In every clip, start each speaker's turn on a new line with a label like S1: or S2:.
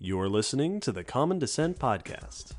S1: You're listening to the Common Descent Podcast.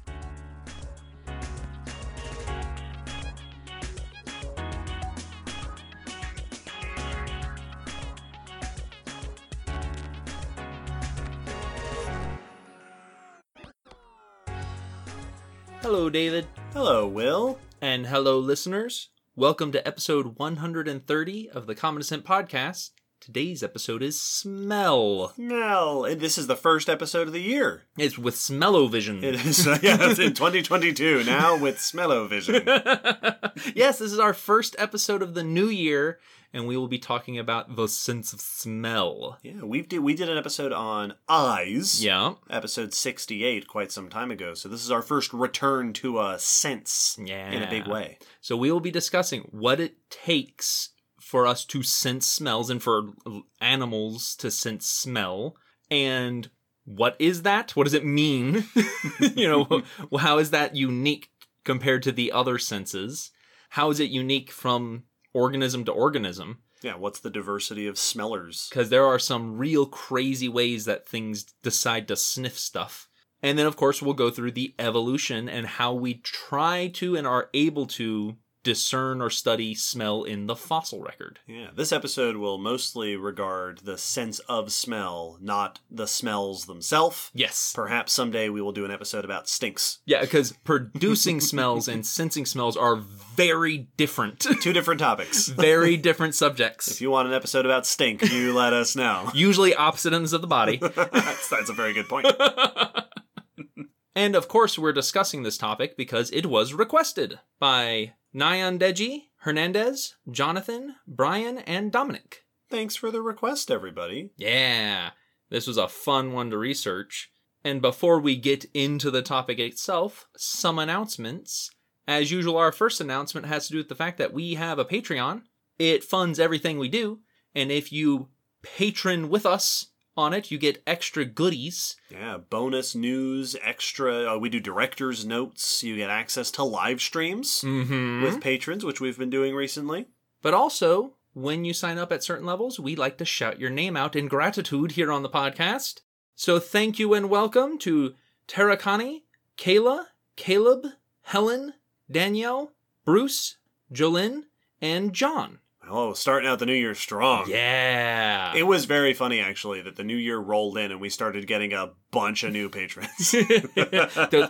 S2: Hello, David.
S1: Hello, Will.
S2: And hello, listeners. Welcome to episode 130 of the Common Descent Podcast. Today's episode is Smell.
S1: Smell. And this is the first episode of the year.
S2: It's with Smellovision.
S1: It is, yeah, it's in 2022 now with Smellovision.
S2: yes, this is our first episode of the new year, and we will be talking about the sense of smell.
S1: Yeah, we did we did an episode on eyes.
S2: Yeah.
S1: Episode 68 quite some time ago. So this is our first return to a sense
S2: Yeah.
S1: in a big way.
S2: So we will be discussing what it takes for us to sense smells and for animals to sense smell and what is that? What does it mean? you know, how is that unique compared to the other senses? How is it unique from organism to organism?
S1: Yeah, what's the diversity of smellers?
S2: Because there are some real crazy ways that things decide to sniff stuff. And then, of course, we'll go through the evolution and how we try to and are able to discern or study smell in the fossil record.
S1: Yeah, this episode will mostly regard the sense of smell, not the smells themselves.
S2: Yes.
S1: Perhaps someday we will do an episode about stinks.
S2: Yeah, because producing smells and sensing smells are very different.
S1: Two different topics.
S2: very different subjects.
S1: If you want an episode about stink, you let us know.
S2: Usually opposite ends of the body.
S1: that's, that's a very good point.
S2: And of course, we're discussing this topic because it was requested by Nyandeji, Hernandez, Jonathan, Brian, and Dominic.
S1: Thanks for the request, everybody.
S2: Yeah, this was a fun one to research. And before we get into the topic itself, some announcements. As usual, our first announcement has to do with the fact that we have a Patreon. It funds everything we do, and if you patron with us on it, you get extra goodies.
S1: Yeah, bonus news, extra. Uh, we do director's notes. You get access to live streams
S2: Mm-hmm.
S1: with patrons, which we've been doing recently.
S2: But also, when you sign up at certain levels, we like to shout your name out in gratitude here on the podcast. So thank you and welcome to Tarakani, Kayla, Caleb, Helen, Danielle, Bruce, Jolyn, and John.
S1: Oh, starting out the new year strong.
S2: Yeah.
S1: It was very funny, actually, that the new year rolled in and we started getting a bunch of new patrons.
S2: Those-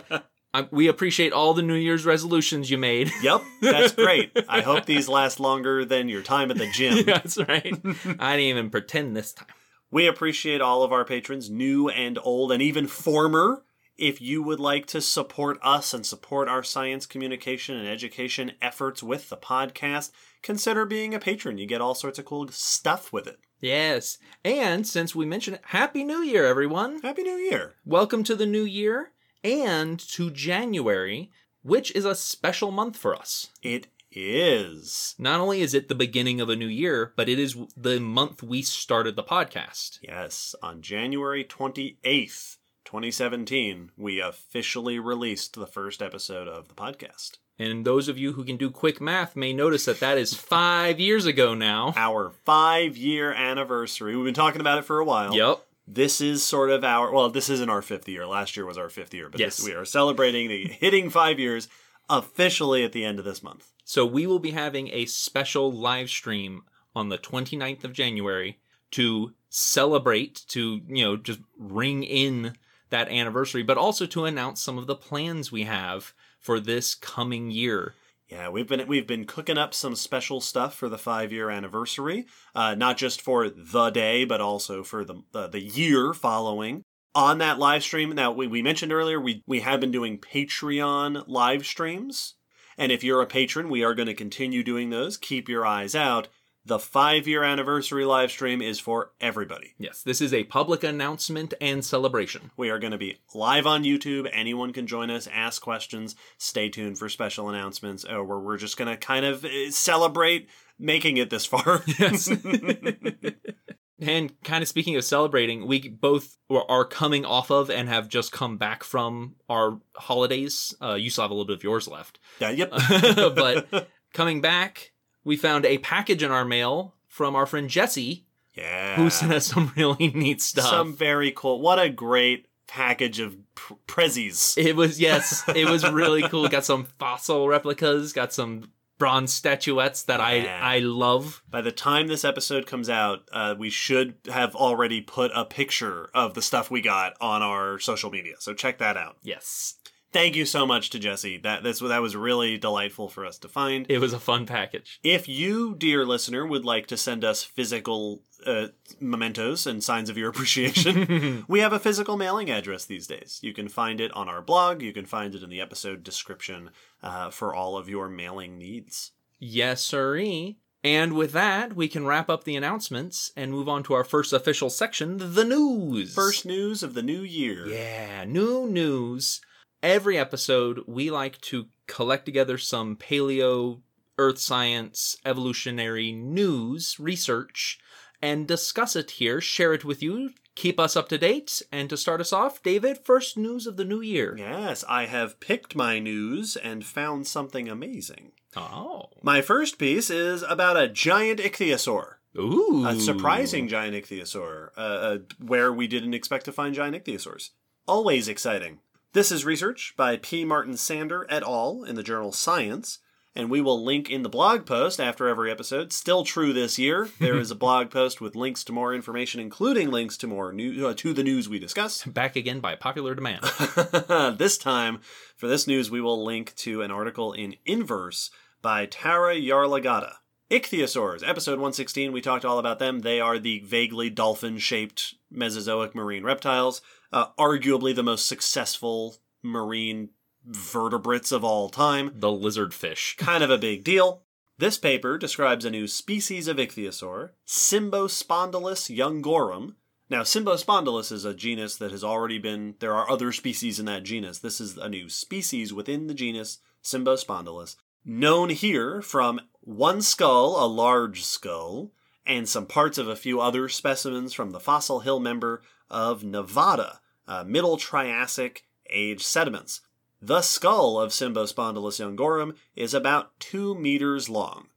S2: I- we appreciate all the New Year's resolutions you made.
S1: yep, that's great. I hope these last longer than your time at the gym.
S2: That's right. I didn't even pretend this time.
S1: We appreciate all of our patrons, new and old, and even former. If you would like to support us and support our science communication and education efforts with the podcast, consider being a patron. You get all sorts of cool stuff with it.
S2: Yes. And since we mentioned it, Happy New Year, everyone.
S1: Happy New Year!
S2: Welcome to the new year and to January, which is a special month for us.
S1: It is.
S2: Not only is it the beginning of a new year, but it is the month we started the podcast.
S1: Yes, on January 28th, 2017, we officially released the first episode of the podcast.
S2: And those of you who can do quick math may notice that that is five years ago now.
S1: Our five year anniversary. We've been talking about it for a while.
S2: Yep.
S1: this is sort of our well this isn't our fifth year last year was our fifth year but
S2: Yes.
S1: this, we are celebrating the hitting five years officially at the end of this month
S2: So we will be having a special live stream on the 29th of January to celebrate, to, you know, just ring in that anniversary, but also to announce some of the plans we have for this coming year.
S1: yeah we've been we've been cooking up some special stuff for the five year anniversary uh, not just for the day but also for the uh, the year following. On that live stream now we, we mentioned earlier we we have been doing patreon live streams. And if you're a patron we are going to continue doing those. Keep your eyes out the five year anniversary live stream is for everybody
S2: Yes, this is a public announcement and celebration.
S1: We are going to be live on YouTube. Anyone can join us, ask questions. Stay tuned for special announcements, uh, where we're just going to kind of uh, celebrate making it this far.
S2: Yes. and kind of speaking of celebrating, we both are coming off of and have just come back from our holidays. Uh, you still have a little bit of yours left.
S1: yeah, yep.
S2: but coming back, we found a package in our mail from our friend Jesse,
S1: yeah.
S2: who sent us some really neat stuff.
S1: Some very cool. What a great package of pr- prezzies.
S2: It was yes, it was really cool. Got some fossil replicas, got some bronze statuettes that
S1: Yeah.
S2: I I love.
S1: By the time this episode comes out, uh, we should have already put a picture of the stuff we got on our social media. So check that out.
S2: Yes.
S1: Thank you so much to Jesse. That that's that was really delightful for us to find.
S2: It was a fun package.
S1: If you, dear listener, would like to send us physical uh, mementos and signs of your appreciation, we have a physical mailing address these days. You can find it on our blog. You can find it in the episode description uh, for all of your mailing needs.
S2: yes, sirree. And with that, we can wrap up the announcements and move on to our first official section, the news.
S1: First news of the new year.
S2: Yeah, new news. Every episode, we like to collect together some paleo, earth science, evolutionary news, research, and discuss it here, share it with you, keep us up to date. And to start us off, David, first news of the new year.
S1: Yes, I have picked my news and found something amazing.
S2: Oh.
S1: My first piece is about a giant ichthyosaur.
S2: Ooh.
S1: A surprising giant ichthyosaur, uh, uh, where we didn't expect to find giant ichthyosaurs. Always exciting. This is research by P. Martin Sander et al. in the journal Science, and we will link in the blog post after every episode. Still true this year. There is a blog post with links to more information, including links to more new uh, to the news we discuss.
S2: Back again by popular demand.
S1: this time, for this news, we will link to an article in Inverse by Tara Yarlagadda. Ichthyosaurs, episode 116, we talked all about them. They are the vaguely dolphin shaped Mesozoic marine reptiles, uh, arguably the most successful marine vertebrates of all time.
S2: the lizard fish.
S1: Kind of a big deal. This paper describes a new species of ichthyosaur, Cymbospondylus youngorum. Now, Cymbospondylus is a genus that has already been. There are other species in that genus. This is a new species within the genus Cymbospondylus, known here from one skull, a large skull, and some parts of a few other specimens from the Fossil Hill member of Nevada, uh, Middle Triassic age sediments. The skull of Cymbospondylus youngorum is about two meters long,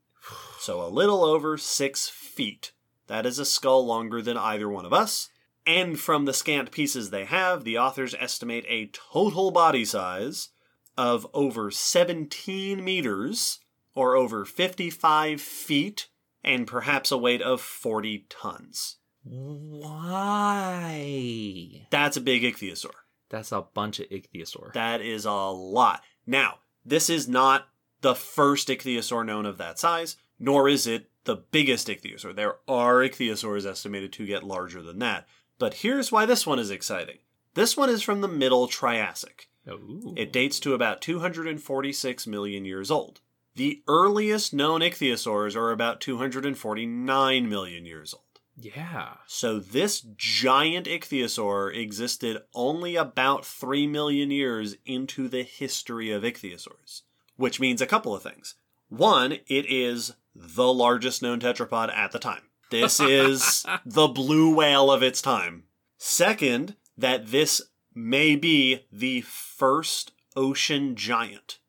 S1: so a little over six feet. That is a skull longer than either one of us. And from the scant pieces they have, the authors estimate a total body size of over 17 meters, or over 55 feet, and perhaps a weight of 40 tons.
S2: Why?
S1: That's a big ichthyosaur.
S2: That's a bunch of ichthyosaur.
S1: That is a lot. Now, this is not the first ichthyosaur known of that size, nor is it the biggest ichthyosaur. There are ichthyosaurs estimated to get larger than that. But here's why this one is exciting. This one is from the Middle Triassic.
S2: Ooh.
S1: It dates to about 246 million years old. The earliest known ichthyosaurs are about 249 million years old.
S2: Yeah.
S1: So this giant ichthyosaur existed only about 3 million years into the history of ichthyosaurs, which means a couple of things. One, it is the largest known tetrapod at the time. This is the blue whale of its time. Second, that this may be the first ocean giant.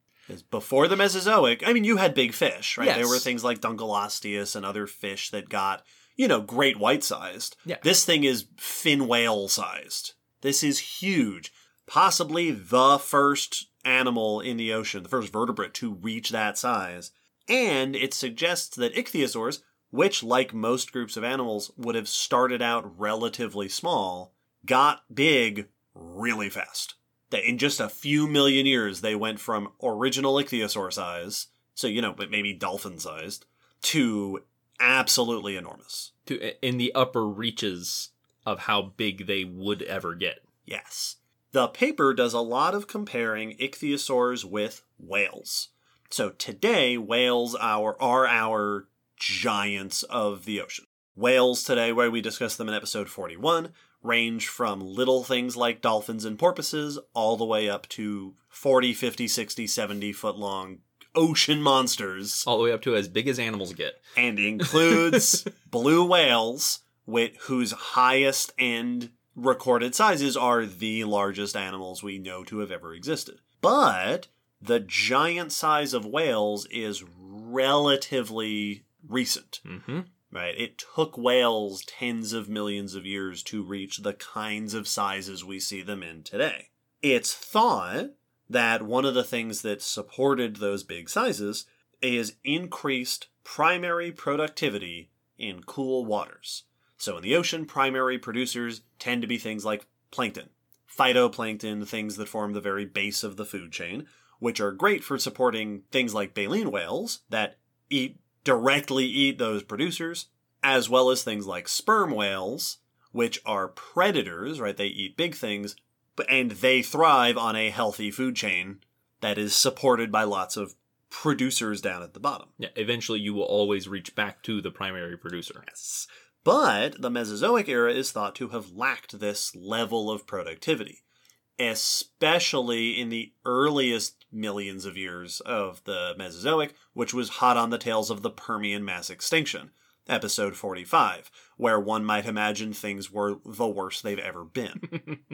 S1: Before the Mesozoic, I mean, you had big fish, right? There were things like Dunkleosteus and other fish that got, you know, great white sized.
S2: Yeah.
S1: This thing is fin whale sized. This is huge. Possibly the first animal in the ocean, the first vertebrate to reach that size. And it suggests that ichthyosaurs, which, like most groups of animals, would have started out relatively small, got big really fast. That in just a few million years, they went from original ichthyosaur size, so, you know, but maybe dolphin sized, to absolutely enormous.
S2: To in the upper reaches of how big they would ever get.
S1: Yes. The paper does a lot of comparing ichthyosaurs with whales. So today, whales are, are our giants of the ocean. Whales today, where we discussed them in episode 41, range from little things like dolphins and porpoises all the way up to 40, 50, 60, 70 foot long ocean monsters
S2: All the way up to as big as animals get.
S1: and includes blue whales, with whose highest end recorded sizes are the largest animals we know to have ever existed. But the giant size of whales is relatively recent.
S2: Mm-hmm.
S1: right? It took whales tens of millions of years to reach the kinds of sizes we see them in today. It's thought that one of the things that supported those big sizes is increased primary productivity in cool waters. So in the ocean, primary producers tend to be things like plankton, phytoplankton, things that form the very base of the food chain, which are great for supporting things like baleen whales that eat directly eat those producers, as well as things like sperm whales, which are predators, right? They eat big things, and they thrive on a healthy food chain that is supported by lots of producers down at the bottom.
S2: Yeah, eventually you will always reach back to the primary producer.
S1: Yes. But the Mesozoic era is thought to have lacked this level of productivity, especially in the earliest millions of years of the Mesozoic, which was hot on the tails of the Permian mass extinction, episode 45, where one might imagine things were the worst they've ever been.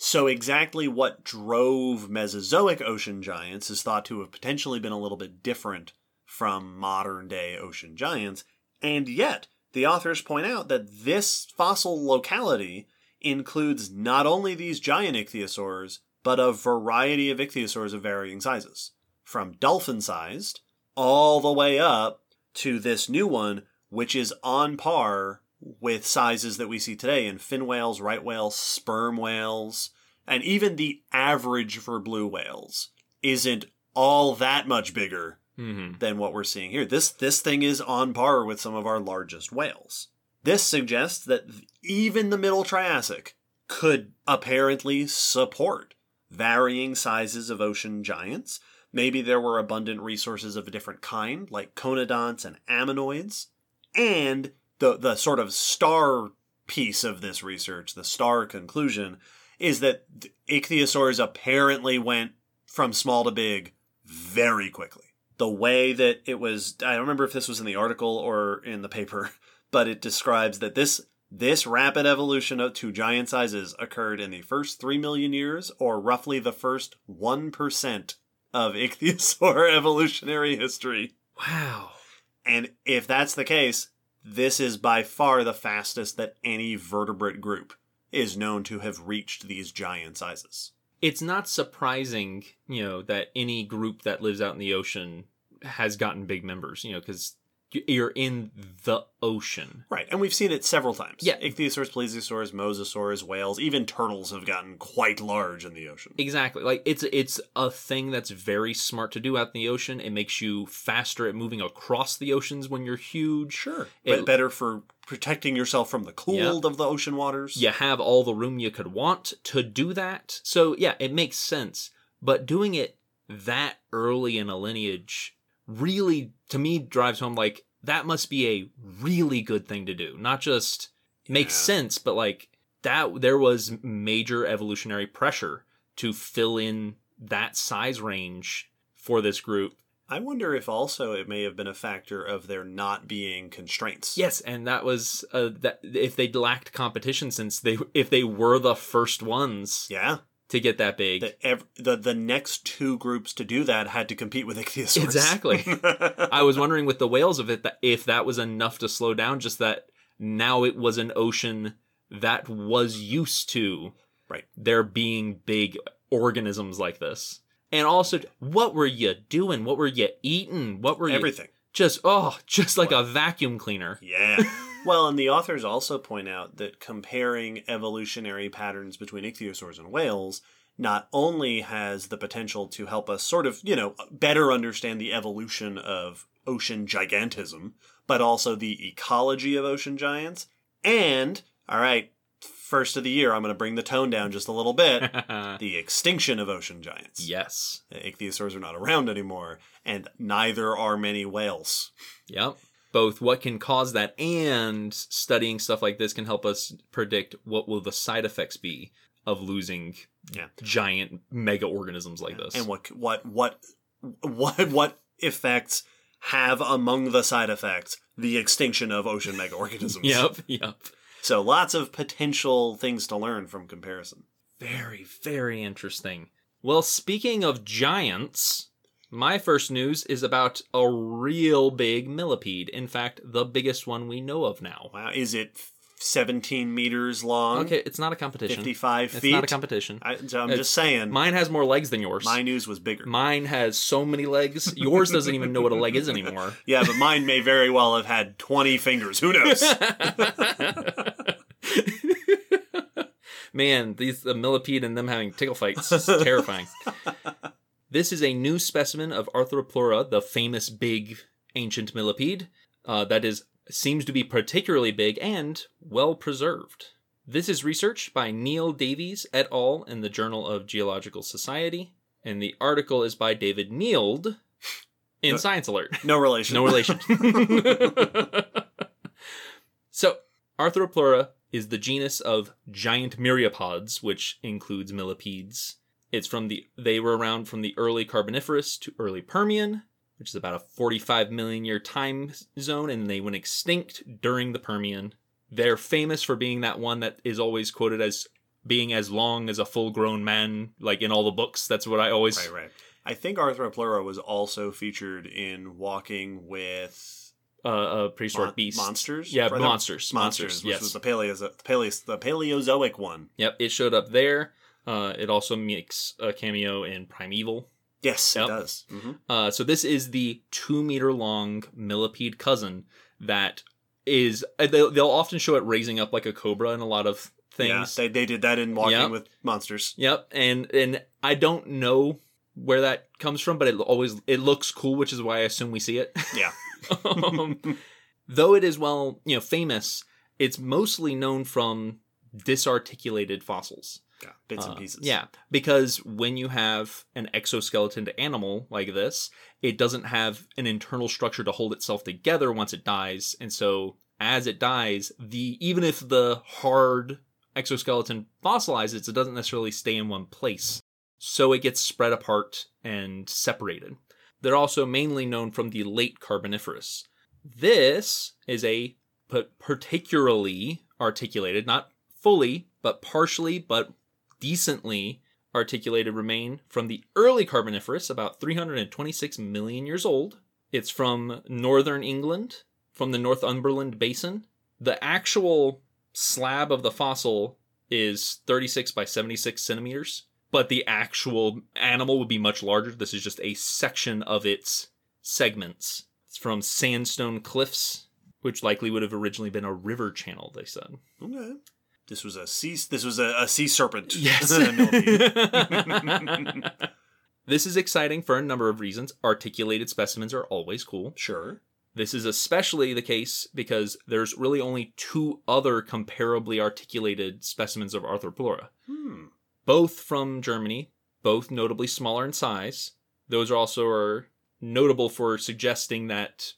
S1: so, exactly what drove Mesozoic ocean giants is thought to have potentially been a little bit different from modern day ocean giants, and yet, the authors point out that this fossil locality includes not only these giant ichthyosaurs, but a variety of ichthyosaurs of varying sizes, from dolphin sized all the way up to this new one, which is on par with sizes that we see today in fin whales, right whales, sperm whales, and even the average for blue whales isn't all that much bigger
S2: Mm-hmm.
S1: than what we're seeing here. This this thing is on par with some of our largest whales. This suggests that even the middle Triassic could apparently support varying sizes of ocean giants. Maybe there were abundant resources of a different kind, like conodonts and ammonoids. And the the sort of star piece of this research, the star conclusion, is that ichthyosaurs apparently went from small to big very quickly the way that it was I don't remember if this was in the article or in the paper, but it describes that this this rapid evolution of to giant sizes occurred in the first 3 million years or roughly the first 1% of ichthyosaur evolutionary history.
S2: Wow.
S1: And if that's the case, this is by far the fastest that any vertebrate group is known to have reached these giant sizes.
S2: It's not surprising, you know, that any group that lives out in the ocean has gotten big members, you know, because you're in the ocean.
S1: Right, and we've seen it several times.
S2: Yeah.
S1: Ichthyosaurs, plesiosaurs, mosasaurs, whales, even turtles have gotten quite large in the ocean.
S2: Exactly. Like it's it's a thing that's very smart to do out in the ocean. It makes you faster at moving across the oceans when you're huge.
S1: Sure.
S2: It-
S1: but better for protecting yourself from the cold of the ocean waters.
S2: You have all the room you could want to do that. So yeah, it makes sense. But doing it that early in a lineage really to me drives home like that must be a really good thing to do. Not just makes
S1: Yeah.
S2: sense, but like that there was major evolutionary pressure to fill in that size range for this group.
S1: I wonder if also it may have been a factor of there not being constraints.
S2: Yes, and that was uh, that if they lacked competition since they if they were the first ones
S1: Yeah.
S2: To get that big.
S1: The, ev- the the next two groups to do that had to compete with ichthyosaurs.
S2: Exactly. I was wondering with the whales of it that if that was enough to slow down, just that now it was an ocean that was used to
S1: Right.
S2: there being big organisms like this. And also, what were you doing? What were you eating? What were you
S1: Everything.
S2: just oh, just like a vacuum cleaner.
S1: Yeah. well, and the authors also point out that comparing evolutionary patterns between ichthyosaurs and whales not only has the potential to help us sort of, you know, better understand the evolution of ocean gigantism, but also the ecology of ocean giants. And, all right, first of the year, I'm going to bring the tone down just a little bit. the extinction of ocean giants.
S2: yes.
S1: Ichthyosaurs are not around anymore, and neither are many whales.
S2: Yep. Both what can cause that and studying stuff like this can help us predict what will the side effects be of losing
S1: Yeah.
S2: giant mega organisms like this.
S1: and what what what what what effects have among the side effects the extinction of ocean mega organisms
S2: Yep, yep.
S1: So lots of potential things to learn from comparison.
S2: Very, very interesting. Well, speaking of giants, My first news is about a real big millipede. In fact, the biggest one we know of now.
S1: Wow, is it 17 meters long?
S2: Okay, it's not a competition.
S1: 55 feet?
S2: It's not a competition.
S1: I, so I'm
S2: It's-
S1: just saying,
S2: Mine has more legs than yours.
S1: my news was bigger.
S2: Mine has so many legs. Yours doesn't even know what a leg is anymore.
S1: yeah, but mine may very well have had 20 fingers. Who knows?
S2: Man, these the millipede and them having tickle fights is terrifying. This is a new specimen of Arthropleura, the famous big ancient millipede. Uh, that is seems to be particularly big and well preserved. This is research by Neil Davies et al. in the Journal of Geological Society, and the article is by David Neild in
S1: No-
S2: Science Alert.
S1: No relation.
S2: No relation. so, Arthropleura is the genus of giant myriapods, which includes millipedes. It's from the they were around from the early Carboniferous to early Permian, which is about a 45 million year time zone, and they went extinct during the Permian. They're famous for being that one that is always quoted as being as long as a full grown man, like in all the books. That's what I always
S1: Right, right. I think Arthropleura was also featured in Walking with
S2: uh, uh prehistoric
S1: Mon-
S2: beasts.
S1: Monsters?
S2: Yeah,
S1: Rather-
S2: monsters.
S1: Monsters, which
S2: yes.
S1: was the, Paleo- the, Paleo- the Paleozoic one.
S2: Yep, it showed up there. Uh, it also makes a cameo in Primeval.
S1: Yes,
S2: Yep.
S1: it does. hmm
S2: Uh, so this is the two meter long millipede cousin that is. uh, They'll, they'll often show it raising up like a cobra in a lot of
S1: Yeah,
S2: things.
S1: they, they did that in Walking
S2: Yep.
S1: with Monsters.
S2: Yep, and and I don't know where that comes from, but it always it looks cool, which is why I assume we see it.
S1: Yeah.
S2: um, though it is well, you know, famous, it's mostly known from disarticulated fossils.
S1: Yeah, bits and
S2: Uh,
S1: pieces.
S2: Yeah, because when you have an exoskeleton animal like this, it doesn't have an internal structure to hold itself together once it dies, and so as it dies, the even if the hard exoskeleton fossilizes, it doesn't necessarily stay in one place. So it gets spread apart and separated. They're also mainly known from the late Carboniferous. This is a particularly articulated, not fully, but partially, but decently articulated remain from the early Carboniferous, about 326 million years old. It's from northern England, from the Northumberland Basin. The actual slab of the fossil is 36 by 76 centimeters, but the actual animal would be much larger. This is just a section of its segments. It's from sandstone cliffs, which likely would have originally been a river channel, they said.
S1: Okay. This was a sea. This was a, a sea serpent.
S2: Yes. This is exciting for a number of reasons. Articulated specimens are always cool.
S1: sure.
S2: This is especially the case because there's really only two other comparably articulated specimens of Arthropleura,
S1: Hmm.
S2: both from Germany, both notably smaller in size. Those are also are notable for suggesting that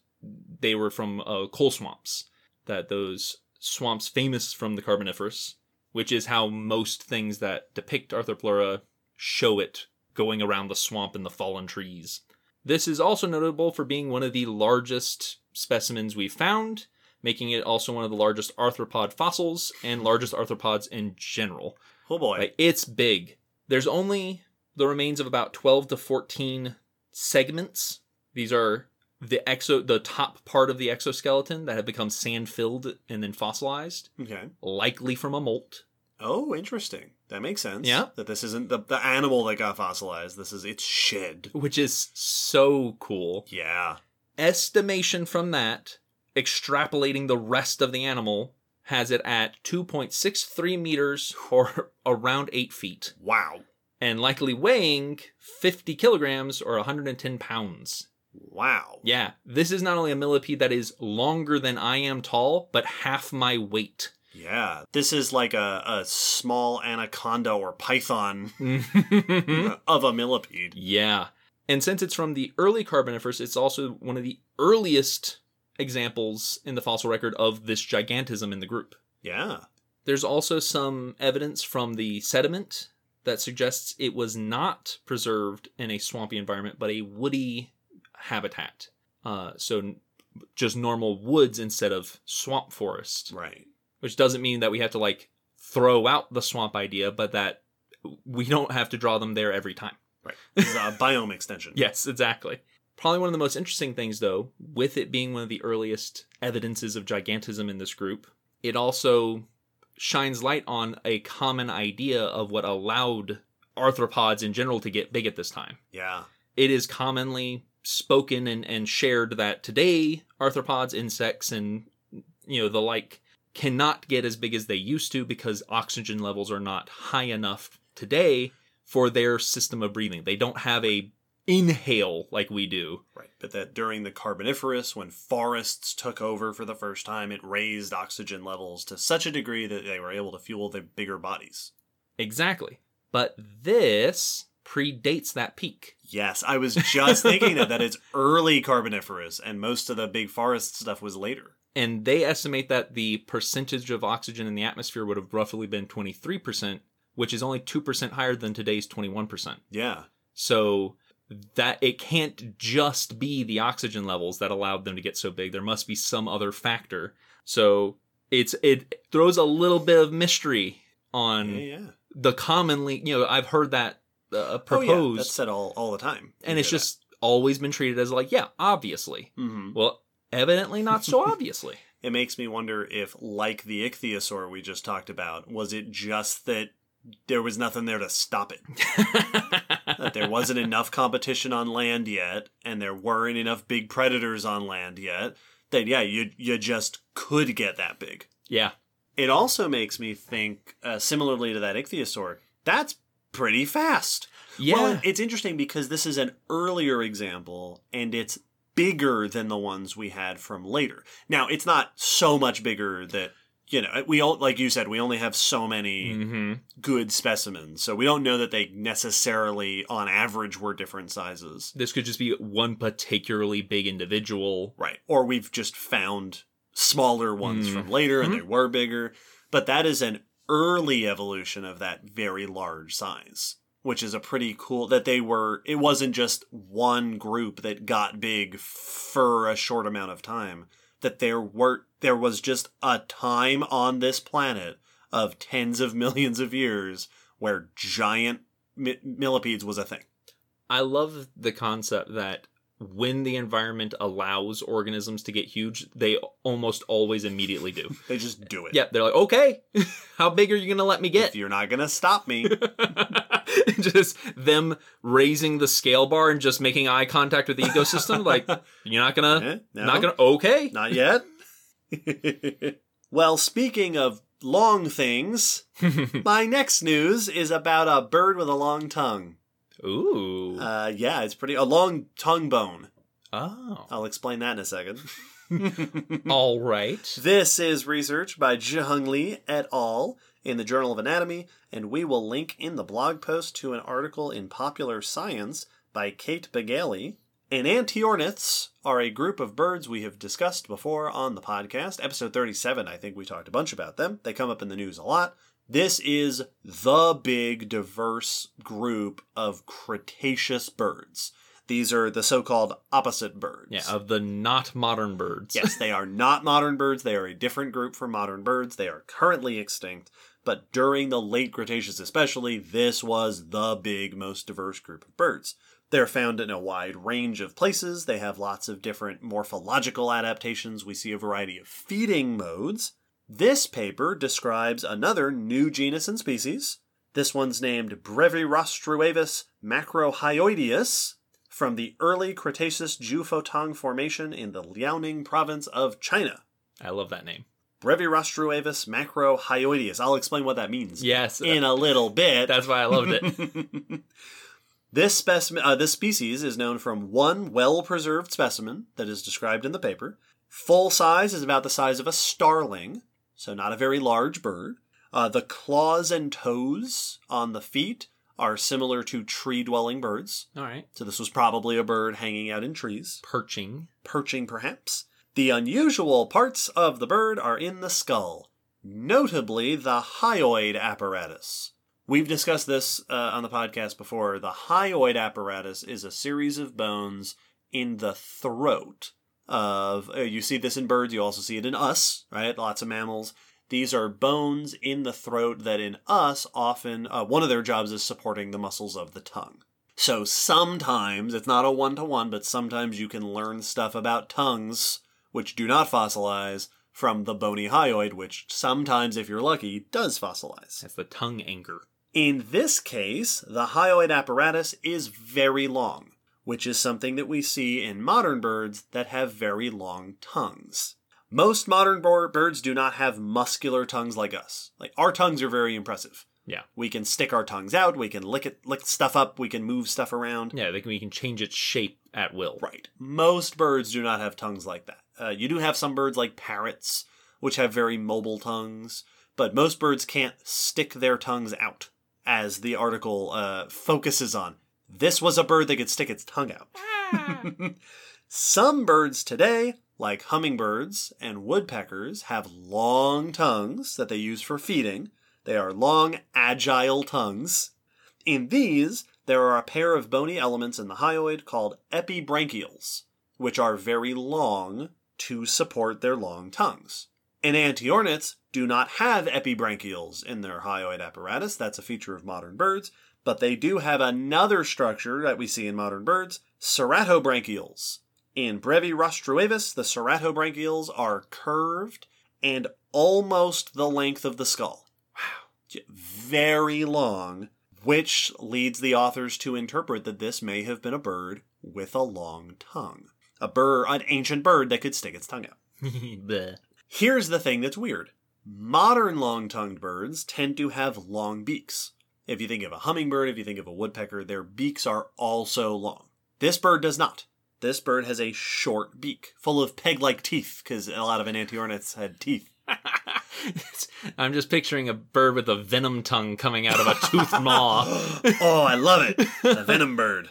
S2: they were from uh, coal swamps, that those swamps famous from the Carboniferous, which is how most things that depict Arthropleura show it going around the swamp and the fallen trees. This is also notable for being one of the largest specimens we've found, making it also one of the largest arthropod fossils and largest arthropods in general.
S1: Oh boy.
S2: Like it's big. There's only the remains of about 12 to 14 segments. These are the exo the top part of the exoskeleton that had become sand filled and then fossilized,
S1: okay.
S2: likely from a molt.
S1: Oh, interesting. That makes sense.
S2: Yeah.
S1: That this isn't the, the animal that got fossilized. This is its shed.
S2: Which is so cool.
S1: Yeah.
S2: estimation from that, extrapolating the rest of the animal, has it at 2.63 meters or around 8 feet,
S1: Wow.
S2: and likely weighing 50 kilograms or 110 pounds.
S1: Wow.
S2: Yeah, this is not only a millipede that is longer than I am tall, but half my weight.
S1: Yeah. This is like a, a small anaconda or python of a millipede.
S2: Yeah. And since it's from the early Carboniferous, it's also one of the earliest examples in the fossil record of this gigantism in the group.
S1: Yeah.
S2: There's also some evidence from the sediment that suggests it was not preserved in a swampy environment, but a woody habitat. Uh, so just normal woods instead of swamp forest,
S1: Right.
S2: which doesn't mean that we have to like throw out the swamp idea, but that we don't have to draw them there every time.
S1: Right. This is a biome extension.
S2: Yes, exactly. Probably one of the most interesting things, though, with it being one of the earliest evidences of gigantism in this group, it also shines light on a common idea of what allowed arthropods in general to get big at this time.
S1: Yeah.
S2: It is commonly spoken and, and shared that today arthropods, insects, and you know the like cannot get as big as they used to because oxygen levels are not high enough today for their system of breathing. They don't have a inhale like we do.
S1: Right. But that during the Carboniferous, when forests took over for the first time, it raised oxygen levels to such a degree that they were able to fuel their bigger bodies.
S2: Exactly. But this predates that peak.
S1: Yes, I was just thinking that that it's early Carboniferous, and most of the big forest stuff was later.
S2: And they estimate that the percentage of oxygen in the atmosphere would have roughly been 23%, which is only 2% higher than today's 21%.
S1: Yeah.
S2: So that it can't just be the oxygen levels that allowed them to get so big. There must be some other factor. So it's it throws a little bit of mystery on
S1: Yeah, yeah.
S2: the commonly, you know, I've heard that uh,
S1: Oh, yeah.
S2: proposed
S1: That's said all, all the time.
S2: and it's just always been treated as like, yeah, obviously.
S1: hmm
S2: Well, evidently not so obviously.
S1: It makes me wonder if, like the ichthyosaur we just talked about, was it just that there was nothing there to stop it? that there wasn't enough competition on land yet, and there weren't enough big predators on land yet, that yeah, you you just could get that big.
S2: yeah.
S1: It also makes me think, uh, similarly to that ichthyosaur, that's pretty fast.
S2: Yeah.
S1: Well, it's interesting because this is an earlier example, and it's bigger than the ones we had from later. Now, it's not so much bigger that you know we all like you said we only have so many
S2: hmm
S1: good specimens, so we don't know that they necessarily, on average, were different sizes.
S2: This could just be one particularly big individual.
S1: Right. Or we've just found smaller ones
S2: Mm.
S1: from later and
S2: Mhm.
S1: they were bigger. But that is an early evolution of that very large size, which is a pretty cool that they were, it wasn't just one group that got big for a short amount of time, that there were, there was just a time on this planet of tens of millions of years where giant mi- millipedes was a thing.
S2: I love the concept that when the environment allows organisms to get huge, they almost always immediately do.
S1: They just do it.
S2: yeah, they're like, okay, how big are you going to let me get?
S1: If you're not going to stop me,
S2: just them raising the scale bar and just making eye contact with the ecosystem. like, you're not going to,
S1: Eh, no?
S2: not going to, okay.
S1: Not yet. well, speaking of long things, my next news is about a bird with a long tongue.
S2: Ooh.
S1: Uh, yeah, it's pretty a long tongue bone.
S2: oh.
S1: I'll explain that in a second.
S2: All right.
S1: this is research by Zhiheng Li et al. in the Journal of Anatomy, and we will link in the blog post to an article in Popular Science by Kate Baggaley. Enantiorniths are a group of birds we have discussed before on the podcast. Episode 37, I think we talked a bunch about them. They come up in the news a lot. This is the big, diverse group of Cretaceous birds. These are the so called opposite birds.
S2: Yeah, of the not modern birds.
S1: Yes, they are not modern birds. They are a different group from modern birds. They are currently extinct. But during the late Cretaceous, especially, this was the big, most diverse group of birds. They're found in a wide range of places. They have lots of different morphological adaptations. We see a variety of feeding modes. This paper describes another new genus and species. This one's named Brevirostruavis macrohyoideus from the early Cretaceous Jiufotang Formation in the Liaoning province of China.
S2: I love that name.
S1: Brevirostruavis macrohyoideus. I'll explain what that means
S2: Yes.
S1: in a little bit.
S2: That's why I loved it.
S1: this specimen, uh, this species is known from one well-preserved specimen that is described in the paper. Full size is about the size of a starling, so not a very large bird. Uh, the claws and toes on the feet are similar to tree-dwelling birds.
S2: All right.
S1: So this was probably a bird hanging out in trees,
S2: Perching.
S1: perching perhaps. The unusual parts of the bird are in the skull, notably the hyoid apparatus. We've discussed this uh, on the podcast before. The hyoid apparatus is a series of bones in the throat of uh, you see this in birds, you also see it in us, right? Lots of mammals. These are bones in the throat that in us often uh, one of their jobs is supporting the muscles of the tongue. So sometimes, it's not a one to one, but sometimes you can learn stuff about tongues, which do not fossilize, from the bony hyoid, which sometimes, if you're lucky, does fossilize.
S2: That's the tongue anger.
S1: In this case, the hyoid apparatus is very long, which is something that we see in modern birds that have very long tongues. Most modern birds do not have muscular tongues like us. Like our tongues are very impressive.
S2: Yeah.
S1: We can stick our tongues out, we can lick it lick stuff up, we can move stuff around.
S2: Yeah, they can, we can change its shape at will.
S1: Right. Most birds do not have tongues like that. Uh, you do have some birds like parrots, which have very mobile tongues, but most birds can't stick their tongues out, as the article uh, focuses on. This was a bird that could stick its tongue out. Ah. some birds today, like hummingbirds and woodpeckers, have long tongues that they use for feeding. They are long, agile tongues. In these, there are a pair of bony elements in the hyoid called epibranchials, which are very long to support their long tongues. Enantiorniths do not have epibranchials in their hyoid apparatus. That's a feature of modern birds. But they do have another structure that we see in modern birds, ceratobranchials. In Brevirostruavis, the ceratobranchials are curved and almost the length of the skull. Wow. Very long, which leads the authors to interpret that this may have been a bird with a long tongue. A bird, an ancient bird that could stick its tongue out. Here's the thing that's weird. Modern long tongued birds tend to have long beaks. If you think of a hummingbird, if you think of a woodpecker, their beaks are also long. This bird does not. This bird has a short beak, full of peg like teeth, because a lot of enantiorniths had teeth.
S2: I'm just picturing a bird with a venom tongue coming out of a toothed maw.
S1: oh, I love it. A venom bird.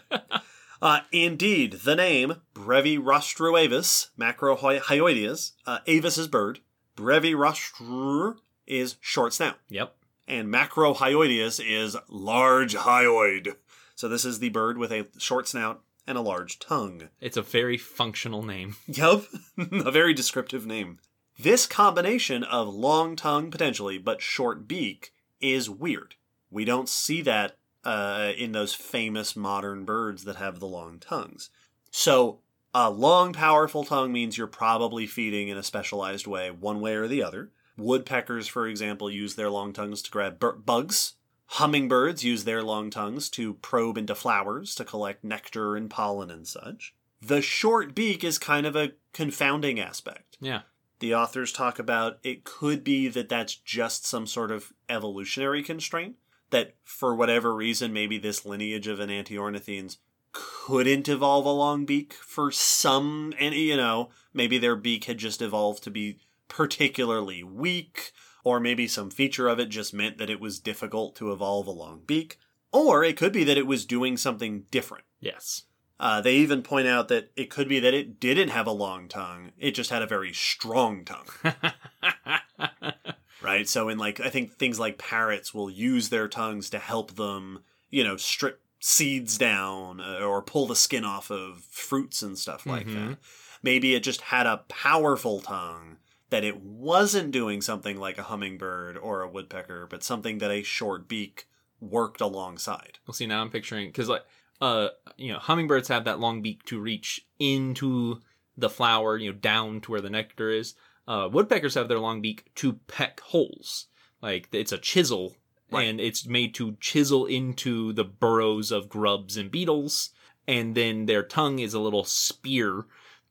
S1: Uh, indeed, the name Brevirostruavis macrohyoides, uh, Avis's bird, Brevirostru is short snout,
S2: Yep.
S1: And Macrohyoides is large hyoid. So this is the bird with a short snout and a large tongue.
S2: It's a very functional name.
S1: Yup, a very descriptive name. This combination of long tongue potentially, but short beak is weird. We don't see that uh, in those famous modern birds that have the long tongues. So, a long, powerful tongue means you're probably feeding in a specialized way, one way or the other. Woodpeckers, for example, use their long tongues to grab bur- bugs. Hummingbirds use their long tongues to probe into flowers to collect nectar and pollen and such. The short beak is kind of a confounding aspect.
S2: Yeah.
S1: The authors talk about it could be that that's just some sort of evolutionary constraint. That for whatever reason, maybe this lineage of enantiornithines couldn't evolve a long beak for some, and you know, maybe their beak had just evolved to be particularly weak, or maybe some feature of it just meant that it was difficult to evolve a long beak. Or it could be that it was doing something different.
S2: Yes.
S1: Uh, they even point out that it could be that it didn't have a long tongue, it just had a very strong tongue. right? So in like I think things like parrots will use their tongues to help them, you know, strip seeds down uh, or pull the skin off of fruits and stuff like
S2: Mhm.
S1: that. Maybe it just had a powerful tongue that it wasn't doing something like a hummingbird or a woodpecker, but something that a short beak worked alongside.
S2: Well, see, now I'm picturing because like uh, you know, hummingbirds have that long beak to reach into the flower, you know, down to where the nectar is. Uh, woodpeckers have their long beak to peck holes. Like it's a chisel,
S1: Right.
S2: and it's made to chisel into the burrows of grubs and beetles. And then their tongue is a little spear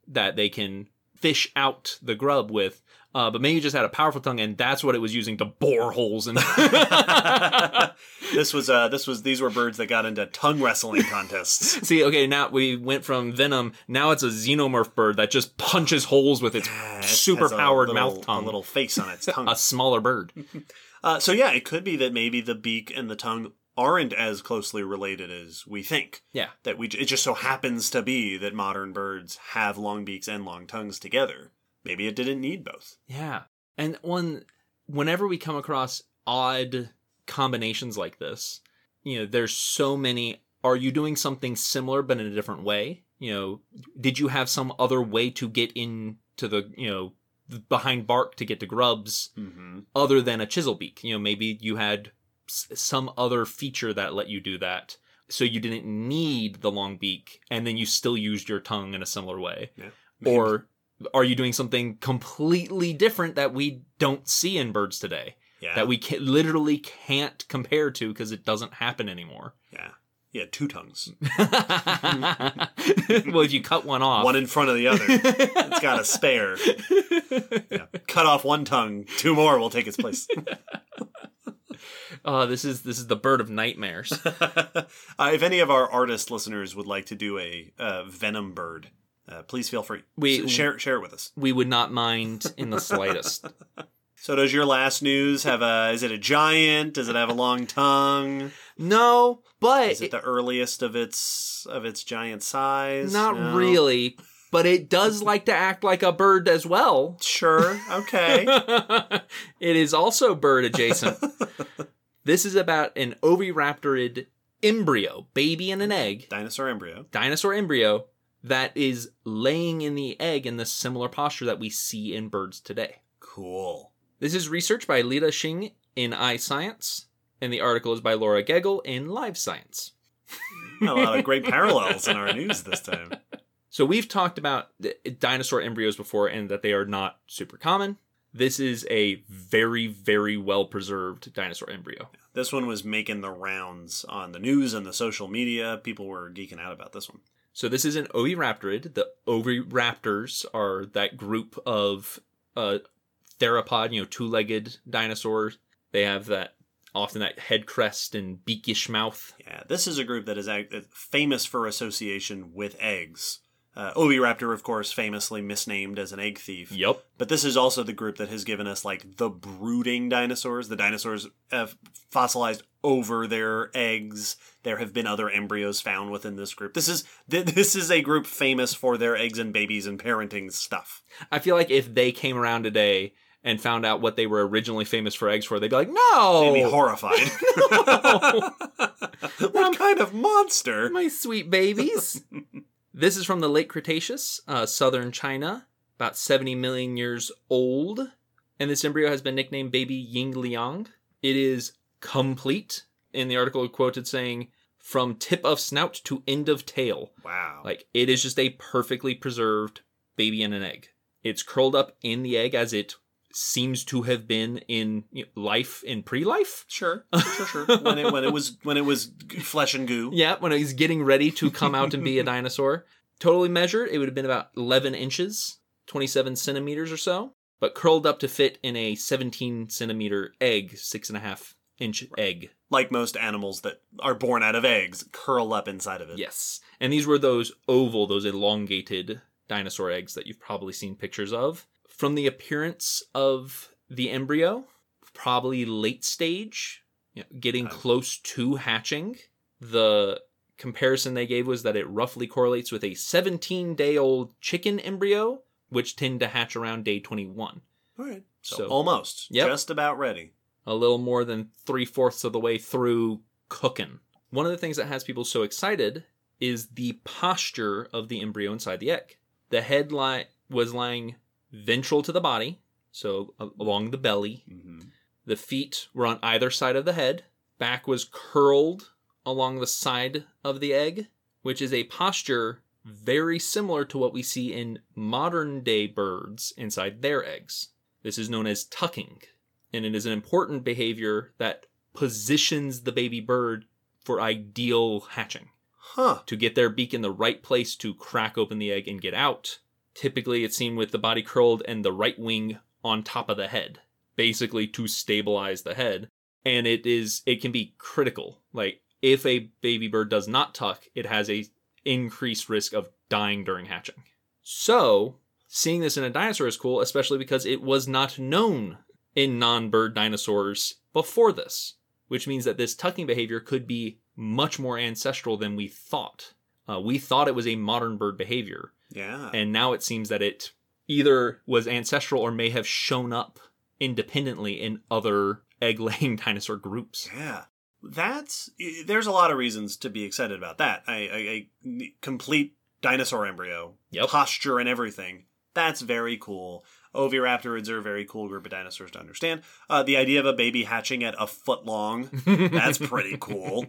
S2: that they can fish out the grub with. Uh, but maybe just had a powerful tongue, and that's what it was using to bore holes in.
S1: this was uh this was these were birds that got into tongue wrestling contests.
S2: See, okay, now we went from Venom. Now it's a xenomorph bird that just punches holes with its
S1: Yeah,
S2: super powered mouth tongue.
S1: A little face on its tongue.
S2: A smaller bird.
S1: Uh, so yeah, it could be that maybe the beak and the tongue aren't as closely related as we think.
S2: Yeah.
S1: That we it just so happens to be that modern birds have long beaks and long tongues together. Maybe it didn't need both.
S2: Yeah. And one whenever we come across odd combinations like this, you know, there's so many are you doing something similar but in a different way? You know, did you have some other way to get into the, you know, behind bark to get to grubs
S1: Mm-hmm.
S2: other than a chisel beak? You know, maybe you had s- some other feature that let you do that. so you didn't need the long beak, and then you still used your tongue in a similar way?
S1: Maybe.
S2: Or are you doing something completely different that we don't see in birds today?
S1: yeah,
S2: That we can, literally can't compare to because it doesn't happen anymore.
S1: yeah, yeah, two tongues,
S2: well, if you cut one off,
S1: one in front of the other. it's got a spare. Yeah. Cut off one tongue, two more will take its place.
S2: oh, this is this is the bird of nightmares.
S1: uh, if any of our artist listeners would like to do a uh, venom bird, uh, please feel free.
S2: We-
S1: S- share share it with us.
S2: we would not mind in the slightest.
S1: So, does your last news have a? Is it a giant? Does it have a long tongue?
S2: No, but
S1: Is it the earliest of its of its giant size?
S2: not
S1: No?
S2: really. But it does like to act like a bird as well.
S1: Sure. Okay.
S2: it is also bird adjacent. this is about an oviraptorid embryo, baby in an egg,
S1: Dinosaur embryo.
S2: dinosaur embryo that is laying in the egg in the similar posture that we see in birds today.
S1: Cool.
S2: This is research by Lida Xing in iScience, and the article is by Laura Geggel in Live Science.
S1: A lot of great parallels in our news this time.
S2: So we've talked about dinosaur embryos before and that they are not super common. This is a very, very well preserved dinosaur embryo.
S1: This one was making the rounds on the news and the social media. People were geeking out about this one.
S2: So this is an oviraptorid. The oviraptors are that group of uh, theropod, you know, two-legged dinosaurs. They have that often that head crest and beakish mouth.
S1: Yeah, this is a group that is famous for association with eggs. Uh, Oviraptor, of course, famously misnamed as an egg thief.
S2: Yep.
S1: But this is also the group that has given us like the brooding dinosaurs. The dinosaurs have fossilized over their eggs. There have been other embryos found within this group. This is th- this is a group famous for their eggs and babies and parenting stuff.
S2: I feel like if they came around today and found out what they were originally famous for eggs for, they'd be like, "No,
S1: They'd be horrified. what kind of monster?
S2: my sweet babies." this is from the late Cretaceous, uh, southern China, about 70 million years old, and this embryo has been nicknamed Baby Yingliang. It is complete. In the article, quoted saying, "From tip of snout to end of tail."
S1: Wow.
S2: Like it is just a perfectly preserved baby in an egg. It's curled up in the egg as it seems to have been in you know, life in pre-life.
S1: Sure, sure, sure. when it when it was when it was flesh and goo.
S2: Yeah, when it was getting ready to come out and be a dinosaur. Totally measured, it would have been about 11 inches, 27 centimeters or so, but curled up to fit in a 17 centimeter egg, six and a half inch egg.
S1: Like most animals that are born out of eggs, curl up inside of it.
S2: Yes. And these were those oval, those elongated dinosaur eggs that you've probably seen pictures of. From the appearance of the embryo, probably late stage, you know, getting close to hatching. The comparison they gave was that it roughly correlates with a 17 day old chicken embryo, which tend to hatch around day 21.
S1: All right. So,
S2: So-
S1: almost.
S2: Yep.
S1: Just about ready.
S2: A little more than three fourths of the way through cooking. One of the things that has people so excited is the posture of the embryo inside the egg. The head li- was lying ventral to the body, so along the belly.
S1: hmm
S2: The feet were on either side of the head. Back was curled along the side of the egg, which is a posture very similar to what we see in modern day birds inside their eggs. This is known as tucking, and it is an important behavior that positions the baby bird for ideal hatching
S1: Huh.
S2: to get their beak in the right place to crack open the egg and get out. Typically, it's seen with the body curled and the right wing on top of the head, basically to stabilize the head. And it is it can be critical. Like if a baby bird does not tuck, it has a increased risk of dying during hatching. So, seeing this in a dinosaur is cool, especially because it was not known in non-bird dinosaurs before this, which means that this tucking behavior could be much more ancestral than we thought. Uh, we thought it was a modern bird behavior,
S1: Yeah.
S2: and now it seems that it either was ancestral or may have shown up independently in other egg-laying dinosaur groups.
S1: Yeah. That's there's a lot of reasons to be excited about that. A, a, a complete dinosaur embryo,
S2: Yep.
S1: posture and everything. That's very cool. Oviraptorids are a very cool group of dinosaurs to understand. Uh, the idea of a baby hatching at a foot long, that's pretty cool.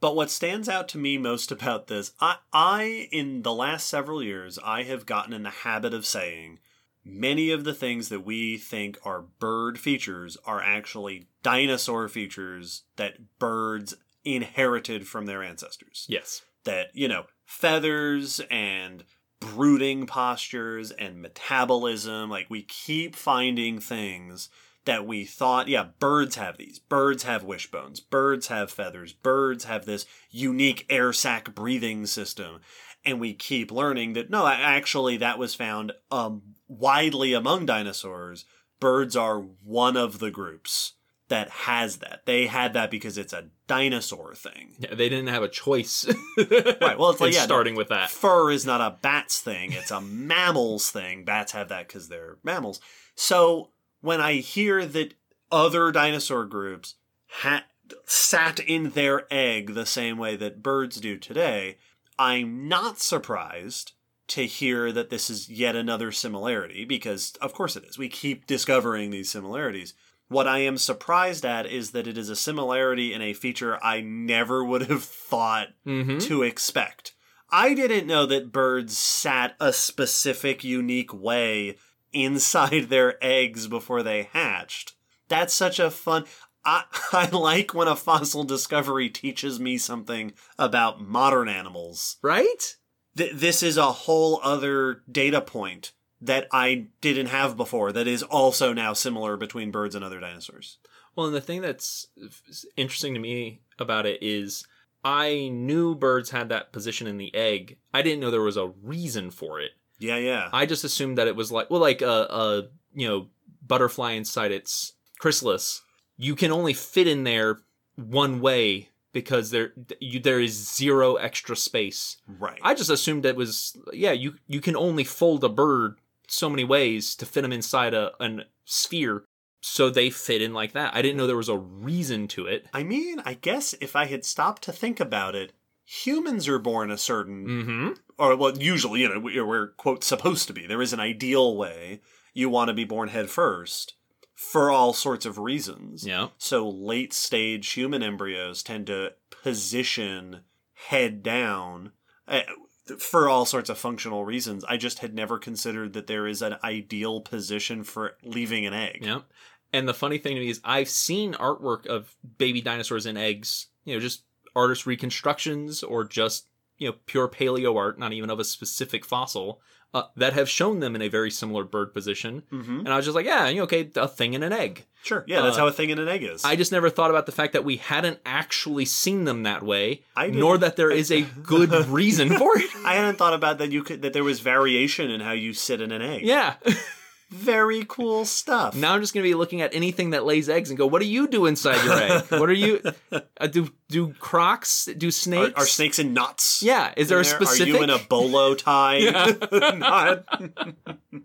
S1: But what stands out to me most about this, I, I, in the last several years, I have gotten in the habit of saying many of the things that we think are bird features are actually dinosaur features that birds inherited from their ancestors.
S2: Yes.
S1: That, you know, feathers and brooding postures and metabolism, like we keep finding things that we thought, yeah, birds have these. Birds have wishbones. Birds have feathers. Birds have this unique air sac breathing system. And we keep learning that no, actually, that was found um, widely among dinosaurs. Birds are one of the groups that has that. They had that because it's a dinosaur thing.
S2: Yeah, they didn't have a choice.
S1: right. Well, it's like yeah,
S2: starting with that.
S1: Fur is not a bat's thing; it's a mammal's thing. Bats have that because they're mammals. So when I hear that other dinosaur groups had sat in their egg the same way that birds do today, I'm not surprised to hear that this is yet another similarity because of course it is. We keep discovering these similarities. What I am surprised at is that it is a similarity in a feature I never would have thought
S2: Mhm.
S1: to expect. I didn't know that birds sat a specific, unique way inside their eggs before they hatched. That's such a fun. I, I like when a fossil discovery teaches me something about modern animals.
S2: Right?
S1: Th- this is a whole other data point that I didn't have before that is also now similar between birds and other dinosaurs.
S2: Well, and the thing that's interesting to me about it is I knew birds had that position in the egg. I didn't know there was a reason for it.
S1: Yeah, yeah.
S2: I just assumed that it was like, well, like a, a you know, butterfly inside its chrysalis. You can only fit in there one way because there you, there is zero extra space.
S1: right.
S2: I just assumed it was yeah, you you can only fold a bird so many ways to fit them inside a an sphere, so they fit in like that. I didn't know there was a reason to it.
S1: I mean, I guess if I had stopped to think about it, humans are born a certain
S2: Mm-hmm.
S1: or well, usually, you know, we're, we're quote supposed to be. There is an ideal way you want to be born head first for all sorts of reasons.
S2: Yeah.
S1: So late stage human embryos tend to position head down uh, for all sorts of functional reasons. I just had never considered that there is an ideal position for leaving an egg.
S2: Yeah. And the funny thing to me is I've seen artwork of baby dinosaurs in eggs, you know, just artist reconstructions or just, you know, pure paleo art, not even of a specific fossil, uh, that have shown them in a very similar bird position.
S1: hmm
S2: And I was just like, yeah, you know, okay, a thing in an egg.
S1: Sure. Yeah, that's
S2: Uh,
S1: how a thing in an egg is.
S2: I just never thought about the fact that we hadn't actually seen them that way,
S1: I
S2: nor that there is a good reason for it.
S1: I hadn't thought about that. You could that there was variation in how you sit in an egg.
S2: Yeah.
S1: Very cool stuff.
S2: Now I'm just gonna be looking at anything that lays eggs and go, "What do you do inside your egg? What are you? Uh, do do crocs? Do snakes?
S1: are snakes and nuts?
S2: Yeah. Is there a
S1: in
S2: specific?
S1: Are you in a bolo tie?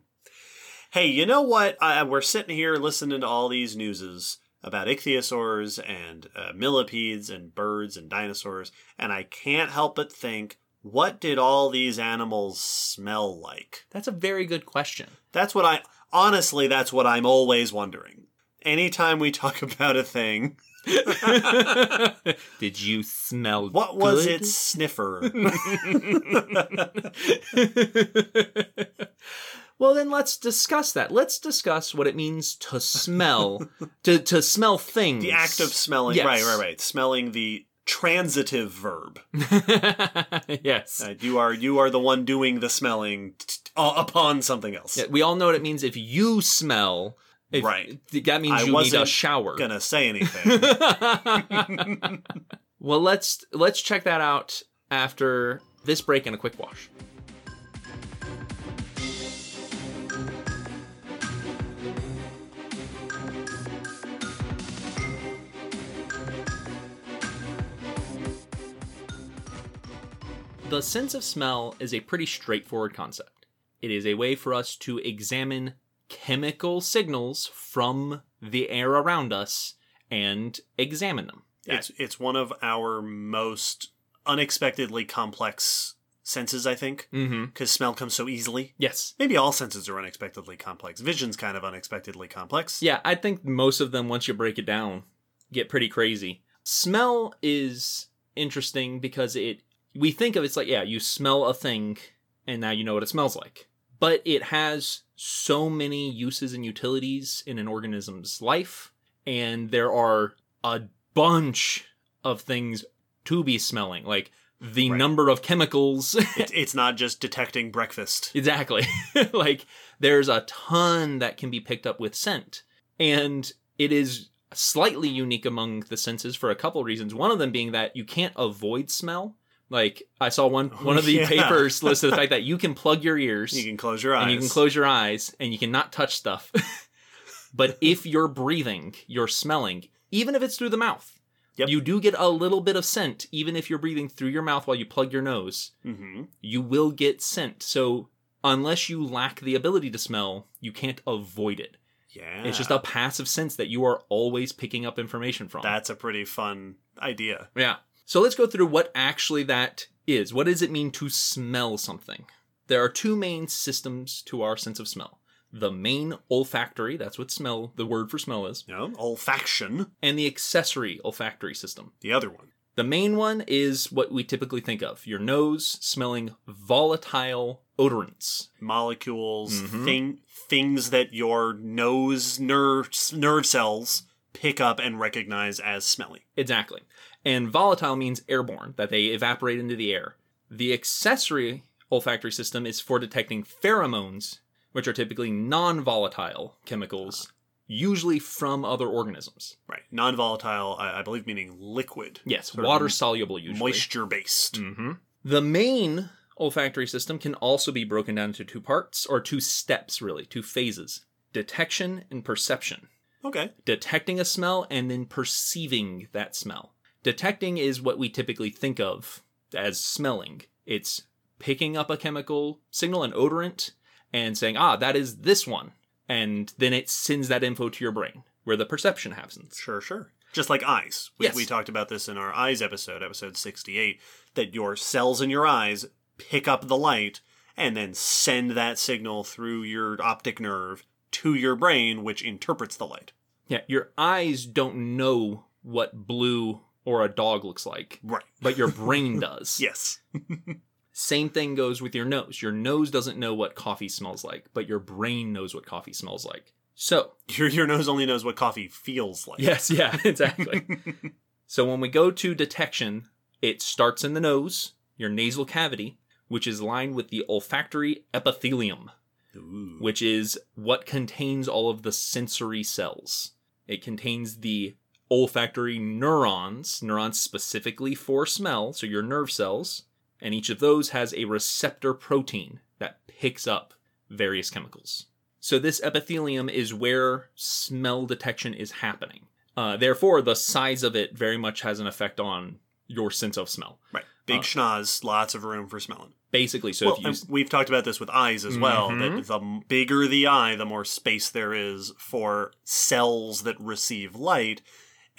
S1: Hey, you know what? I, we're sitting here listening to all these newses about ichthyosaurs and uh, millipedes and birds and dinosaurs, and I can't help but think, what did all these animals smell like?
S2: That's a very good question.
S1: That's what I honestly. That's what I'm always wondering. Anytime we talk about a thing,
S2: Did you smell?
S1: what was
S2: good?
S1: its sniffer?
S2: well, then let's discuss that. Let's discuss what it means to smell, to to smell things.
S1: The act of smelling.
S2: Yes.
S1: Right, right, right. Smelling the transitive verb.
S2: yes.
S1: Uh, you are you are the one doing the smelling t- t- uh, upon something else.
S2: Yeah, we all know what it means if you smell. If,
S1: Right.
S2: That means
S1: I
S2: you need a shower.
S1: Gonna say anything.
S2: well, let's let's check that out after this break and a quick wash. The sense of smell is a pretty straightforward concept. It is a way for us to examine chemical signals from the air around us and examine them.
S1: it's it's one of our most unexpectedly complex senses, I think,
S2: Mm-hmm.
S1: because smell comes so easily.
S2: Yes.
S1: Maybe all senses are unexpectedly complex. Vision's kind of unexpectedly complex.
S2: Yeah, I think most of them, once you break it down, get pretty crazy. Smell is interesting because it we think of it's like yeah, you smell a thing and now you know what it smells like. But it has so many uses and utilities in an organism's life and there are a bunch of things to be smelling like the
S1: Right.
S2: number of chemicals
S1: It, it's not just detecting breakfast.
S2: Exactly. like there's a ton that can be picked up with scent. And it is slightly unique among the senses for a couple reasons. One of them being that you can't avoid smell. Like I saw one one of the
S1: Yeah.
S2: papers listed the fact that you can plug your ears
S1: You can close your eyes.
S2: and you can close your eyes and you cannot touch stuff. but if you're breathing, you're smelling, even if it's through the mouth.
S1: Yep.
S2: You do get a little bit of scent, even if you're breathing through your mouth while you plug your nose
S1: hmm
S2: you will get scent. So unless you lack the ability to smell, you can't avoid it.
S1: Yeah.
S2: It's just a passive sense that you are always picking up information from.
S1: That's a pretty fun idea.
S2: yeah. So let's go through what actually that is. What does it mean to smell something? There are two main systems to our sense of smell. The main olfactory, that's what smell, the word for smell is,
S1: know, olfaction,
S2: and the accessory olfactory system.
S1: the other one.
S2: The main one is what we typically think of your nose smelling volatile odorants.
S1: Molecules,
S2: Mhm.
S1: thing, things that your nose nerve nerve cells pick up and recognize as smelly.
S2: Exactly. And volatile means airborne, that they evaporate into the air. The accessory olfactory system is for detecting pheromones, which are typically non volatile chemicals, usually from other organisms.
S1: Right. Non-volatile, I, I believe, meaning liquid.
S2: Yes, water soluble usually.
S1: Moisture based.
S2: hmm The main olfactory system can also be broken down into two parts, or two steps, really, two phases detection and perception.
S1: Okay.
S2: detecting a smell and then perceiving that smell. Detecting is what we typically think of as smelling. It's picking up a chemical signal, an odorant, and saying, ah, that is this one. And then it sends that info to your brain, where the perception happens.
S1: Sure, sure. Just like eyes. We,
S2: Yes.
S1: we talked about this in our eyes episode, episode 68, that your cells in your eyes pick up the light and then send that signal through your optic nerve to your brain, which interprets the light.
S2: Yeah, your eyes don't know what blue or a dog looks like,
S1: Right.
S2: but your brain does.
S1: Yes.
S2: Same thing goes with your nose. Your nose doesn't know what coffee smells like, but your brain knows what coffee smells like. So,
S1: Your, your nose only knows what coffee feels like.
S2: Yes, yeah, exactly. so when we go to detection, it starts in the nose, your nasal cavity, which is lined with the olfactory epithelium,
S1: Ooh.
S2: which is what contains all of the sensory cells. It contains the olfactory neurons, neurons specifically for smell, so your nerve cells, and each of those has a receptor protein that picks up various chemicals. So this epithelium is where smell detection is happening. Uh, therefore, the size of it very much has an effect on your sense of smell.
S1: Right. Big
S2: Uh,
S1: schnoz, lots of room for smelling.
S2: Basically, so
S1: well,
S2: if you
S1: we've talked about this with eyes as well.
S2: Mhm.
S1: That the bigger the eye, the more space there is for cells that receive light,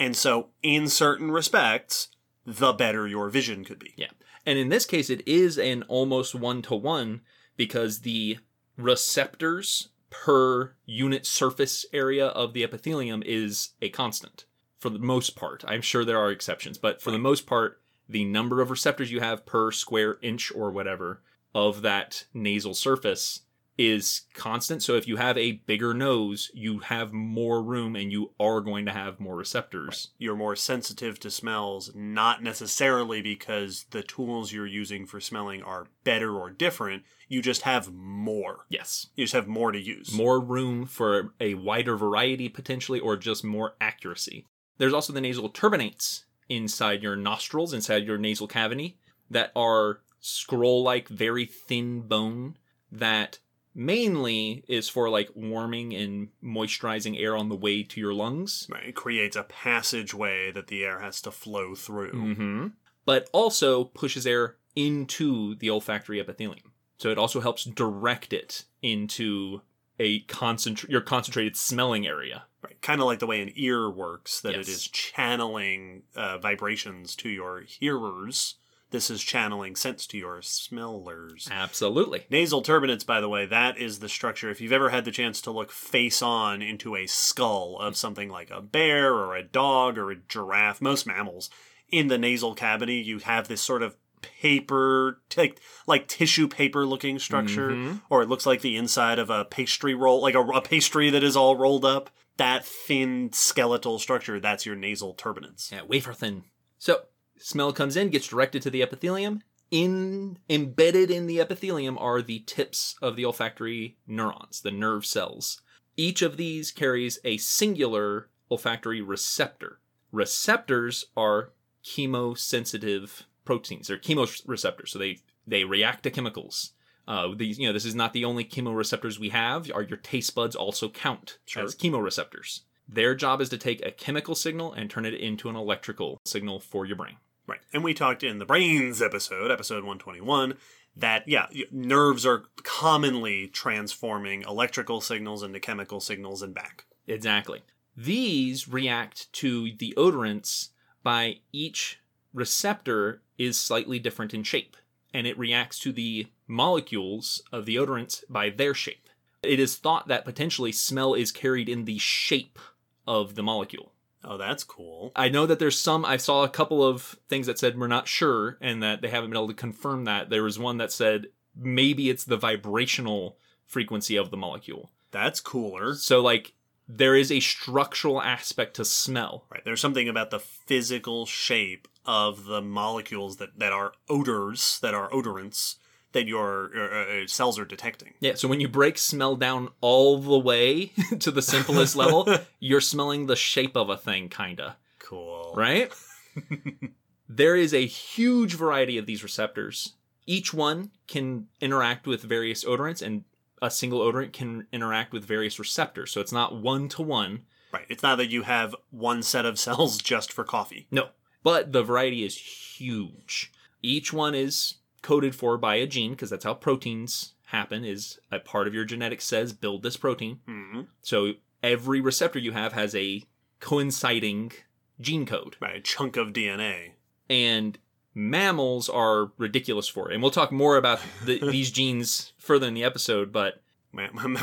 S1: and so in certain respects, the better your vision could be.
S2: Yeah. And in this case, it is an almost one to one because the receptors per unit surface area of the epithelium is a constant for the most part. I'm sure there are exceptions, but for the most part, the number of receptors you have per square inch or whatever of that nasal surface is constant. So if you have a bigger nose, you have more room and you are going to have more receptors.
S1: You're more sensitive to smells, not necessarily because the tools you're using for smelling are better or different. You just have more.
S2: Yes.
S1: You just have more to use.
S2: more room for a wider variety potentially or just more accuracy. There's also the nasal turbinates inside your nostrils, inside your nasal cavity, that are scroll like, very thin bone that mainly is for like warming and moisturizing air on the way to your lungs.
S1: Right. It creates a passageway that the air has to flow through.
S2: Mm-hmm. But also pushes air into the olfactory epithelium. So it also helps direct it into a concentrate your concentrated smelling area.
S1: Right. Kind of like the way an ear works, that
S2: Yes.
S1: it is channeling uh, vibrations to your hearers. This is channeling sense to your smellers.
S2: Absolutely.
S1: Nasal turbinates, by the way, that is the structure. If you've ever had the chance to look face on into a skull of something like a bear or a dog or a giraffe, most mammals, in the nasal cavity, you have this sort of paper, t- like tissue paper looking structure,
S2: Mhm.
S1: or it looks like the inside of a pastry roll, like a, a pastry that is all rolled up. That thin skeletal structure, that's your nasal turbinates.
S2: Yeah, wafer thin. So smell comes in, gets directed to the epithelium. In embedded in the epithelium are the tips of the olfactory neurons, the nerve cells. Each of these carries a singular olfactory receptor. Receptors are chemosensitive proteins. They're chemoreceptors, so they they react to chemicals. Uh, these, you know, this is not the only chemoreceptors we have. Are your taste buds also count
S1: Sure.
S2: as chemoreceptors? Their job is to take a chemical signal and turn it into an electrical signal for your brain.
S1: Right. And we talked in the brains episode, episode 121, that, yeah, nerves are commonly transforming electrical signals into chemical signals and back.
S2: Exactly. These react to the odorants by each receptor is slightly different in shape, and it reacts to the molecules of the odorants by their shape. It is thought that potentially smell is carried in the shape of the molecule.
S1: Oh, that's cool.
S2: I know that there's some. I saw a couple of things that said we're not sure, and that they haven't been able to confirm that. There was one that said maybe it's the vibrational frequency of the molecule.
S1: That's cooler.
S2: So, like, there is a structural aspect to smell.
S1: Right. There's something about the physical shape of the molecules that, that are odors, that are odorants, that your uh, uh, cells are detecting.
S2: Yeah, so when you break smell down all the way to the simplest level, you're smelling the shape of a thing, kinda.
S1: Cool.
S2: Right? there is a huge variety of these receptors. Each one can interact with various odorants, and a single odorant can interact with various receptors. So it's not one to one.
S1: Right. It's not that you have one set of cells just for coffee.
S2: No. But the variety is huge. Each one is coded for by a gene, because that's how proteins happen, is a part of your genetics says build this protein.
S1: hmm
S2: So every receptor you have has a coinciding gene code.
S1: By A chunk of DNA.
S2: And mammals are ridiculous for it. And we'll talk more about the, these genes further in the episode, but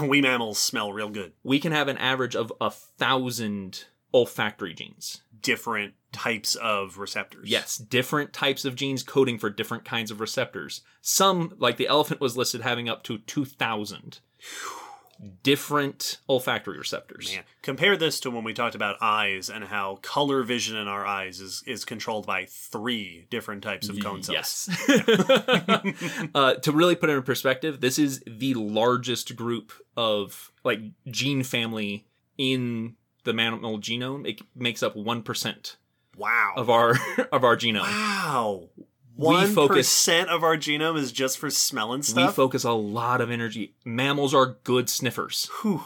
S1: we mammals smell real good.
S2: we can have an average of a thousand olfactory genes.
S1: Different types of receptors.
S2: Yes, different types of genes coding for different kinds of receptors. Some, like the elephant, was listed having up to 2,000 different olfactory receptors.
S1: Man, compare this to when we talked about eyes and how color vision in our eyes is, is controlled by three different types of cone cells.
S2: Yes. uh, to really put it in perspective, this is the largest group of like gene family in the mammal genome. It makes up one percent
S1: Wow.
S2: of our of our genome.
S1: wow. One
S2: focus-
S1: of our genome is just for smelling stuff.
S2: We focus a lot of energy. Mammals are good sniffers.
S1: Whew.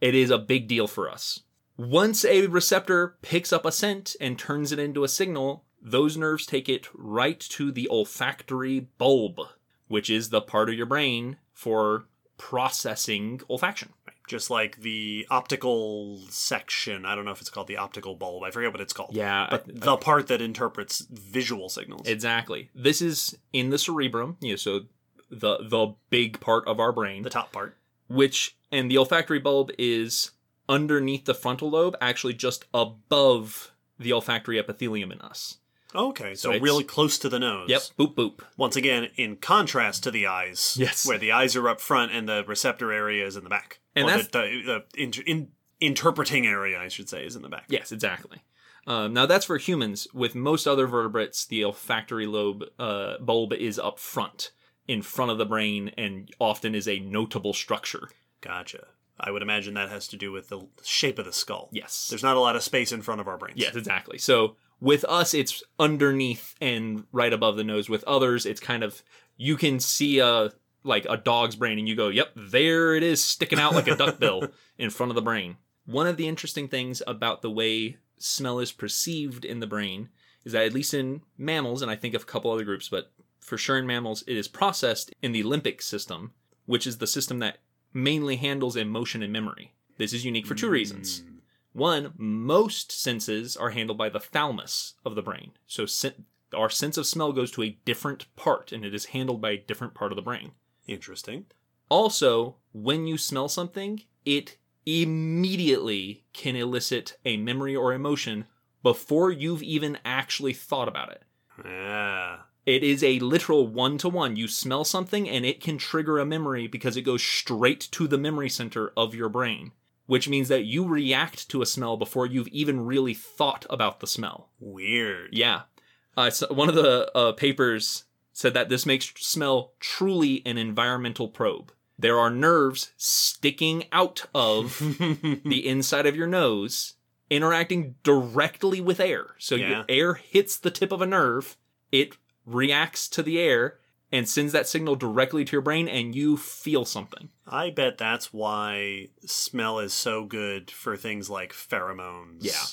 S2: It is a big deal for us. Once a receptor picks up a scent and turns it into a signal, those nerves take it right to the olfactory bulb, which is the part of your brain for processing olfaction.
S1: Just like the optical section. I don't know if it's called the optical bulb. I forget what it's called.
S2: Yeah,
S1: But
S2: I-
S1: the part that interprets visual signals.
S2: exactly. This is in the cerebrum, you know, so the the big part of our brain,
S1: the top part.
S2: which and the olfactory bulb is underneath the frontal lobe, actually just above the olfactory epithelium in us.
S1: Okay, so,
S2: it's-
S1: really close to the nose.
S2: Yep, boop boop.
S1: Once again, in contrast to the eyes.
S2: Yes.
S1: Where the eyes are up front and the receptor area is in the back.
S2: And that's-
S1: the, the, the in, in, interpreting area, I should say, is in the back.
S2: Yes, exactly. Um, now that's for humans. With most other vertebrates, the olfactory lobe uh, bulb is up front, in front of the brain, and often is a notable structure.
S1: Gotcha. I would imagine that has to do with the shape of the skull.
S2: Yes.
S1: There's not a lot of space in front of our brains.
S2: Yes, exactly. So with us, it's underneath and right above the nose. With others, it's kind of you can see a like a dog's brain, and you go, "Yep, there it is, sticking out like a duckbill in front of the brain." One of the interesting things about the way smell is perceived in the brain is that at least in mammals, and I think of a couple other groups, but for sure in mammals, it is processed in the limbic system, which is the system that mainly handles emotion and memory. This is unique for two reasons.
S1: Mm.
S2: One, most senses are handled by the thalamus of the brain. So sen- our sense of smell goes to a different part and it is handled by a different part of the brain.
S1: Interesting.
S2: Also, when you smell something, it immediately can elicit a memory or emotion before you've even actually thought about it.
S1: Yeah.
S2: It is a literal one to one. You smell something and it can trigger a memory because it goes straight to the memory center of your brain, which means that you react to a smell before you've even really thought about the smell.
S1: Weird.
S2: Yeah. Uh, so one of the uh, papers said that this makes smell truly an environmental probe. There are nerves sticking out of the inside of your nose, interacting directly with air. So
S1: Yeah.
S2: your air hits the tip of a nerve, it reacts to the air and sends that signal directly to your brain, and you feel something.
S1: I bet that's why smell is so good for things like pheromones.
S2: Yeah.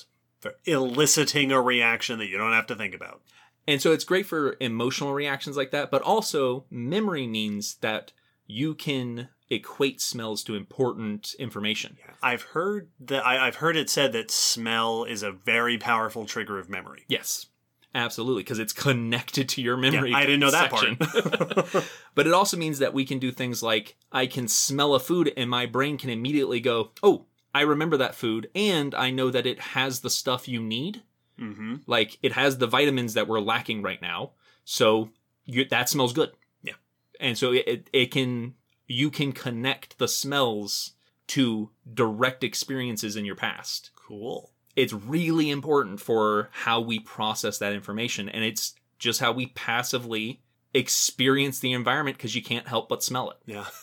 S1: For eliciting a reaction that you don't have to think about.
S2: And so it's great for emotional reactions like that, but also memory means that you can equate smells to important information. Yeah.
S1: I've heard that I, I've heard it said that smell is a very powerful trigger of memory.
S2: Yes, absolutely, because it's connected to your memory.
S1: Yeah, I didn't know that part.
S2: but it also means that we can do things like I can smell a food and my brain can immediately go, "Oh, I remember that food, and I know that it has the stuff you need.
S1: Hmm
S2: Like it has the vitamins that we're lacking right now. So you, that smells good.
S1: Yeah.
S2: and so it, it it can you can connect the smells to direct experiences in your past.
S1: Cool.
S2: It's really important for how we process that information, and it's just how we passively experience the environment because you can't help but smell it.
S1: Yeah.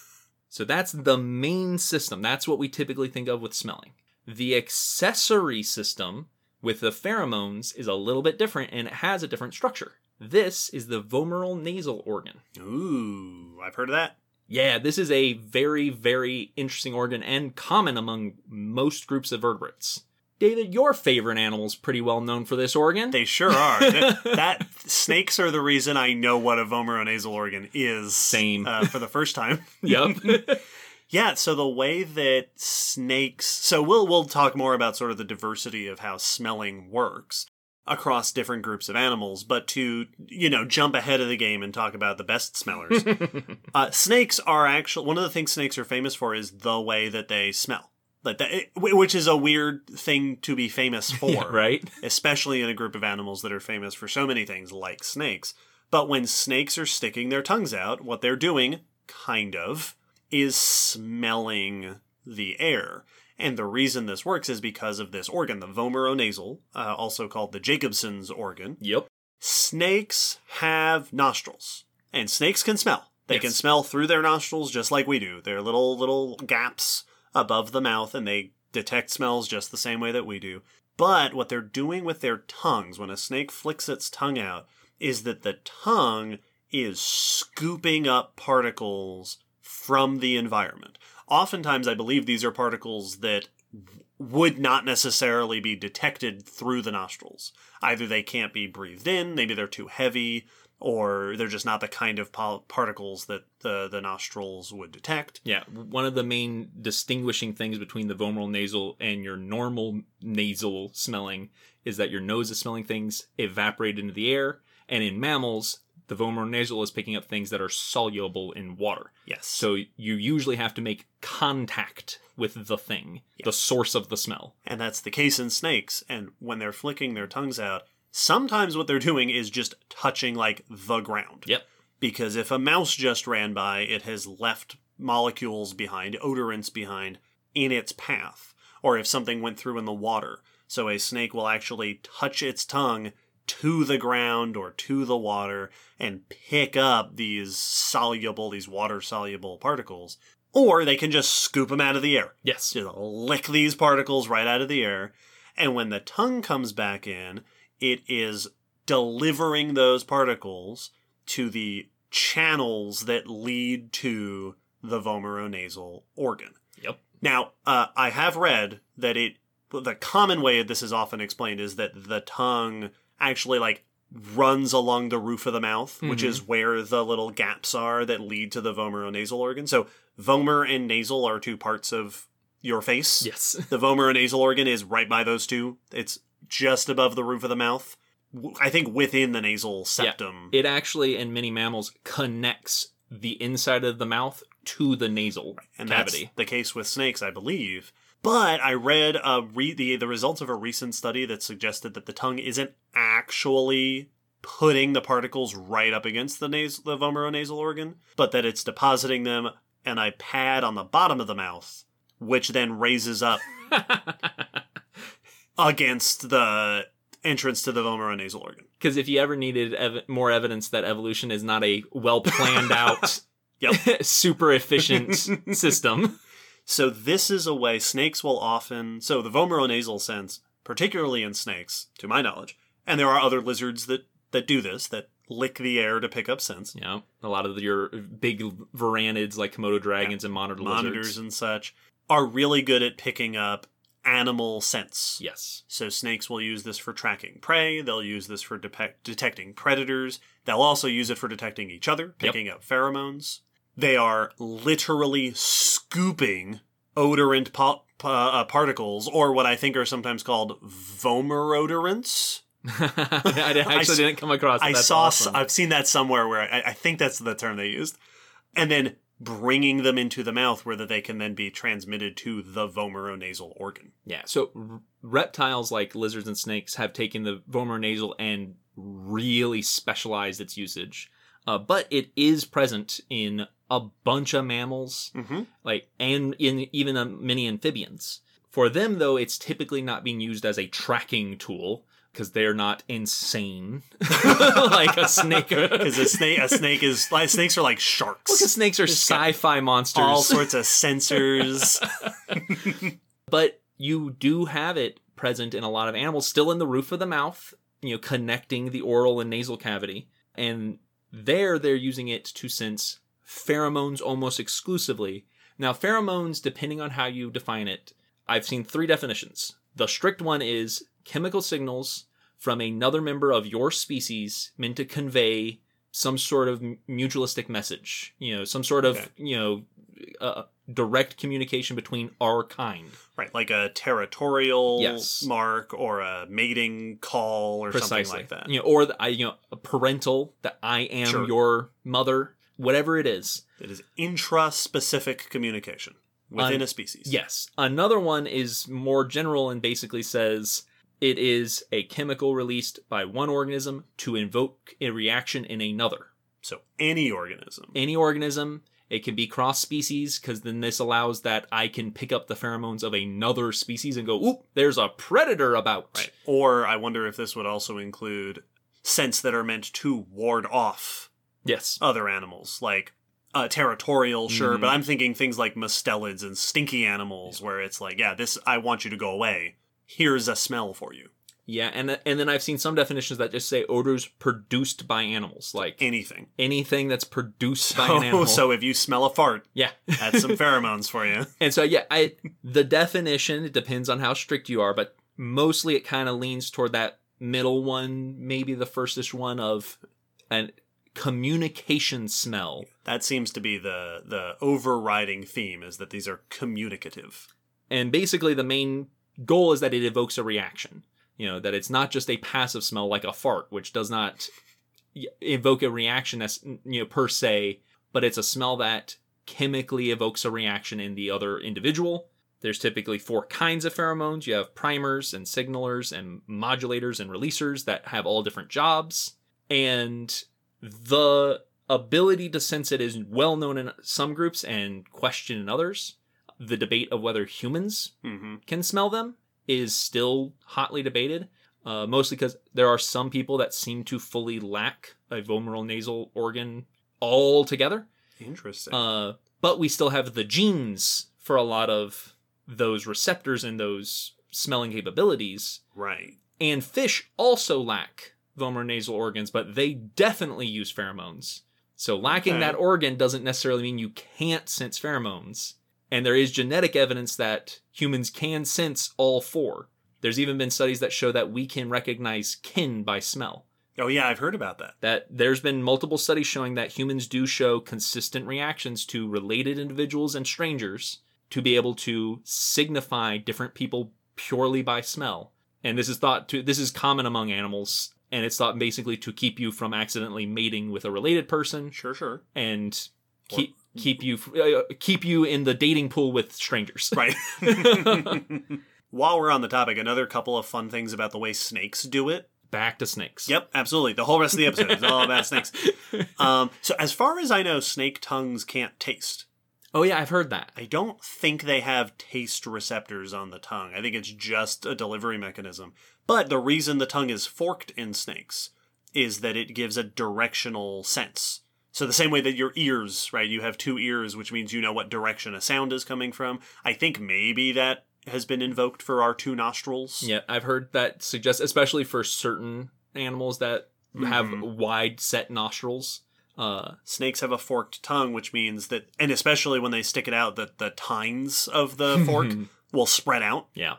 S2: So that's the main system. That's what we typically think of with smelling. The accessory system with the pheromones is a little bit different and it has a different structure. This is the vomeronasal organ.
S1: Ooh, I've heard of that.
S2: Yeah, this is a very, very interesting organ and common among most groups of vertebrates. David, your favorite animal's pretty well known for this organ.
S1: They sure are. that, that- snakes are the reason I know what a vomeronasal organ is.
S2: Same.
S1: Uh, for the first time.
S2: yep.
S1: Yeah, so the way that snakes so we'll we'll talk more about sort of the diversity of how smelling works across different groups of animals, but to you know, jump ahead of the game and talk about the best smellers. uh, snakes are actually one of the things snakes are famous for is the way that they smell. Like that, it- which is a weird thing to be famous for,
S2: Yeah, right?
S1: especially in a group of animals that are famous for so many things like snakes. But when snakes are sticking their tongues out, what they're doing, kind of, is smelling the air. And the reason this works is because of this organ, the vomeronasal, uh, also called the Jacobson's organ.
S2: Yep.
S1: Snakes have nostrils, and snakes can smell. They
S2: Yes.
S1: can smell through their nostrils just like we do. They're little little gaps above the mouth, and they detect smells just the same way that we do. But what they're doing with their tongues when a snake flicks its tongue out is that the tongue is scooping up particles from the environment. Oftentimes, I believe these are particles that would not necessarily be detected through the nostrils. Either they can't be breathed in, maybe they're too heavy, or they're just not the kind of particles that the, the nostrils would detect.
S2: Yeah, one of the main distinguishing things between the vomeronasal and your normal nasal smelling is that your nose is smelling things evaporate into the air, and in mammals, the vomeronasal is picking up things that are soluble in water.
S1: Yes.
S2: So you usually have to make contact with the thing, the source of the smell.
S1: And that's the case in snakes. And when they're flicking their tongues out, sometimes what they're doing is just touching like the ground.
S2: Yep.
S1: Because if a mouse just ran by, it has left molecules behind, odorants behind in its path. Or if something went through in the water. So a snake will actually touch its tongue to the ground or to the water and pick up these soluble, these water soluble particles. Or they can just scoop them out of the air
S2: Yes.
S1: just lick these particles right out of the air. And when the tongue comes back in, it is delivering those particles to the channels that lead to the vomeronasal organ.
S2: Yep.
S1: Now, uh, I have read that it the common way this is often explained is that the tongue actually like runs along the roof of the mouth, which
S2: Mhm.
S1: is where the little gaps are that lead to the vomeronasal organ. So vomer and nasal are two parts of your face.
S2: Yes.
S1: The vomeronasal organ is right by those two. It's just above the roof of the mouth. I think within the nasal septum.
S2: It actually, in many mammals, connects the inside of the mouth to the nasal
S1: and
S2: cavity.
S1: that's the case with snakes, I believe. But I read a re- the the results of a recent study that suggested that the tongue isn't actually putting the particles right up against the nas- the vomeronasal organ, but that it's depositing them in a pad on the bottom of the mouth, which then raises up against the entrance to the vomeronasal organ.
S2: Because if you ever needed ev- more evidence that evolution is not a well planned out, super efficient system,
S1: So this is a way snakes will often so the vomeronasal sense, particularly in snakes, to my knowledge, and there are other lizards that that do this that lick the air to pick up scents.
S2: know, a lot of your big varanids like Komodo dragons and monitor
S1: Monitors
S2: lizards.
S1: and such are really good at picking up animal scents.
S2: Yes.
S1: So snakes will use this for tracking prey. They'll use this for depec- detecting predators. They'll also use it for detecting each other, picking up pheromones. They are literally scooping odorant po- uh, particles, or what I think are sometimes called vomerodorants.
S2: I did-
S1: I
S2: actually
S1: s-
S2: didn't come across. It.
S1: I saw,
S2: awesome.
S1: have seen that somewhere where I, I think that's the term they used, and then bringing them into the mouth where that they can then be transmitted to the vomeronasal organ.
S2: Yeah, so r- reptiles like lizards and snakes have taken the vomeronasal and really specialized its usage. Uh, but it is present in a bunch of mammals,
S1: Mm-hmm.
S2: like and in even uh, many amphibians. For them, though, it's typically not being used as a tracking tool because they're not insane like a snake.
S1: Because a snake, a snake is like snakes are like sharks.
S2: Because snakes are
S1: It's
S2: sci-fi monsters.
S1: all sorts of sensors.
S2: but you do have it present in a lot of animals still in the roof of the mouth you know connecting the oral and nasal cavity and there they're using it to sense pheromones almost exclusively now pheromones depending on how you define it i've seen three definitions the strict one is chemical signals from another member of your species meant to convey some sort of mutualistic message you know some sort of
S1: Okay.
S2: you know uh, direct communication between our kind
S1: right, like a territorial
S2: Yes.
S1: mark or a mating call or
S2: precisely
S1: something like that.
S2: you know or the, I, you know a parental that i am
S1: Sure.
S2: your mother whatever it is
S1: It is intra-specific communication within
S2: Un-
S1: a species.
S2: yes another one is more general and basically says it is a chemical released by one organism to invoke a reaction in another
S1: So any organism.
S2: any organism it can be cross species because then this allows that i can pick up the pheromones of another species and go oop there's a predator about
S1: Right. Or I wonder if this would also include scents that are meant to ward off
S2: yes
S1: other animals, like uh, territorial, sure,
S2: Mhm.
S1: but I'm thinking things like mustelids and stinky animals, where it's like, yeah, this I want you to go away. Here's a smell for you.
S2: Yeah, and and then I've seen some definitions that just say odors produced by animals, like
S1: Anything.
S2: anything that's produced by an
S1: So,
S2: animal.
S1: so if you smell a fart,
S2: yeah,
S1: that's some pheromones for you.
S2: and so yeah, I the definition it depends on how strict you are, but mostly it kind of leans toward that middle one, maybe the firstish one of an communication smell.
S1: That seems to be the the overriding theme is that these are communicative.
S2: And basically, the main goal is that it evokes a reaction. You know, that it's not just a passive smell like a fart, which does not evoke a reaction as you know per se, but it's a smell that chemically evokes a reaction in the other individual. There's typically four kinds of pheromones. You have primers and signalers and modulators and releasers that have all different jobs. And the ability to sense it is well known in some groups and questioned in others. The debate of whether humans
S1: hmm
S2: can smell them is still hotly debated. Uh, mostly because there are some people that seem to fully lack a vomeronasal organ altogether.
S1: Interesting.
S2: Uh, but we still have the genes for a lot of those receptors and those smelling capabilities.
S1: right.
S2: And fish also lack nasal organs, but they definitely use pheromones. So lacking
S1: Okay.
S2: that organ doesn't necessarily mean you can't sense pheromones. And there is genetic evidence that humans can sense all four. There's even been studies that show that we can recognize kin by smell.
S1: Oh yeah, I've heard about that.
S2: That there's been multiple studies showing that humans do show consistent reactions to related individuals and strangers to be able to signify different people purely by smell. And this is thought to this is common among animals and it's thought basically to keep you from accidentally mating with a related person
S1: Sure, sure.
S2: and
S1: Or
S2: keep keep you uh, keep you in the dating pool with strangers.
S1: Right. While we're on the topic, another couple of fun things about the way snakes do it.
S2: Back to snakes.
S1: Yep, absolutely. The whole rest of the episode is all about snakes. Um, so, as far as I know, snake tongues can't taste.
S2: Oh yeah, I've heard that.
S1: I don't think they have taste receptors on the tongue. I think it's just a delivery mechanism. But the reason the tongue is forked in snakes is that it gives a directional sense. So the same way that your ears, right? You have two ears, which means you know what direction a sound is coming from. I think maybe that has been invoked for our two nostrils.
S2: Yeah, I've heard that suggest, especially for certain animals that have
S1: Mhm.
S2: wide set nostrils. Uh,
S1: Snakes have a forked tongue, which means that, and especially when they stick it out, that the tines of the fork will spread out.
S2: yeah.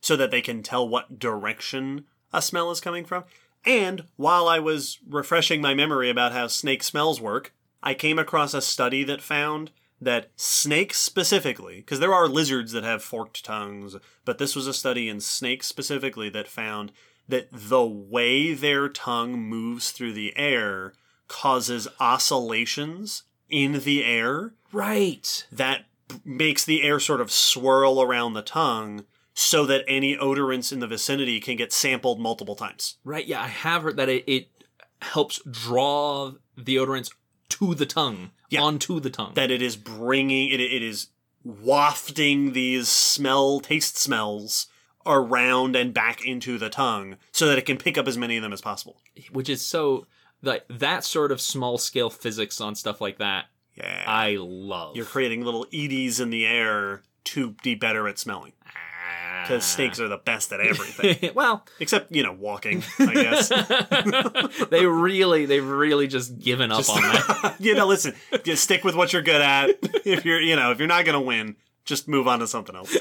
S1: so that they can tell what direction a smell is coming from. And while I was refreshing my memory about how snake smells work, I came across a study that found that snakes specifically, because there are lizards that have forked tongues, but this was a study in snakes specifically that found that the way their tongue moves through the air causes oscillations in the air
S2: Right.
S1: that makes the air sort of swirl around the tongue so that any odorants in the vicinity can get sampled multiple times.
S2: Right. Yeah, I have heard that it, it helps draw the odorants to the tongue,
S1: Yeah.
S2: onto the tongue.
S1: That it is bringing it it is wafting these smell taste smells around and back into the tongue so that it can pick up as many of them as possible.
S2: which is so like that sort of small scale physics on stuff like that.
S1: Yeah.
S2: I love.
S1: You're creating little eddies in the air to be better at smelling. Ah. Because snakes are the best at everything.
S2: well,
S1: Except, you know, walking, I guess.
S2: they really, they've really just given up
S1: Just-
S2: on that.
S1: you know, listen, just stick with what you're good at. If you're, you know, if you're not going to win, just move on to something else.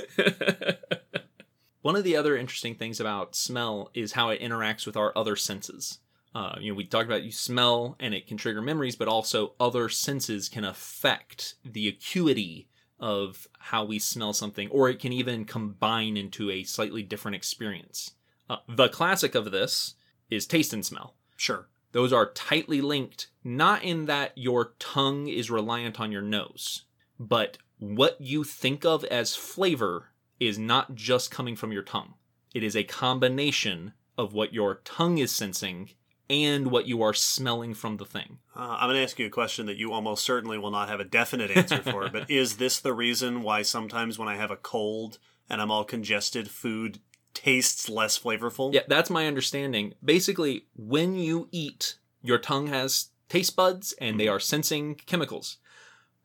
S2: One of the other interesting things about smell is how it interacts with our other senses. Uh, you know, we talked about you smell and it can trigger memories, but also other senses can affect the acuity of how we smell something, or it can even combine into a slightly different experience. Uh, the classic of this is taste and smell.
S1: Sure.
S2: Those are tightly linked, not in that your tongue is reliant on your nose, but what you think of as flavor is not just coming from your tongue. It is a combination of what your tongue is sensing and what you are smelling from the thing.
S1: Uh, I'm going to ask you a question that you almost certainly will not have a definite answer for, but is this the reason why sometimes when I have a cold and I'm all congested, food tastes less flavorful?
S2: Yeah, that's my understanding. Basically, when you eat, your tongue has taste buds and they are sensing chemicals.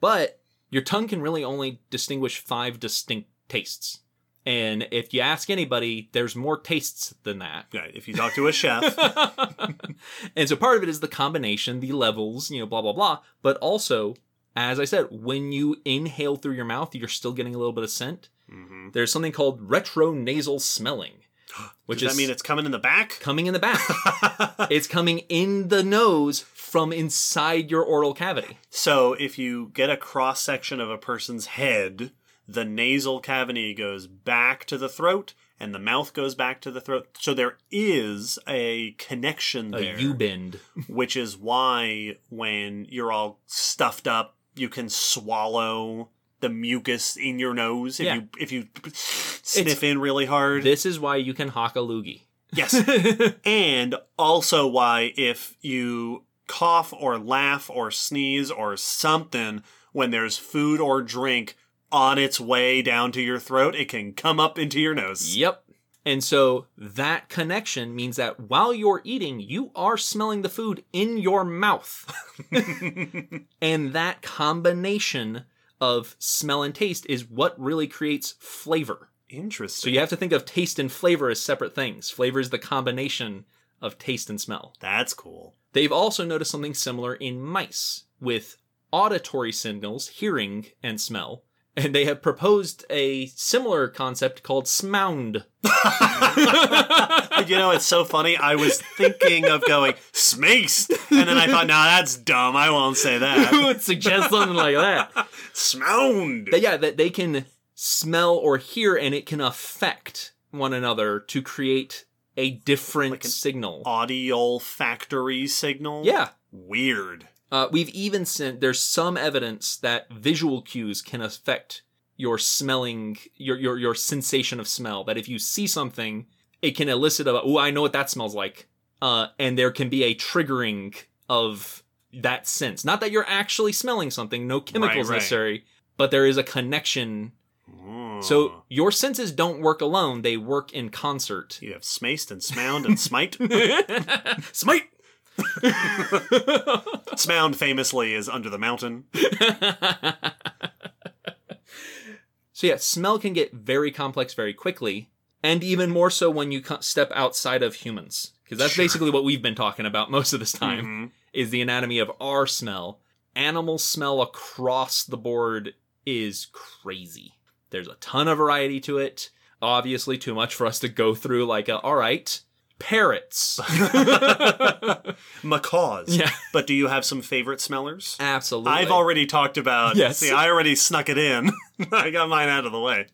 S2: But your tongue can really only distinguish five distinct tastes. And if you ask anybody, there's more tastes than that.
S1: Yeah, if you talk to a chef,
S2: and so part of it is the combination, the levels, you know, blah, blah, blah. But also, as I said, when you inhale through your mouth, you're still getting a little bit of scent.
S1: Mhm.
S2: There's something called retronasal smelling, which
S1: does
S2: is
S1: that mean it's coming in the back?
S2: coming in the back. it's coming in the nose from inside your oral cavity.
S1: So if you get a cross section of a person's head, the nasal cavity goes back to the throat and the mouth goes back to the throat. So there is a connection
S2: A
S1: there,
S2: U bend.
S1: which is why when you're all stuffed up, you can swallow the mucus in your nose if
S2: Yeah.
S1: you if you sniff in really hard.
S2: This is why you can hock a loogie.
S1: yes. and also why if you cough or laugh or sneeze or something when there's food or drink on its way down to your throat, it can come up into your nose.
S2: Yep. And so that connection means that while you're eating, you are smelling the food in your mouth. and that combination of smell and taste is what really creates flavor.
S1: Interesting.
S2: So you have to think of taste and flavor as separate things. Flavor is the combination of taste and smell.
S1: That's cool.
S2: They've also noticed something similar in mice with auditory signals, hearing and smell. And they have proposed a similar concept called smound.
S1: you know, it's so funny. I was thinking of going smaced, and then I thought, nah, that's dumb. I won't say that.
S2: Who would suggest something like that?
S1: Smound.
S2: But yeah, that they can smell or hear and it can affect one another to create a different
S1: Like
S2: signal.
S1: Audio factory signal.
S2: Yeah.
S1: Weird.
S2: Uh, we've even sent there's some evidence that visual cues can affect your smelling, your your your sensation of smell. That if you see something, it can elicit a oh I know what that smells like, uh, and there can be a triggering of that sense. Not that you're actually smelling something, no chemicals
S1: right.
S2: necessary, but there is a connection. So your senses don't work alone; they work in concert.
S1: you have smaced and smound and smite.
S2: Smite.
S1: Smound famously is under the mountain.
S2: So yeah, smell can get very complex very quickly, and even more so when you step outside of humans, because that's
S1: Sure.
S2: basically what we've been talking about most of this time
S1: Mhm.
S2: is the anatomy of our smell. Animal smell across the board is crazy. There's a ton of variety to it. Obviously, too much for us to go through. Like, a, all right, parrots.
S1: Macaws.
S2: yeah,
S1: But do you have some favorite smellers?
S2: absolutely.
S1: I've already talked about.
S2: Yes.
S1: See, I already snuck it in. I got mine out of the way.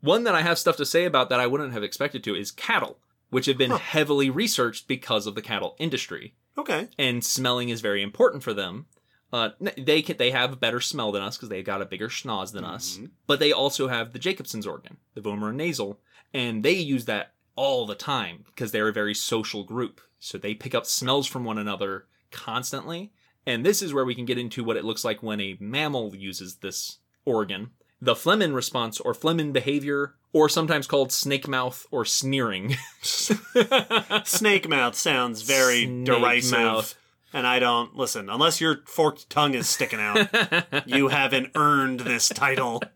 S2: One that I have stuff to say about that I wouldn't have expected to is cattle, which have been
S1: Huh.
S2: heavily researched because of the cattle industry.
S1: Okay.
S2: and smelling is very important for them. Uh, they can, they have a better smell than us because they've got a bigger schnoz than us,
S1: Mhm.
S2: but they also have the Jacobson's organ, the vomeronasal, and they use that all the time because they're a very social group. So they pick up smells from one another constantly. And this is where we can get into what it looks like when a mammal uses this organ. The Flehmen response or Flehmen behavior, or sometimes called snake mouth or sneering.
S1: Snake mouth sounds very
S2: Snake
S1: derisive.
S2: mouth.
S1: And I don't listen, unless your forked tongue is sticking out, you haven't earned this title.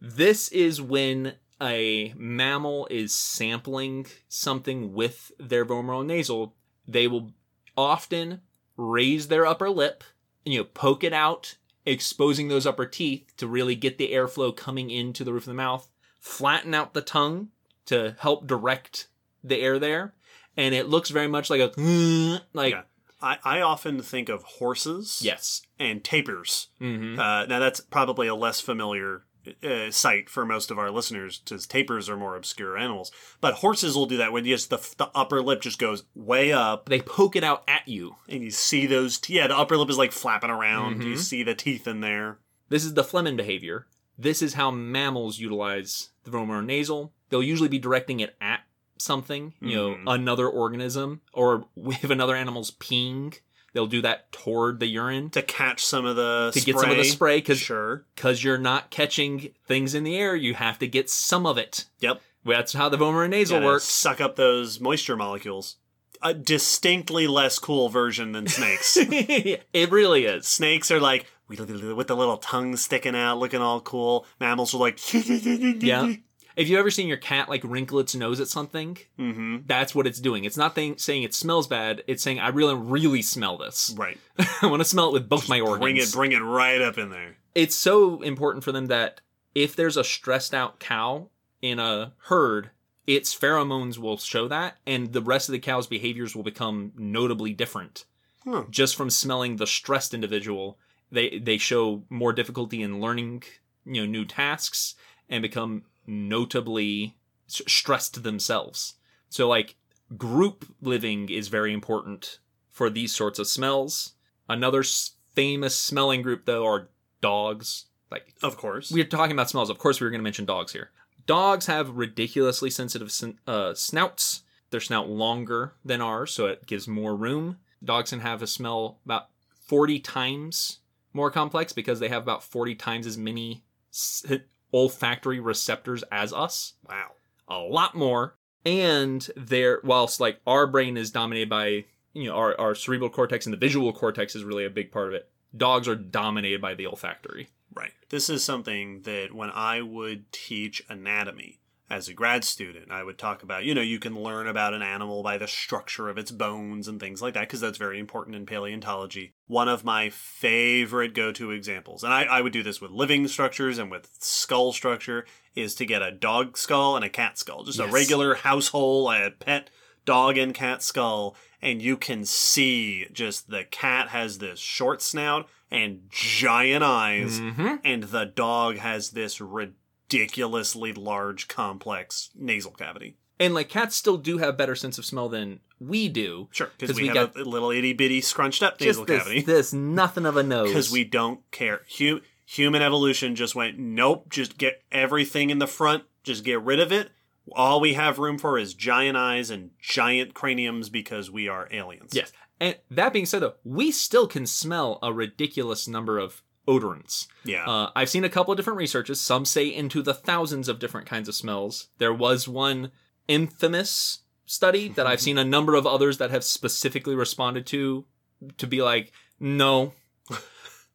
S2: This is when a mammal is sampling something with their vomeronasal. They will often raise their upper lip and you know, poke it out, exposing those upper teeth to really get the airflow coming into the roof of the mouth, flatten out the tongue to help direct the air there. And it looks very much like a like
S1: Yeah. I, I often think of horses
S2: yes.
S1: and tapirs.
S2: hmm
S1: Uh, now, that's probably a less familiar uh, sight for most of our listeners, because tapirs are more obscure animals. But horses will do that when just the, the upper lip just goes way up,
S2: They poke it out at you.
S1: and you see those. T- yeah, the upper lip is like flapping around. You
S2: Mhm.
S1: see the teeth in there.
S2: This is the Flehmen behavior. This is how mammals utilize the vomeronasal. They'll usually be directing it at something, you know,
S1: Mhm.
S2: another organism, or if another animal's peeing, they'll do that toward the urine
S1: To catch some of the
S2: to get some of the spray because
S1: Sure.
S2: you're not catching things in the air. You have to get some of it.
S1: Yep.
S2: That's how the vomeronasal works.
S1: Suck up those moisture molecules. A distinctly less cool version than snakes.
S2: it really is.
S1: snakes are like with the little tongue sticking out, looking all cool. Mammals are like,
S2: Yeah. If you've ever seen your cat like wrinkle its nose at something,
S1: hmm
S2: that's what it's doing. It's not th- saying it smells bad. It's saying I really, really smell this.
S1: Right.
S2: I want to smell it with both my organs.
S1: Bring it, bring it right up in there.
S2: it's so important for them that if there's a stressed out cow in a herd, its pheromones will show that, and the rest of the cow's behaviors will become notably different. Just from smelling the stressed individual, they they show more difficulty in learning, you know, new tasks and become notably s- stressed themselves. So like group living is very important for these sorts of smells. Another s- famous smelling group though are dogs. Like
S1: Of course.
S2: we're talking about smells. Of course, we were going to mention dogs here. Dogs have ridiculously sensitive uh, snouts. Their snout longer than ours, so it gives more room. Dogs can have a smell about 40 times more complex because they have about 40 times as many olfactory receptors as us.
S1: wow.
S2: A lot more. And they're, whilst like our brain is dominated by, you know, our, our cerebral cortex and the visual cortex is really a big part of it. Dogs are dominated by the olfactory.
S1: Right. This is something that when I would teach anatomy as a grad student, I would talk about, you know, you can learn about an animal by the structure of its bones and things like that, because that's very important in paleontology. One of my favorite go to examples, and I, I would do this with living structures and with skull structure, is to get a dog skull and a cat skull. Just a regular household, a pet dog and cat skull, and you can see just the cat has this short snout and giant eyes
S2: Mm-hmm.
S1: and the dog has this ridiculously large complex nasal cavity
S2: And like cats still do have better sense of smell than we do.
S1: Sure, because we,
S2: we
S1: have
S2: got-
S1: a little itty bitty scrunched up nasal
S2: this,
S1: cavity.
S2: this nothing of a nose.
S1: Because we don't care. Hu- human evolution just went, nope, just get everything in the front, just get rid of it. All we have room for is giant eyes and giant craniums because we are aliens.
S2: Yes. And that being said, though, we still can smell a ridiculous number of odorants.
S1: Yeah.
S2: Uh, I've seen a couple of different researches. Some say into the thousands of different kinds of smells. There was one infamous study that I've seen a number of others that have specifically responded to to be like, no,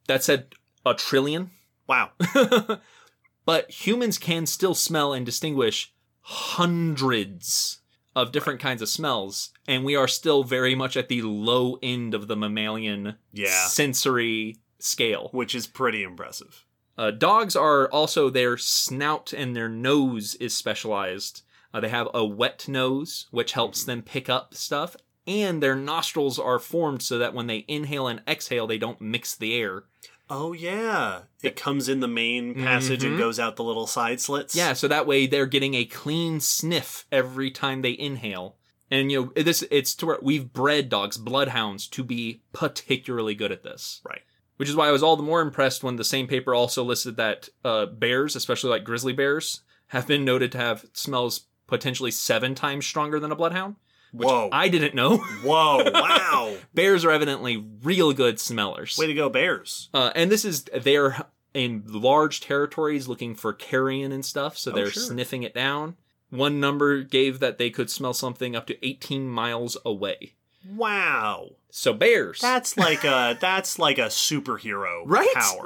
S2: that said a trillion.
S1: wow.
S2: but humans can still smell and distinguish hundreds of different kinds of smells, and we are still very much at the low end of the mammalian
S1: Yeah.
S2: sensory scale.
S1: Which is pretty impressive.
S2: Uh, dogs are also their snout and their nose is specialized. Uh, they have a wet nose, which helps them pick up stuff, and their nostrils are formed so that when they inhale and exhale, they don't mix the air.
S1: Oh, yeah. It comes in the main passage and
S2: Mhm.
S1: goes out the little side slits.
S2: Yeah, so that way they're getting a clean sniff every time they inhale. And you know, this it's to where we've bred dogs, bloodhounds, to be particularly good at this.
S1: Right.
S2: Which is why I was all the more impressed when the same paper also listed that uh, bears, especially like grizzly bears, have been noted to have smells potentially seven times stronger than a bloodhound.
S1: Whoa.
S2: I didn't know.
S1: Whoa. Wow.
S2: bears are evidently real good smellers.
S1: Way to go, Bears.
S2: Uh, and this is they're in large territories looking for carrion and stuff, so
S1: Oh,
S2: they're
S1: sure.
S2: sniffing it down. One number gave that they could smell something up to 18 miles away.
S1: Wow.
S2: So bears.
S1: That's like a that's like a superhero
S2: Right?
S1: power.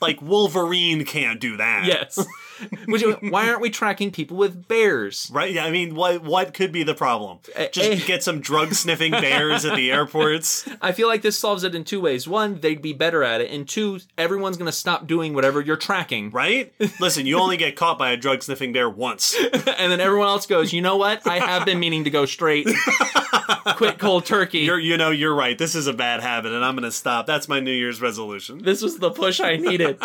S1: like Wolverine can't do that.
S2: yes. Which, why aren't we tracking people with bears?
S1: Right? Yeah, I mean, what what could be the problem?
S2: Eh,
S1: Just
S2: eh.
S1: get some drug sniffing bears at the airports.
S2: I feel like this solves it in two ways. One, they'd be better at it, and two, everyone's going to stop doing whatever you're tracking.
S1: Right? Listen, you only get caught by a drug sniffing bear once.
S2: and then everyone else goes, you know what? I have been meaning to go straight. Quit cold turkey.
S1: You're you know, you're right. This is a bad habit and I'm gonna stop. That's my New Year's resolution.
S2: This was the push I needed.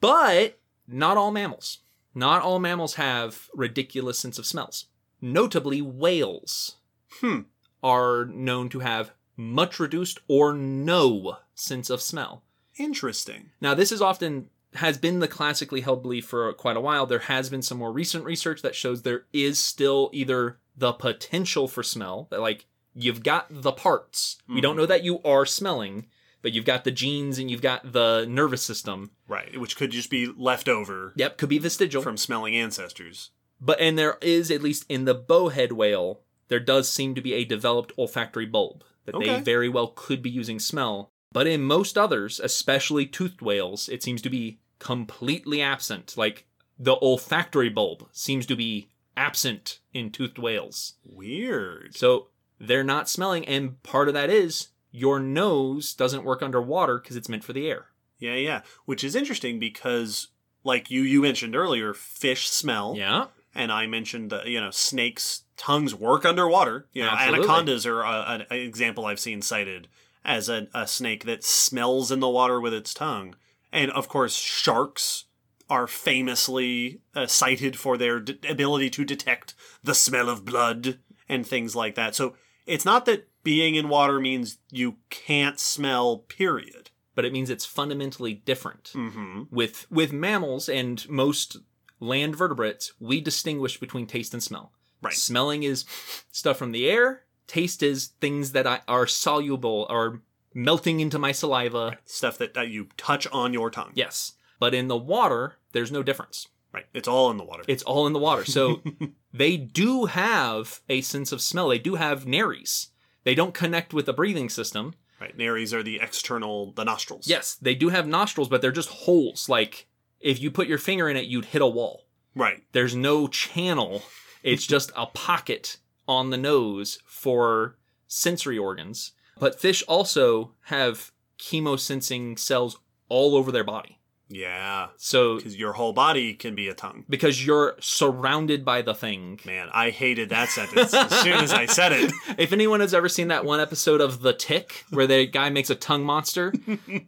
S2: but not all mammals. Not all mammals have ridiculous sense of smells. Notably, whales
S1: Hmm.
S2: are known to have much reduced or no sense of smell.
S1: Interesting.
S2: Now, this is often has been the classically held belief for quite a while. There has been some more recent research that shows there is still either the potential for smell, that like you've got the parts. We don't know that you are smelling, but you've got the genes and you've got the nervous system.
S1: Right. Which could just be left over
S2: Yep, could be vestigial.
S1: from smelling ancestors.
S2: But and there is at least in the bowhead whale, there does seem to be a developed olfactory bulb that they very well could be using smell. But in most others, especially toothed whales, it seems to be completely absent. Like the olfactory bulb seems to be absent in toothed whales.
S1: Weird.
S2: So they're not smelling, and part of that is your nose doesn't work underwater because it's meant for the air.
S1: Yeah, yeah. Which is interesting because like you you mentioned earlier, fish smell.
S2: Yeah.
S1: and I mentioned that you know snakes' tongues work underwater. You know,
S2: Absolutely.
S1: anacondas are a, an, example I've seen cited as a, a snake that smells in the water with its tongue, and of course sharks are famously uh, cited for their d- ability to detect the smell of blood and things like that. So it's not that being in water means you can't smell. Period.
S2: But it means it's fundamentally different.
S1: Mm-hmm.
S2: with with mammals and most land vertebrates, we distinguish between taste and smell.
S1: Right.
S2: Smelling is stuff from the air. Taste is things that I, are soluble, are melting into my saliva.
S1: Stuff that, that you touch on your tongue.
S2: Yes. But in the water, there's no difference.
S1: Right. It's all in the water.
S2: It's all in the water. So they do have a sense of smell. They do have nares. They don't connect with the breathing system.
S1: Right. Nares are the external, the nostrils.
S2: Yes, they do have nostrils, but they're just holes. Like if you put your finger in it, you'd hit a wall.
S1: Right.
S2: There's no channel. It's just a pocket on the nose for sensory organs. But fish also have chemosensing cells all over their body.
S1: Yeah.
S2: So
S1: Because your whole body can be a tongue.
S2: because you're surrounded by the thing.
S1: Man, I hated that sentence as soon as I said it.
S2: If anyone has ever seen that one episode of The Tick where the guy makes a tongue monster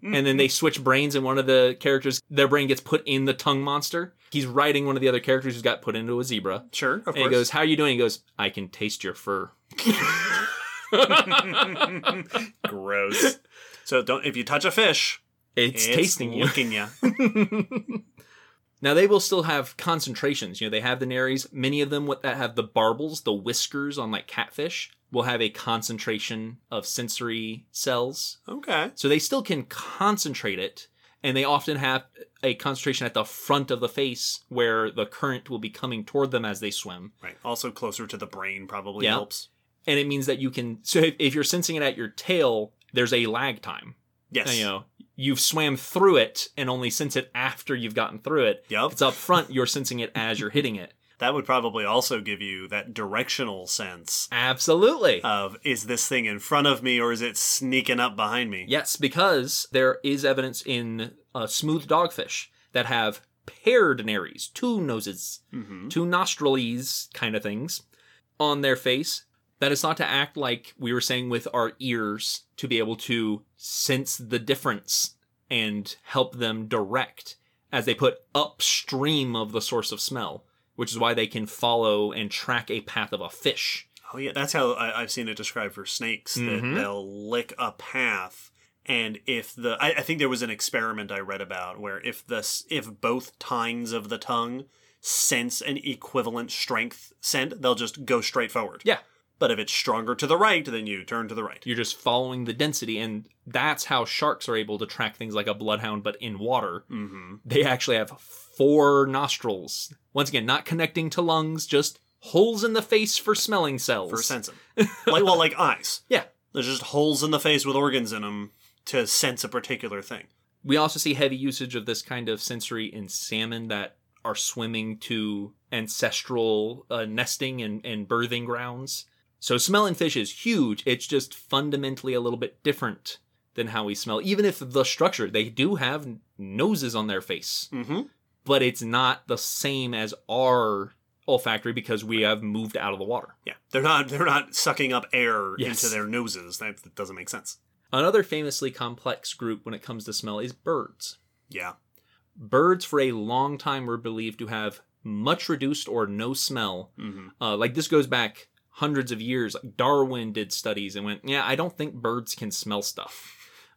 S2: and then they switch brains and one of the characters their brain gets put in the tongue monster, he's writing one of the other characters who's got put into a zebra.
S1: Sure, of
S2: And he goes, "How are you doing?" He goes, "I can taste your fur."
S1: Gross. So don't if you touch a fish,
S2: It's,
S1: it's,
S2: tasting you.
S1: licking you.
S2: Now they will still have concentrations. You know, they have the nares. Many of them that have the barbels, the whiskers on like catfish, will have a concentration of sensory cells.
S1: Okay.
S2: So they still can concentrate it, and they often have a concentration at the front of the face where the current will be coming toward them as they swim.
S1: Right. Also closer to the brain probably
S2: Yeah.
S1: helps.
S2: And it means that you can. So if, if you're sensing it at your tail, there's a lag time.
S1: Yes.
S2: You know, you've swam through it and only sense it after you've gotten through it.
S1: Yep.
S2: If it's up front, you're sensing it as you're hitting it.
S1: That would probably also give you that directional sense
S2: Absolutely.
S1: of is this thing in front of me or is it sneaking up behind me?
S2: yes, because there is evidence in uh, smooth dogfish that have paired nares, two noses,
S1: hmm
S2: two nostrils kind of things on their face. That is not to act like we were saying with our ears to be able to sense the difference and help them direct as they put upstream of the source of smell, which is why they can follow and track a path of a fish.
S1: Oh yeah, that's how I, I've seen it described for snakes. That
S2: Mhm.
S1: they'll lick a path, and if the I, I think there was an experiment I read about where if the if both tines of the tongue sense an equivalent strength scent, they'll just go straight forward.
S2: Yeah.
S1: But if it's stronger to the right, then you turn to the right.
S2: You're just following the density, and that's how sharks are able to track things like a bloodhound, but in water.
S1: Mm-hmm.
S2: They actually have four nostrils. Once again, not connecting to lungs, just holes in the face for smelling cells.
S1: For sensing, like well, like eyes.
S2: Yeah.
S1: There's just holes in the face with organs in them to sense a particular thing.
S2: We also see heavy usage of this kind of sensory in salmon that are swimming to ancestral uh, nesting and, and birthing grounds. So smelling fish is huge. It's just fundamentally a little bit different than how we smell. Even if the structure, they do have noses on their face,
S1: Mm-hmm.
S2: but it's not the same as our olfactory because we have moved out of the water.
S1: Yeah, they're not they're not sucking up air
S2: Yes.
S1: into their noses. That, that doesn't make sense.
S2: Another famously complex group when it comes to smell is birds.
S1: Yeah.
S2: Birds, for a long time, were believed to have much reduced or no smell.
S1: Mm-hmm.
S2: Uh, like this goes back hundreds of years. Darwin did studies and went, "Yeah, I don't think birds can smell stuff."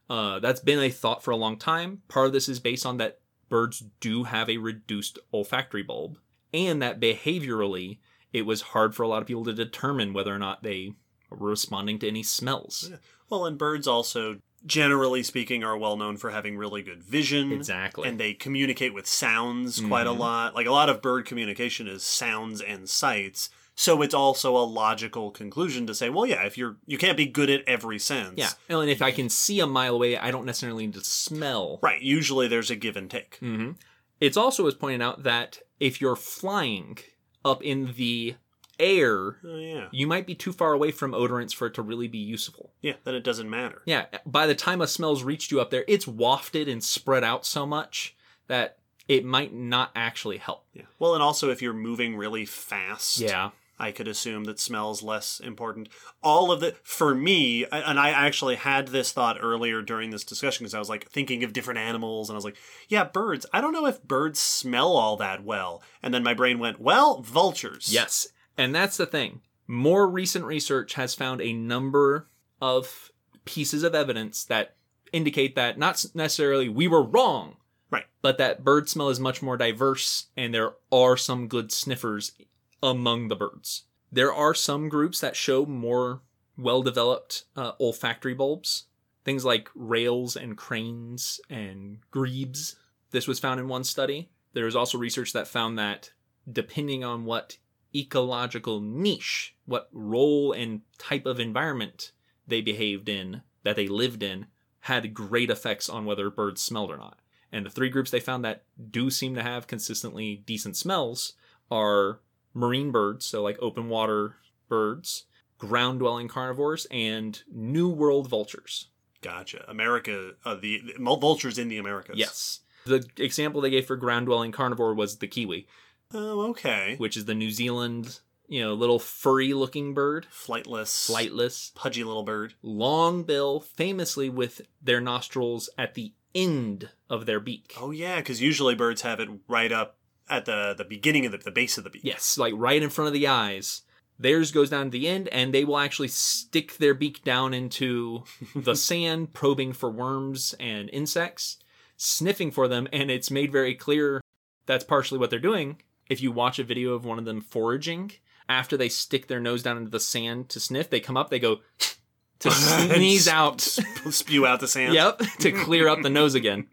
S2: Uh, that's been a thought for a long time. Part of this is based on that birds do have a reduced olfactory bulb, and that behaviorally, it was hard for a lot of people to determine whether or not they were responding to any smells.
S1: Yeah. Well, and birds also, generally speaking, are well known for having really good vision.
S2: Exactly.
S1: And they communicate with sounds quite a
S2: Mhm.
S1: lot. Like a lot of bird communication is sounds and sights. So it's also a logical conclusion to say, well, yeah, if you're you can't be good at every sense.
S2: yeah, and if I can see a mile away, I don't necessarily need to smell.
S1: Right. Usually there's a give and take.
S2: hmm It's also was pointed out that if you're flying up in the air,
S1: Oh yeah.
S2: you might be too far away from odorants for it to really be useful.
S1: Yeah. Then it doesn't matter.
S2: Yeah, by the time a smell's reached you up there, it's wafted and spread out so much that it might not actually help.
S1: Yeah. Well, and also if you're moving really fast.
S2: Yeah.
S1: I could assume that smells less important. All of the for me, and I actually had this thought earlier during this discussion because I was like thinking of different animals, and I was like, yeah, birds. I don't know if birds smell all that well. And then my brain went, well, vultures.
S2: Yes. And that's the thing. More recent research has found a number of pieces of evidence that indicate that not necessarily we were wrong,
S1: Right.
S2: but that bird smell is much more diverse and there are some good sniffers among the birds. There are some groups that show more well developed uh, olfactory bulbs, things like rails and cranes and grebes. This was found in one study. There was also research that found that depending on what ecological niche, what role and type of environment they behaved in, that they lived in, had great effects on whether birds smelled or not. And the three groups they found that do seem to have consistently decent smells are marine birds, so like open water birds, ground dwelling carnivores, and New World vultures.
S1: Gotcha. America, uh, the, the vultures in the Americas.
S2: Yes. The example they gave for ground dwelling carnivore was the kiwi,
S1: Oh, okay.
S2: which is the New Zealand, you know, little furry looking bird,
S1: Flightless,
S2: flightless,
S1: pudgy little bird.
S2: long bill, famously with their nostrils at the end of their beak.
S1: Oh yeah, because usually birds have it right up at the the beginning of the, the base of the beak.
S2: Yes, like right in front of the eyes. Theirs goes down to the end, and they will actually stick their beak down into the sand, probing for worms and insects, sniffing for them, and it's made very clear that's partially what they're doing. If you watch a video of one of them foraging, after they stick their nose down into the sand to sniff, they come up, they go to sneeze out.
S1: spew out the sand.
S2: Yep, to clear up the nose again.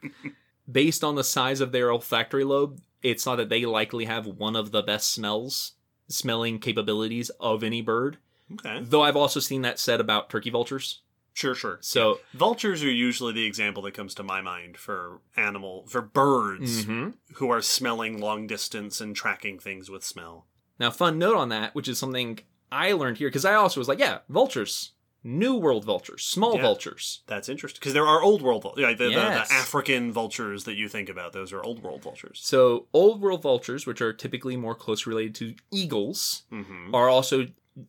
S2: Based on the size of their olfactory lobe, it's thought that they likely have one of the best smells, smelling capabilities of any bird.
S1: Okay.
S2: Though I've also seen that said about turkey vultures.
S1: Sure, sure.
S2: So,
S1: Vultures are usually the example that comes to my mind for animal for birds
S2: Mhm.
S1: who are smelling long distance and tracking things with smell.
S2: now, fun note on that, which is something I learned here, because I also was like, yeah, vultures, New World vultures, small
S1: Yeah.
S2: vultures.
S1: That's interesting because there are old world vultures. Yeah, the, the-
S2: Yes.
S1: the African vultures that you think about, those are old world vultures.
S2: So, old world vultures, which are typically more closely related to eagles,
S1: hmm
S2: are also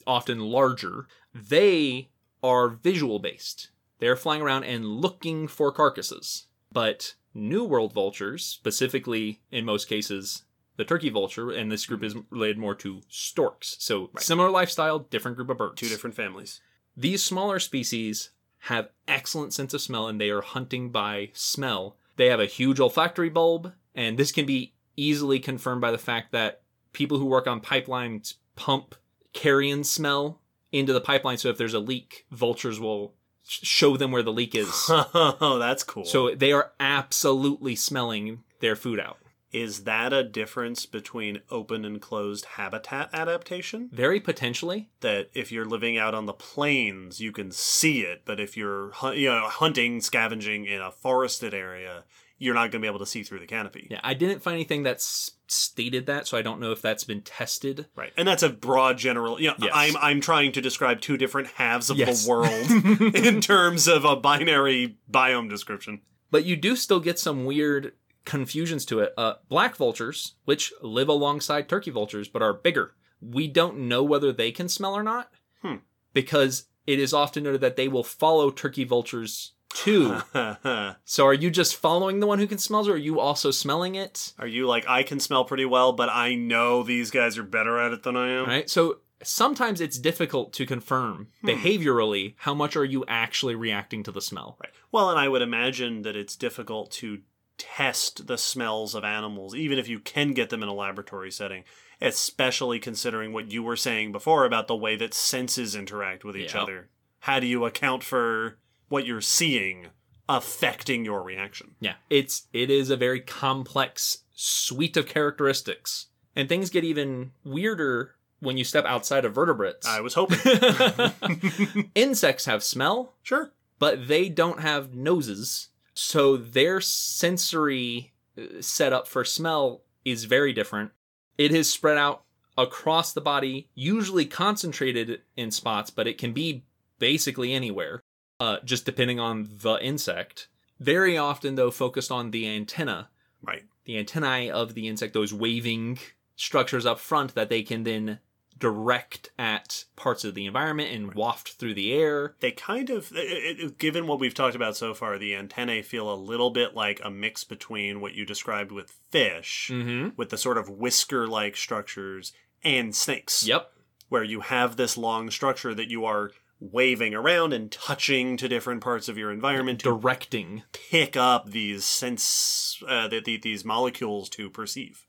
S2: often larger. They are visual based. They're flying around and looking for carcasses. But New World vultures, specifically in most cases, the turkey vulture, and this group is related more to storks. So
S1: Right.
S2: similar lifestyle, different group of birds.
S1: Two different families.
S2: These smaller species have excellent sense of smell and they are hunting by smell. They have a huge olfactory bulb, and this can be easily confirmed by the fact that people who work on pipelines pump carrion smell into the pipeline. So if there's a leak, vultures will show them where the leak is.
S1: oh, that's cool.
S2: so they are absolutely smelling their food out.
S1: Is that a difference between open and closed habitat adaptation?
S2: Very potentially.
S1: That if you're living out on the plains, you can see it, but if you're you know hunting, scavenging in a forested area, you're not going to be able to see through the canopy.
S2: Yeah, I didn't find anything that s- stated that, so I don't know if that's been tested.
S1: Right, and that's a broad general. You know,
S2: Yes.
S1: I'm I'm trying to describe two different halves of
S2: Yes.
S1: the world in terms of a binary biome description.
S2: but you do still get some weird confusions to it. Uh, black vultures, which live alongside turkey vultures but are bigger, we don't know whether they can smell or not
S1: Hmm.
S2: because it is often noted that they will follow turkey vultures too. so are you just following the one who can smell, or are you also smelling it?
S1: Are you like I can smell pretty well, but I know these guys are better at it than I am?
S2: Right. So sometimes it's difficult to confirm
S1: Hmm.
S2: behaviorally how much are you actually reacting to the smell.
S1: Right. Well, and I would imagine that it's difficult to test the smells of animals, even if you can get them in a laboratory setting, especially considering what you were saying before about the way that senses interact with each other. How do you account for what you're seeing affecting your reaction?
S2: Yeah, it's it is a very complex suite of characteristics. And things get even weirder when you step outside of vertebrates.
S1: I was hoping.
S2: Insects have smell,
S1: sure.
S2: but they don't have noses. So their sensory uh, setup for smell is very different. It is spread out across the body, usually concentrated in spots, but it can be basically anywhere, uh, just depending on the insect. Very often, though, focused on the antenna,
S1: Right.
S2: the antennae of the insect, those waving structures up front that they can then direct at parts of the environment and waft through the air.
S1: They kind of, it, it, given what we've talked about so far, the antennae feel a little bit like a mix between what you described with fish,
S2: Mm-hmm.
S1: with the sort of whisker like structures, and snakes.
S2: Yep.
S1: Where you have this long structure that you are waving around and touching to different parts of your environment to
S2: Directing.
S1: pick up these sense, uh, the, the, these molecules to perceive.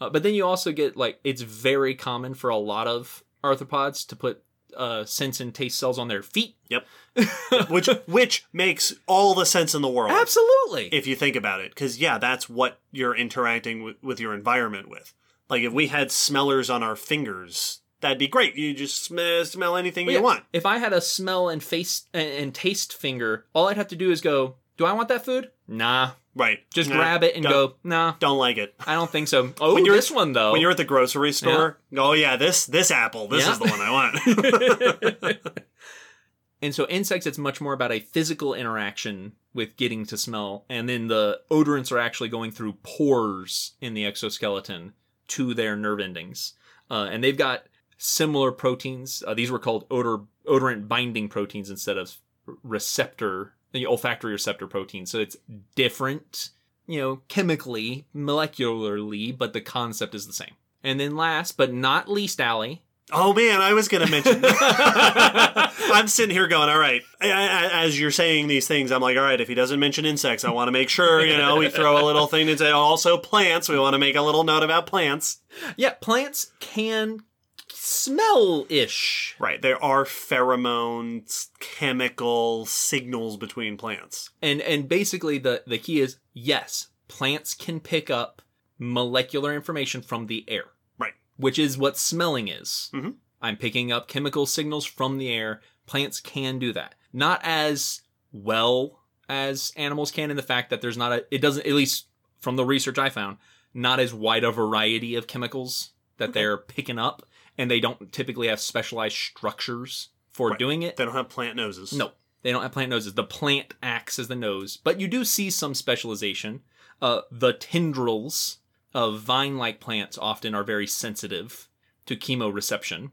S2: Uh, but then you also get like it's very common for a lot of arthropods to put uh, sense and taste cells on their feet.
S1: Yep. which which makes all the sense in the world.
S2: Absolutely.
S1: if you think about it because yeah that's what you're interacting with, with your environment with like if we had smellers on our fingers that'd be great you just sm- smell anything
S2: Well,
S1: you
S2: yeah,
S1: want
S2: If I had a smell and face and, and taste finger, all I'd have to do is go, "Do I want that food?" Nah.
S1: Right
S2: Just
S1: Nah,
S2: grab it and go, "Nah,
S1: don't like it
S2: I don't think so." Oh,
S1: When you're-
S2: this one though.
S1: when you're at the grocery store oh yeah this this apple this
S2: Yeah.
S1: is the one i want
S2: And so insects, it's much more about a physical interaction with getting to smell, and then the odorants are actually going through pores in the exoskeleton to their nerve endings, uh, and they've got similar proteins. Uh, these were called odor odorant binding proteins instead of receptor the olfactory receptor protein. So it's different, you know, chemically, molecularly, but the concept is the same. And then last but not least, Allie,
S1: Oh man, I was going to mention. I'm sitting here going, all right. As you're saying these things, I'm like, all right. If he doesn't mention insects, I want to make sure you know we throw a little thing and say also plants. We want to make a little note about plants.
S2: yeah, plants can smell ish.
S1: Right. There are pheromones, chemical signals between plants.
S2: And and basically the the key is yes, plants can pick up molecular information from the air.
S1: Right.
S2: Which is what smelling is.
S1: Mhm.
S2: I'm picking up chemical signals from the air. Plants can do that. Not as well as animals can in the fact that there's not a it doesn't at least from the research I found, not as wide a variety of chemicals that
S1: Okay.
S2: they're picking up and they don't typically have specialized structures for
S1: Right.
S2: doing it.
S1: They don't have plant noses.
S2: No, they don't have plant noses. The plant acts as the nose, but you do see some specialization. Uh, the tendrils of vine-like plants often are very sensitive to chemoreception.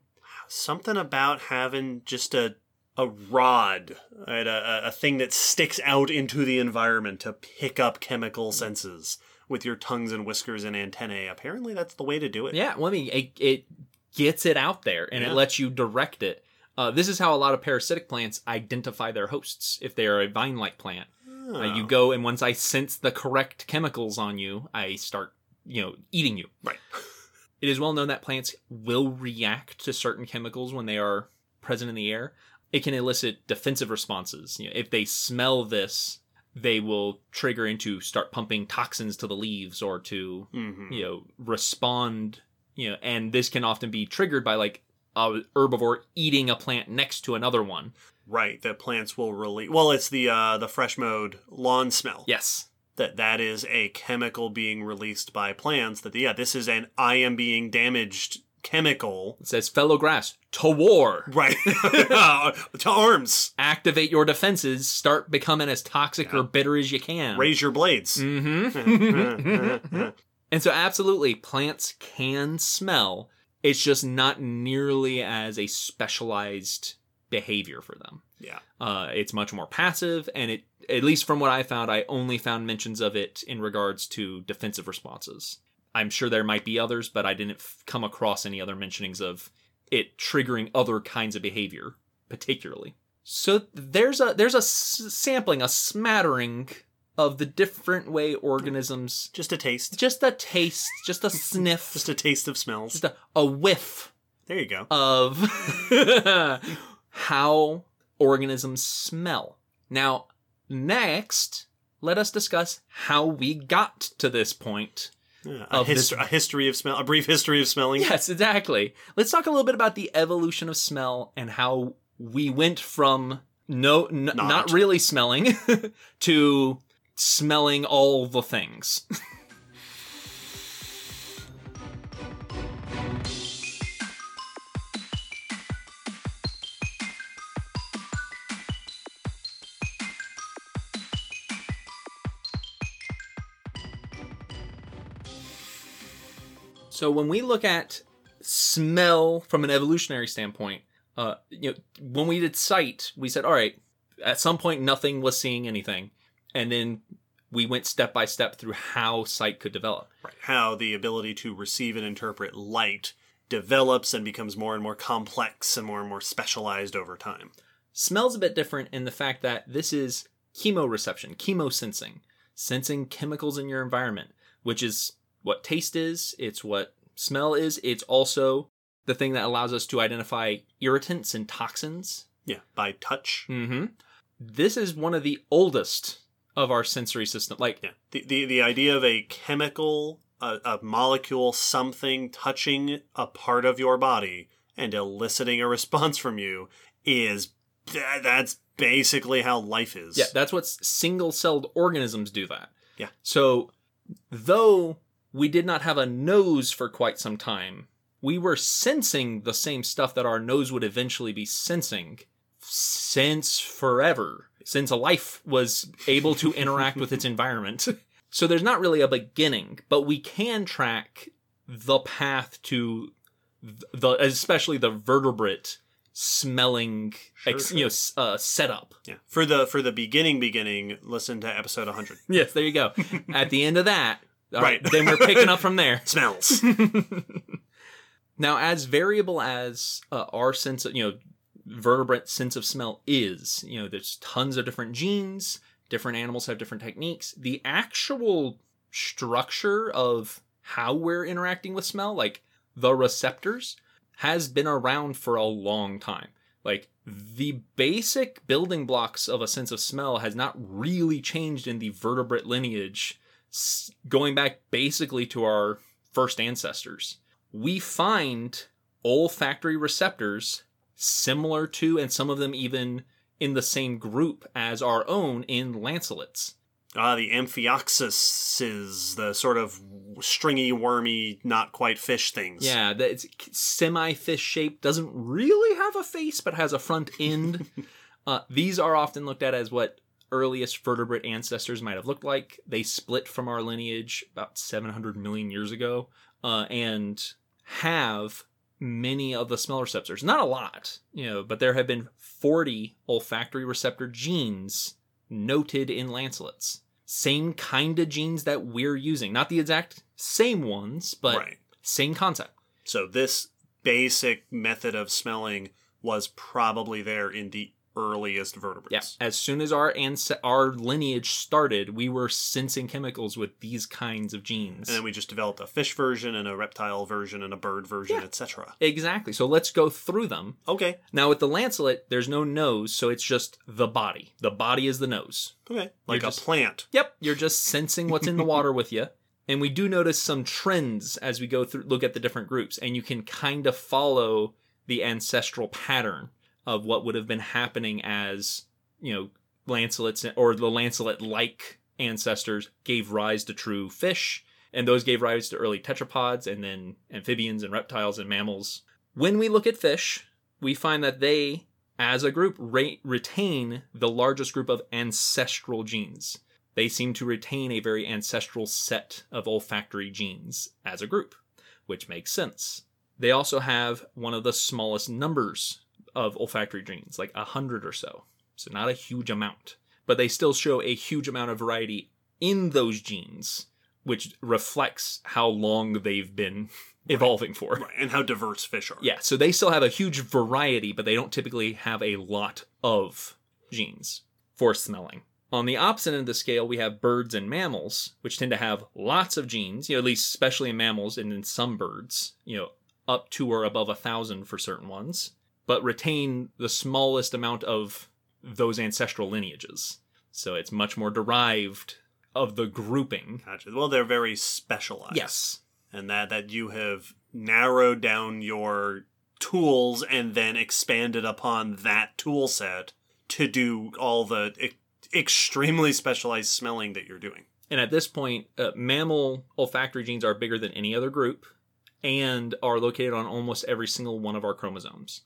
S1: Something about having just a a rod, right? a, a, a thing that sticks out into the environment to pick up chemical senses with your tongues and whiskers and antennae. Apparently, that's the way to do it.
S2: Yeah, well, I mean, it, it gets it out there and
S1: Yeah.
S2: it lets you direct it. Uh, this is how a lot of parasitic plants identify their hosts. If they are a vine-like plant,
S1: Oh.
S2: uh, you go and once I sense the correct chemicals on you, I start, you know, eating you.
S1: Right.
S2: It is well known that plants will react to certain chemicals when they are present in the air. It can elicit defensive responses. You know, if they smell this, they will trigger into start pumping toxins to the leaves or to
S1: Mhm.
S2: you know respond. You know, and this can often be triggered by like a herbivore eating a plant next to another one.
S1: Right, that plants will release. Well, it's the uh, the fresh mowed lawn smell.
S2: Yes,
S1: That that is a chemical being released by plants. That yeah, this is an I am being damaged chemical.
S2: it says fellow grass to war.
S1: Right, to arms.
S2: Activate your defenses. Start becoming as toxic
S1: Yeah.
S2: or bitter as you can.
S1: Raise your blades.
S2: hmm and so, absolutely, plants can smell. It's just not nearly as a specialized behavior for them.
S1: yeah,
S2: Uh, it's much more passive, and it, at least from what I found, I only found mentions of it in regards to defensive responses. I'm sure there might be others, but I didn't f- come across any other mentionings of it triggering other kinds of behavior, particularly. So there's a there's a s- sampling, a smattering of the different way organisms,
S1: just a taste.
S2: just a taste, just a sniff,
S1: Just a taste of smells.
S2: just a, a whiff
S1: There you go.
S2: of how organisms smell. Now, next, let us discuss how we got to this point.
S1: Yeah, a,
S2: of
S1: hist-
S2: this-
S1: a history of smell. A brief history of smelling.
S2: Yes, exactly. Let's talk a little bit about the evolution of smell and how we went from no n- not.
S1: Not.
S2: really smelling to smelling all the things. So when we look at smell from an evolutionary standpoint, uh, you know, when we did sight, we said, all right, at some point nothing was seeing anything, and then we went step by step through how sight could develop.
S1: Right. How the ability to receive and interpret light develops and becomes more and more complex and more and more specialized over time.
S2: Smells a bit different in the fact that this is chemoreception, chemosensing, sensing chemicals in your environment, which is what taste is, it's what smell is, it's also the thing that allows us to identify irritants and toxins.
S1: Yeah. By touch.
S2: Mm-hmm. This is one of the oldest of our sensory system. Like,
S1: Yeah. The, the, the idea of a chemical, a, a molecule, something touching a part of your body and eliciting a response from you is that, that's basically how life is.
S2: yeah, that's what single-celled organisms do that.
S1: Yeah.
S2: So, though we did not have a nose for quite some time, we were sensing the same stuff that our nose would eventually be sensing since forever, since a life was able to interact with its environment. So there's not really a beginning, but we can track the path to the, especially the vertebrate smelling, ex,
S1: Sure,
S2: you know, uh, setup.
S1: Yeah. For the for the beginning beginning, listen to episode 100.
S2: Yes, there you go. At the end of that, all right,
S1: Right.
S2: then we're picking up from there.
S1: Smells.
S2: now, as variable as uh, our sense of, you know, vertebrate sense of smell is, you know, there's tons of different genes, different animals have different techniques. The actual structure of how we're interacting with smell, like the receptors, has been around for a long time. Like the basic building blocks of a sense of smell has not really changed in the vertebrate lineage, going back basically to our first ancestors. We find olfactory receptors similar to, and some of them even in the same group as our own in lancelets.
S1: Ah, the amphioxuses, the sort of stringy, wormy, not quite fish things.
S2: Yeah, that it's semi fish shaped, doesn't really have a face, but has a front end. uh, these are often looked at as what earliest vertebrate ancestors might have looked like. They split from our lineage about 700 million years ago uh, and have many of the smell receptors. Not a lot, you know, but there have been 40 olfactory receptor genes noted in lancelets. Same kind of genes that we're using. Not the exact same ones, but
S1: right.
S2: same concept.
S1: So this basic method of smelling was probably there in the earliest vertebrates. Yeah.
S2: As soon as our ans- our lineage started, we were sensing chemicals with these kinds of genes.
S1: And then we just developed a fish version and a reptile version and a bird version,
S2: Yeah.
S1: etc.
S2: exactly. So let's go through them.
S1: Okay.
S2: Now with the lancelet, there's no nose, so it's just the body. The body is the nose.
S1: Okay. Like
S2: just-
S1: a plant.
S2: Yep, you're just sensing what's in the water with you. And we do notice some trends as we go through look at the different groups and you can kind of follow the ancestral pattern of what would have been happening as, you know, lancelets or the lancelet like ancestors gave rise to true fish and those gave rise to early tetrapods and then amphibians and reptiles and mammals. When we look at fish, we find that they as a group re- retain the largest group of ancestral genes they seem to retain a very ancestral set of olfactory genes as a group, which makes sense. They also have one of the smallest numbers of olfactory genes, like a hundred or so. So not a huge amount. But they still show a huge amount of variety in those genes, which reflects how long they've been evolving for.
S1: Right. And how diverse fish are.
S2: Yeah, so they still have a huge variety, but they don't typically have a lot of genes for smelling. On the opposite end of the scale, we have birds and mammals, which tend to have lots of genes, you know, at least especially in mammals and in some birds, you know, up to or above a thousand for certain ones, but retain the smallest amount of those ancestral lineages. So it's much more derived of the grouping.
S1: Gotcha. Well, they're very specialized.
S2: Yes.
S1: And that that you have narrowed down your tools and then expanded upon that tool set to do all the e- extremely specialized smelling that you're doing.
S2: And at this point, uh, mammal olfactory genes are bigger than any other group and are located on almost every single one of our chromosomes.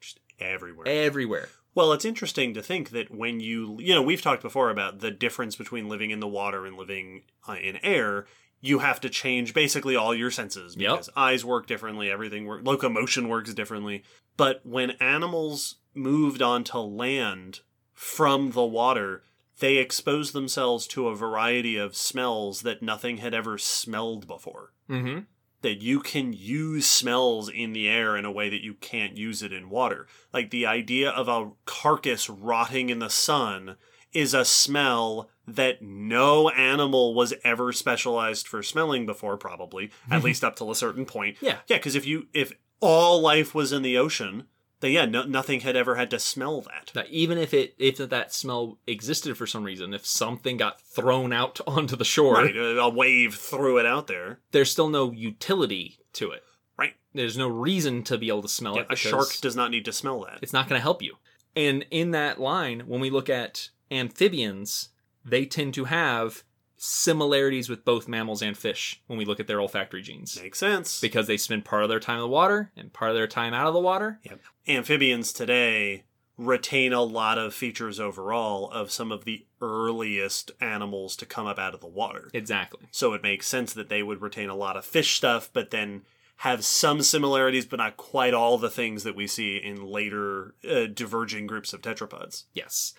S1: Just everywhere.
S2: Everywhere.
S1: Well, it's interesting to think that when you, you know, we've talked before about the difference between living in the water and living uh, in air. You have to change basically all your senses
S2: Yep.
S1: because eyes work differently, everything work, locomotion works differently. But when animals moved onto land from the water, they exposed themselves to a variety of smells that nothing had ever smelled before
S2: Mm-hmm.
S1: That you can use smells in the air in a way that you can't use it in water. Like the idea of a carcass rotting in the sun is a smell that no animal was ever specialized for smelling before probably at mm-hmm. least up till a certain point
S2: Yeah.
S1: yeah because if you if all life was in the ocean then yeah no, nothing had ever had to smell that
S2: Now, even if it if that smell existed for some reason, if something got thrown out onto the shore,
S1: right a a wave threw it out there
S2: there's still no utility to it.
S1: right
S2: There's no reason to be able to smell
S1: Yeah,
S2: it.
S1: a shark does not need to smell that
S2: It's not going to help you. And in that line, when we look at amphibians, they tend to have similarities with both mammals and fish when we look at their olfactory genes.
S1: makes sense
S2: Because they spend part of their time in the water and part of their time out of the water.
S1: Yep. Amphibians today retain a lot of features overall of some of the earliest animals to come up out of the water.
S2: Exactly.
S1: So it makes sense that they would retain a lot of fish stuff, but then have some similarities, but not quite all the things that we see in later uh, diverging groups of tetrapods.
S2: Yes.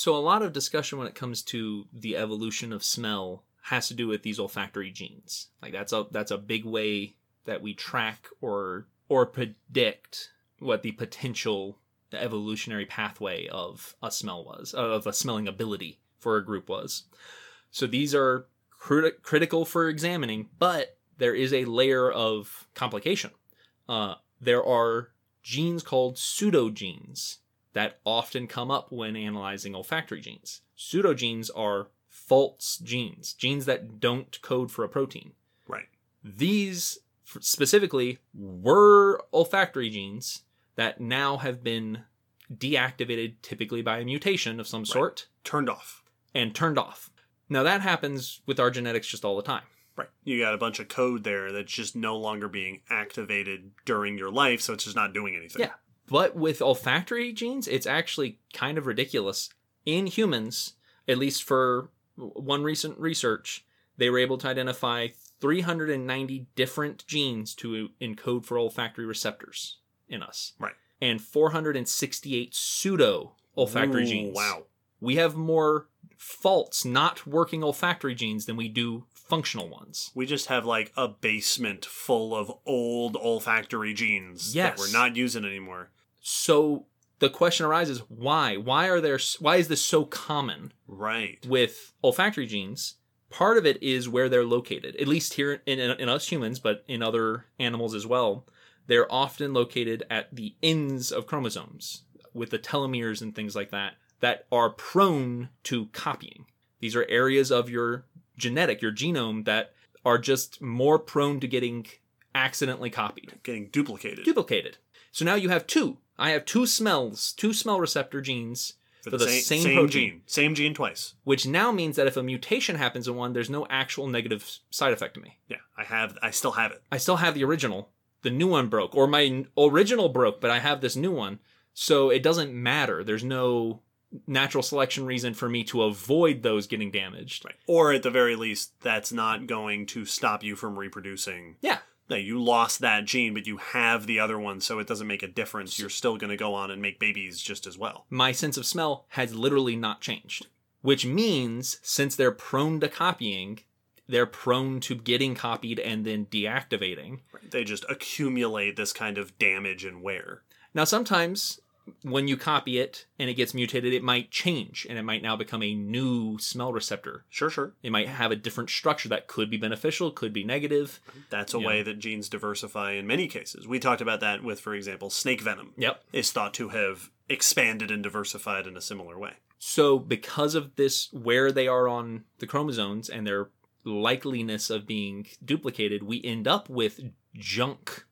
S2: So a lot of discussion when it comes to the evolution of smell has to do with these olfactory genes. Like that's a that's a big way that we track or or predict what the potential evolutionary pathway of a smell was, of a smelling ability for a group was. So these are crit- critical for examining, but there is a layer of complication. Uh, there are genes called pseudogenes that often come up when analyzing olfactory genes. Pseudogenes are false genes, genes that don't code for a protein.
S1: Right.
S2: These specifically were olfactory genes that now have been deactivated, typically by a mutation of some sort,
S1: Turned off.
S2: and turned off. Now, that happens with our genetics just all the time.
S1: Right. You got a bunch of code there that's just no longer being activated during your life, so it's just not doing anything.
S2: Yeah. But with olfactory genes, it's actually kind of ridiculous. In humans, at least for one recent research, they were able to identify 390 different genes to encode for olfactory receptors in us.
S1: Right.
S2: And 468 pseudo olfactory
S1: Ooh,
S2: genes.
S1: Wow.
S2: We have more false, not working olfactory genes than we do functional ones.
S1: We just have like a basement full of old olfactory genes
S2: Yes.
S1: that we're not using anymore.
S2: So the question arises why? Why are there why is this so common?
S1: Right.
S2: with olfactory genes, part of it is where they're located. At least here in, in, in us humans, but in other animals as well, they're often located at the ends of chromosomes with the telomeres and things like that that are prone to copying. These are areas of your genetic, your genome that are just more prone to getting accidentally copied,
S1: Getting duplicated
S2: duplicated. So now you have two. I have two smells, two smell receptor genes
S1: for
S2: for
S1: the,
S2: the
S1: same,
S2: same
S1: same
S2: protein.
S1: gene. Same gene twice.
S2: which now means that if a mutation happens in one, there's no actual negative side effect to me.
S1: Yeah. I have I still have it.
S2: I still have the original. The new one broke, or my original broke, but I have this new one. So it doesn't matter. There's no natural selection reason for me to avoid those getting damaged.
S1: Right. Or at the very least, that's not going to stop you from reproducing.
S2: Yeah.
S1: That you lost that gene, but you have the other one, so it doesn't make a difference. You're still going to go on and make babies just as well.
S2: My sense of smell has literally not changed, which means since they're prone to copying, they're prone to getting copied and then deactivating.
S1: They just accumulate this kind of damage and wear.
S2: Now, sometimes when you copy it and it gets mutated, it might change and it might now become a new smell receptor.
S1: Sure, sure.
S2: It might have a different structure that could be beneficial, could be negative.
S1: That's a
S2: Yeah.
S1: way that genes diversify in many cases. We talked about that with, for example, snake venom
S2: Yep.
S1: is thought to have expanded and diversified in a similar way.
S2: So, because of this, where they are on the chromosomes and their likeliness of being duplicated, we end up with junk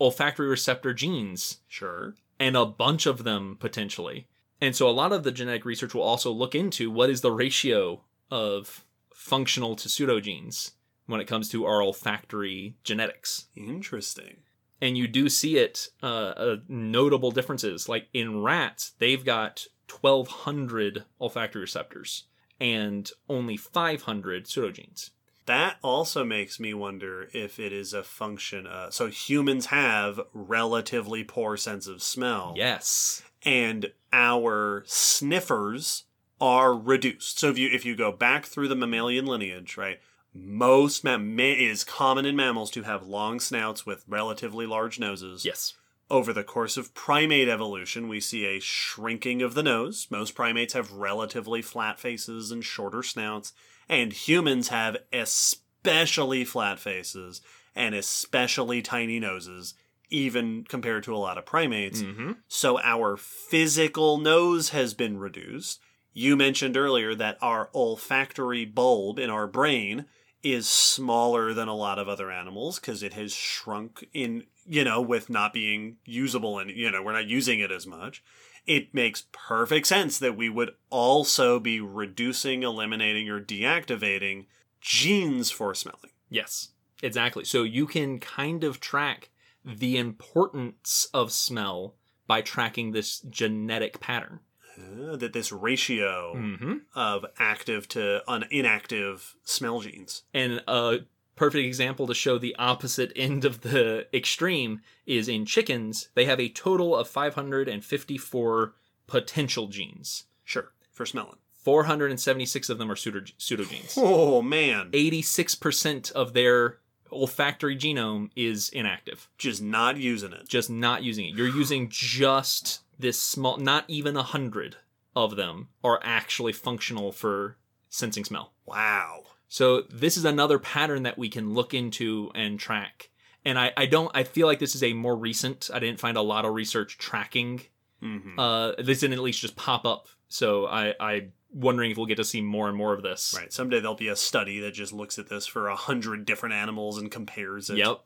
S2: olfactory receptor genes
S1: Sure.
S2: And a bunch of them potentially. And so a lot of the genetic research will also look into what is the ratio of functional to pseudogenes when it comes to our olfactory genetics.
S1: Interesting.
S2: And you do see it uh, uh, notable differences. Like in rats, they've got 1,200 olfactory receptors and only 500 pseudogenes.
S1: That also makes me wonder if it is a function. Of, so humans have relatively poor sense of smell.
S2: Yes.
S1: and our sniffers are reduced. So if you if you go back through the mammalian lineage, right, most ma- ma- it is common in mammals to have long snouts with relatively large noses.
S2: Yes.
S1: Over the course of primate evolution, we see a shrinking of the nose. Most primates have relatively flat faces and shorter snouts, and humans have especially flat faces and especially tiny noses, even compared to a lot of primates.
S2: Mm-hmm.
S1: So our physical nose has been reduced. You mentioned earlier that our olfactory bulb in our brain is smaller than a lot of other animals because it has shrunk in, you know, with not being usable and, you know, we're not using it as much. It makes perfect sense that we would also be reducing, eliminating, or deactivating genes for smelling.
S2: Yes, exactly. So you can kind of track the importance of smell by tracking this genetic pattern.
S1: Uh, that this ratio
S2: Mm-hmm.
S1: of active to un- inactive smell genes.
S2: And a perfect example to show the opposite end of the extreme is in chickens, they have a total of 554 potential genes.
S1: Sure, for smelling.
S2: 476 of them are pseudo- pseudogenes.
S1: Oh man,
S2: 86% of their olfactory genome is inactive,
S1: just not using it.
S2: just not using it. You're using just this small, not even a hundred of them are actually functional for sensing smell.
S1: Wow.
S2: So this is another pattern that we can look into and track. And I, I don't I feel like this is a more recent. I didn't find a lot of research tracking.
S1: hmm
S2: Uh, this didn't at least just pop up. So I I wondering if we'll get to see more and more of this.
S1: Right. Someday there'll be a study that just looks at this for a hundred different animals and compares it.
S2: Yep.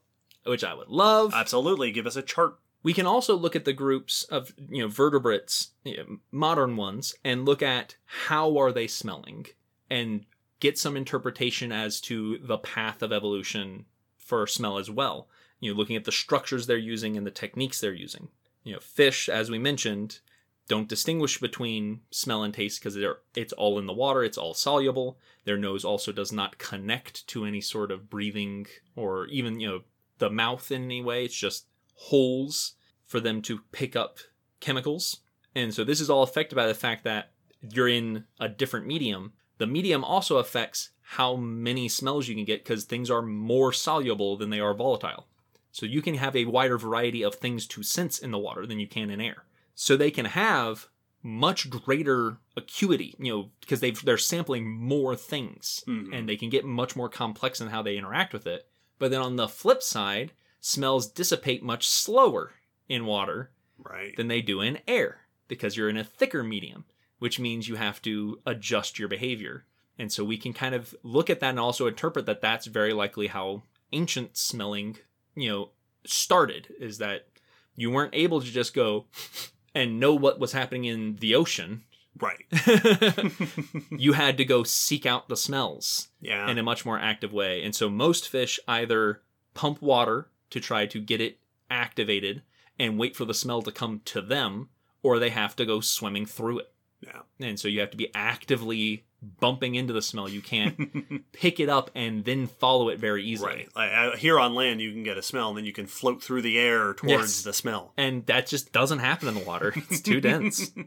S2: Which I would love.
S1: Absolutely. Give us a chart.
S2: We can also look at the groups of you know vertebrates, you know, modern ones, and look at how are they smelling, and get some interpretation as to the path of evolution for smell as well. You know, looking at the structures they're using and the techniques they're using. You know, fish, as we mentioned, don't distinguish between smell and taste because it's all in the water, it's all soluble. Their nose also does not connect to any sort of breathing or even you know the mouth in any way. It's just holes for them to pick up chemicals. And so this is all affected by the fact that you're in a different medium. The medium also affects how many smells you can get because things are more soluble than they are volatile. So you can have a wider variety of things to sense in the water than you can in air. So they can have much greater acuity, you know, because they they're sampling more things
S1: Mhm.
S2: and they can get much more complex in how they interact with it. But then on the flip side, smells dissipate much slower in water
S1: Right.
S2: than they do in air because you're in a thicker medium, which means you have to adjust your behavior. And so we can kind of look at that and also interpret that that's very likely how ancient smelling, you know, started is that you weren't able to just go and know what was happening in the ocean.
S1: Right.
S2: you had to go seek out the smells
S1: Yeah.
S2: in a much more active way. And so most fish either pump water to try to get it activated and wait for the smell to come to them, or they have to go swimming through it.
S1: Yeah.
S2: And so you have to be actively bumping into the smell. You can't pick it up and then follow it very easily.
S1: Right. Like, uh, here on land, you can get a smell, and then you can float through the air towards
S2: Yes.
S1: the smell.
S2: And that just doesn't happen in the water. It's too dense.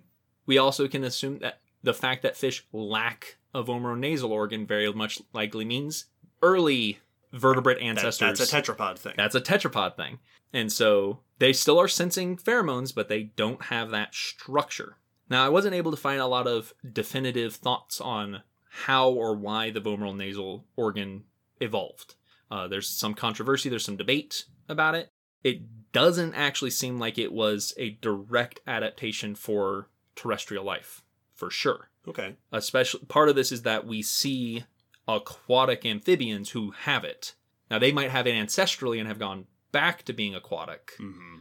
S2: We also can assume that the fact that fish lack a vomeronasal organ very much likely means early vertebrate
S1: That-
S2: ancestors.
S1: that's a tetrapod thing.
S2: That's a tetrapod thing. And so they still are sensing pheromones, but they don't have that structure. Now, I wasn't able to find a lot of definitive thoughts on how or why the vomeronasal organ evolved. Uh, there's some controversy, there's some debate about it. It doesn't actually seem like it was a direct adaptation for terrestrial life, for sure
S1: okay.
S2: especially part of this is that we see aquatic amphibians who have it. Now they might have it ancestrally and have gone back to being aquatic,
S1: hmm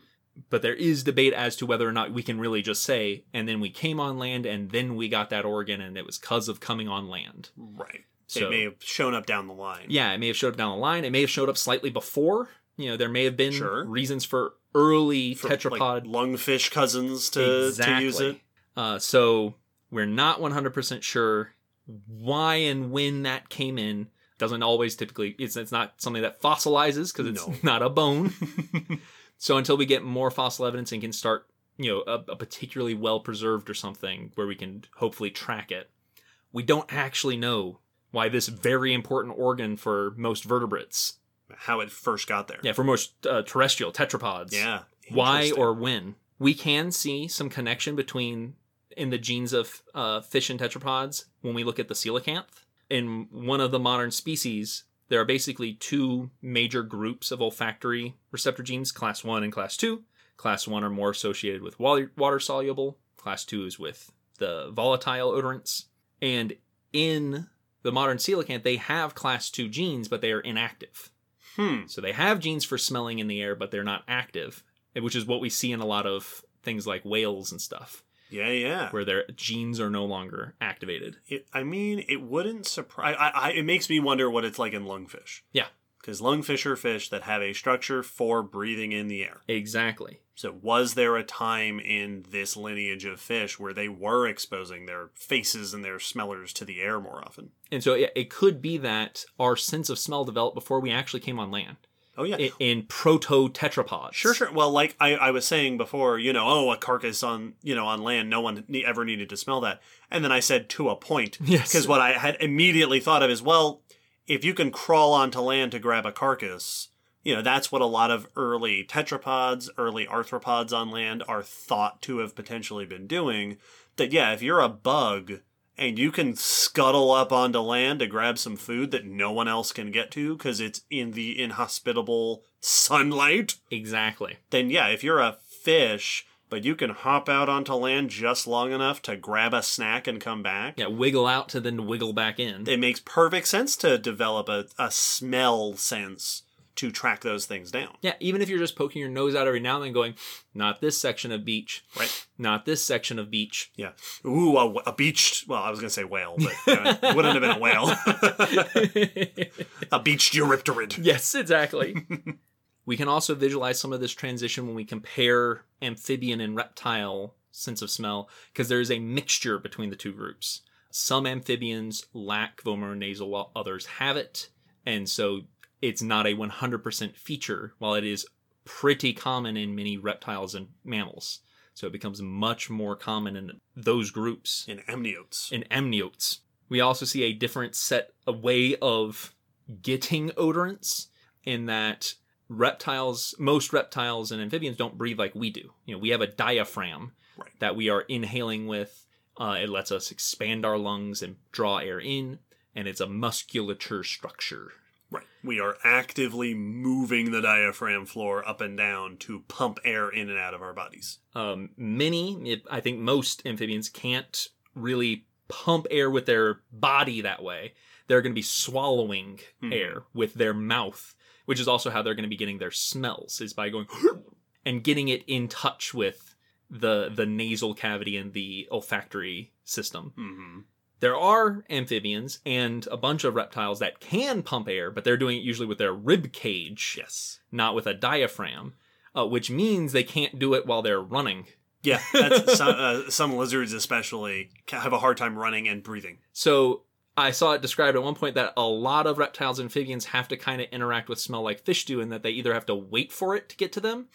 S2: but there is debate as to whether or not we can really just say, and then we came on land and then we got that organ and it was because of coming on land.
S1: Right.
S2: So
S1: it may have shown up down the line.
S2: yeah, it may have showed up down the line. It may have showed up slightly before. You know, there may have been
S1: Sure.
S2: reasons for early
S1: For,
S2: tetrapod
S1: like, lungfish cousins to, to use it.
S2: Uh, so we're not 100% sure why and when that came in. Doesn't always typically, it's, it's not something that fossilizes because it's
S1: No.
S2: not a bone. so until we get more fossil evidence and can start, you know, a, a particularly well preserved or something where we can hopefully track it, we don't actually know why this very important organ for most vertebrates,
S1: How it first got there.
S2: yeah, for most uh, terrestrial tetrapods,
S1: Yeah.
S2: why or when. We can see some connection between in the genes of uh, fish and tetrapods when we look at the coelacanth. In one of the modern species, there are basically two major groups of olfactory receptor genes, class 1 and class 2. Class 1 are more associated with water soluble, class 2 is with the volatile odorants. And in the modern coelacanth, they have class 2 genes, but they are inactive.
S1: Hmm.
S2: So they have genes for smelling in the air, but they're not active, which is what we see in a lot of things like whales and stuff,
S1: Yeah, yeah.
S2: where their genes are no longer activated.
S1: It, I mean, it wouldn't surprise. I, I, it makes me wonder what it's like in lungfish.
S2: Yeah.
S1: because lungfish are fish that have a structure for breathing in the air.
S2: Exactly.
S1: So, was there a time in this lineage of fish where they were exposing their faces and their smellers to the air more often?
S2: And so yeah, it could be that our sense of smell developed before we actually came on land
S1: Oh, yeah.
S2: in, in proto tetrapods.
S1: Sure, sure. Well, like I, I was saying before, you know, oh, a carcass on, you know, on land, no one ne- ever needed to smell that. And then I said to a point,
S2: Yes.
S1: because what I had immediately thought of is, well, if you can crawl onto land to grab a carcass, you know, that's what a lot of early tetrapods, early arthropods on land are thought to have potentially been doing. That, yeah, if you're a bug and you can scuttle up onto land to grab some food that no one else can get to because it's in the inhospitable sunlight,
S2: Exactly.
S1: then yeah, if you're a fish, but you can hop out onto land just long enough to grab a snack and come back,
S2: Yeah, wiggle out to then wiggle back in.
S1: it makes perfect sense to develop a, a smell sense to track those things down.
S2: Yeah, even if you're just poking your nose out every now and then going, not this section of beach,
S1: Right.
S2: not this section of beach.
S1: Yeah. Ooh, a, a beached, well, I was going to say whale, but you know, it wouldn't have been a whale. a beached Eurypterid.
S2: yes, exactly. we can also visualize some of this transition when we compare amphibian and reptile sense of smell because there is a mixture between the two groups. Some amphibians lack vomeronasal while others have it, and so it's not a 100% feature while it is pretty common in many reptiles and mammals. So it becomes much more common in those groups
S1: In amniotes.
S2: in amniotes. We also see a different set, a way of getting odorants in that reptiles, most reptiles and amphibians don't breathe like we do. You know, we have a diaphragm
S1: Right.
S2: that we are inhaling with. Uh, it lets us expand our lungs and draw air in, and it's a musculature structure.
S1: We are actively moving the diaphragm floor up and down to pump air in and out of our bodies.
S2: Um, many, I think most amphibians can't really pump air with their body that way. They're going to be swallowing
S1: Mhm.
S2: air with their mouth, which is also how they're going to be getting their smells is by going and getting it in touch with the the nasal cavity and the olfactory system.
S1: Mm-hmm.
S2: There are amphibians and a bunch of reptiles that can pump air, but they're doing it usually with their rib cage,
S1: Yes.
S2: not with a diaphragm, uh, which means they can't do it while they're running.
S1: Yeah, that's some, uh, some lizards especially ca- have a hard time running and breathing.
S2: So I saw it described at one point that a lot of reptiles and amphibians have to kind of interact with smell like fish do, in that they either have to wait for it to get to them,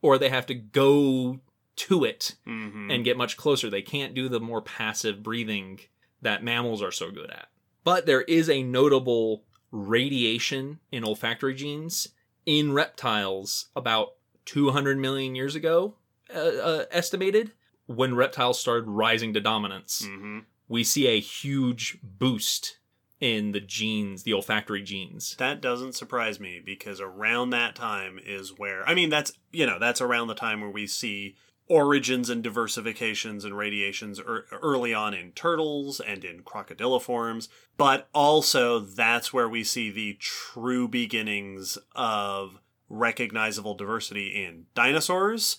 S2: or they have to go to it
S1: Mm-hmm.
S2: and get much closer. They can't do the more passive breathing that mammals are so good at. But there is a notable radiation in olfactory genes in reptiles about 200 million years ago, uh, uh, estimated, when reptiles started rising to dominance
S1: hmm
S2: we see a huge boost in the genes, the olfactory genes.
S1: That doesn't surprise me because around that time is where I mean that's you know that's around the time where we see origins and diversifications and radiations er- early on in turtles and in crocodiliforms, but also that's where we see the true beginnings of recognizable diversity in dinosaurs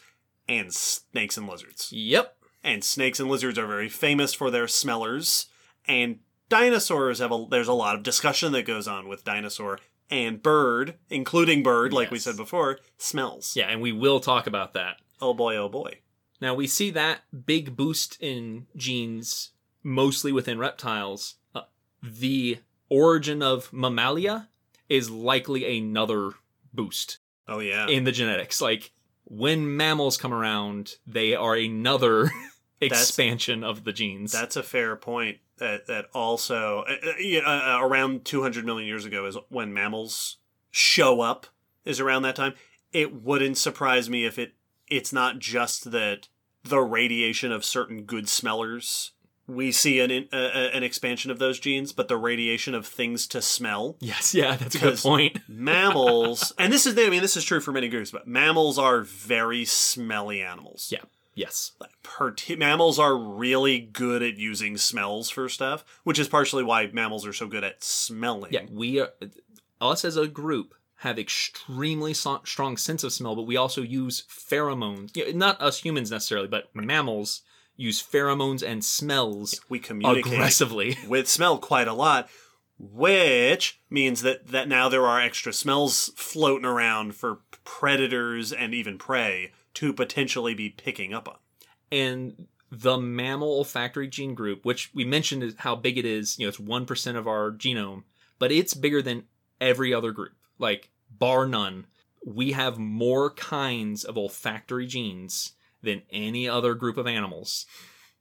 S1: and snakes and lizards.
S2: Yep.
S1: and snakes and lizards are very famous for their smellers and dinosaurs have a there's a lot of discussion that goes on with dinosaur and bird including bird like we said before smells
S2: Yeah, and we will talk about that.
S1: Oh boy oh boy
S2: Now we see that big boost in genes mostly within reptiles. Uh, the origin of mammalia is likely another boost
S1: oh yeah
S2: in the genetics. Like when mammals come around, they are another expansion of the genes.
S1: that's a fair point that that also uh, uh, uh, uh, around 200 million years ago is when mammals show up is around that time it wouldn't surprise me if it it's not just that the radiation of certain good smellers we see an uh, an expansion of those genes but the radiation of things to smell
S2: yes, yeah, that's a good point.
S1: mammals and this is i mean this is true for many groups but mammals are very smelly animals
S2: Yeah. Yes.
S1: Parti- mammals are really good at using smells for stuff, which is partially why mammals are so good at smelling.
S2: Yeah, we are us as a group have extremely strong sense of smell, but we also use pheromones. Not us humans necessarily, but mammals use pheromones and smells
S1: We communicate
S2: aggressively.
S1: with smell quite a lot. which means that that now there are extra smells floating around for predators and even prey to potentially be picking up on.
S2: and the mammal olfactory gene group, which we mentioned is how big it is, you know, it's 1% of our genome, but it's bigger than every other group. Like, bar none, we have more kinds of olfactory genes than any other group of animals.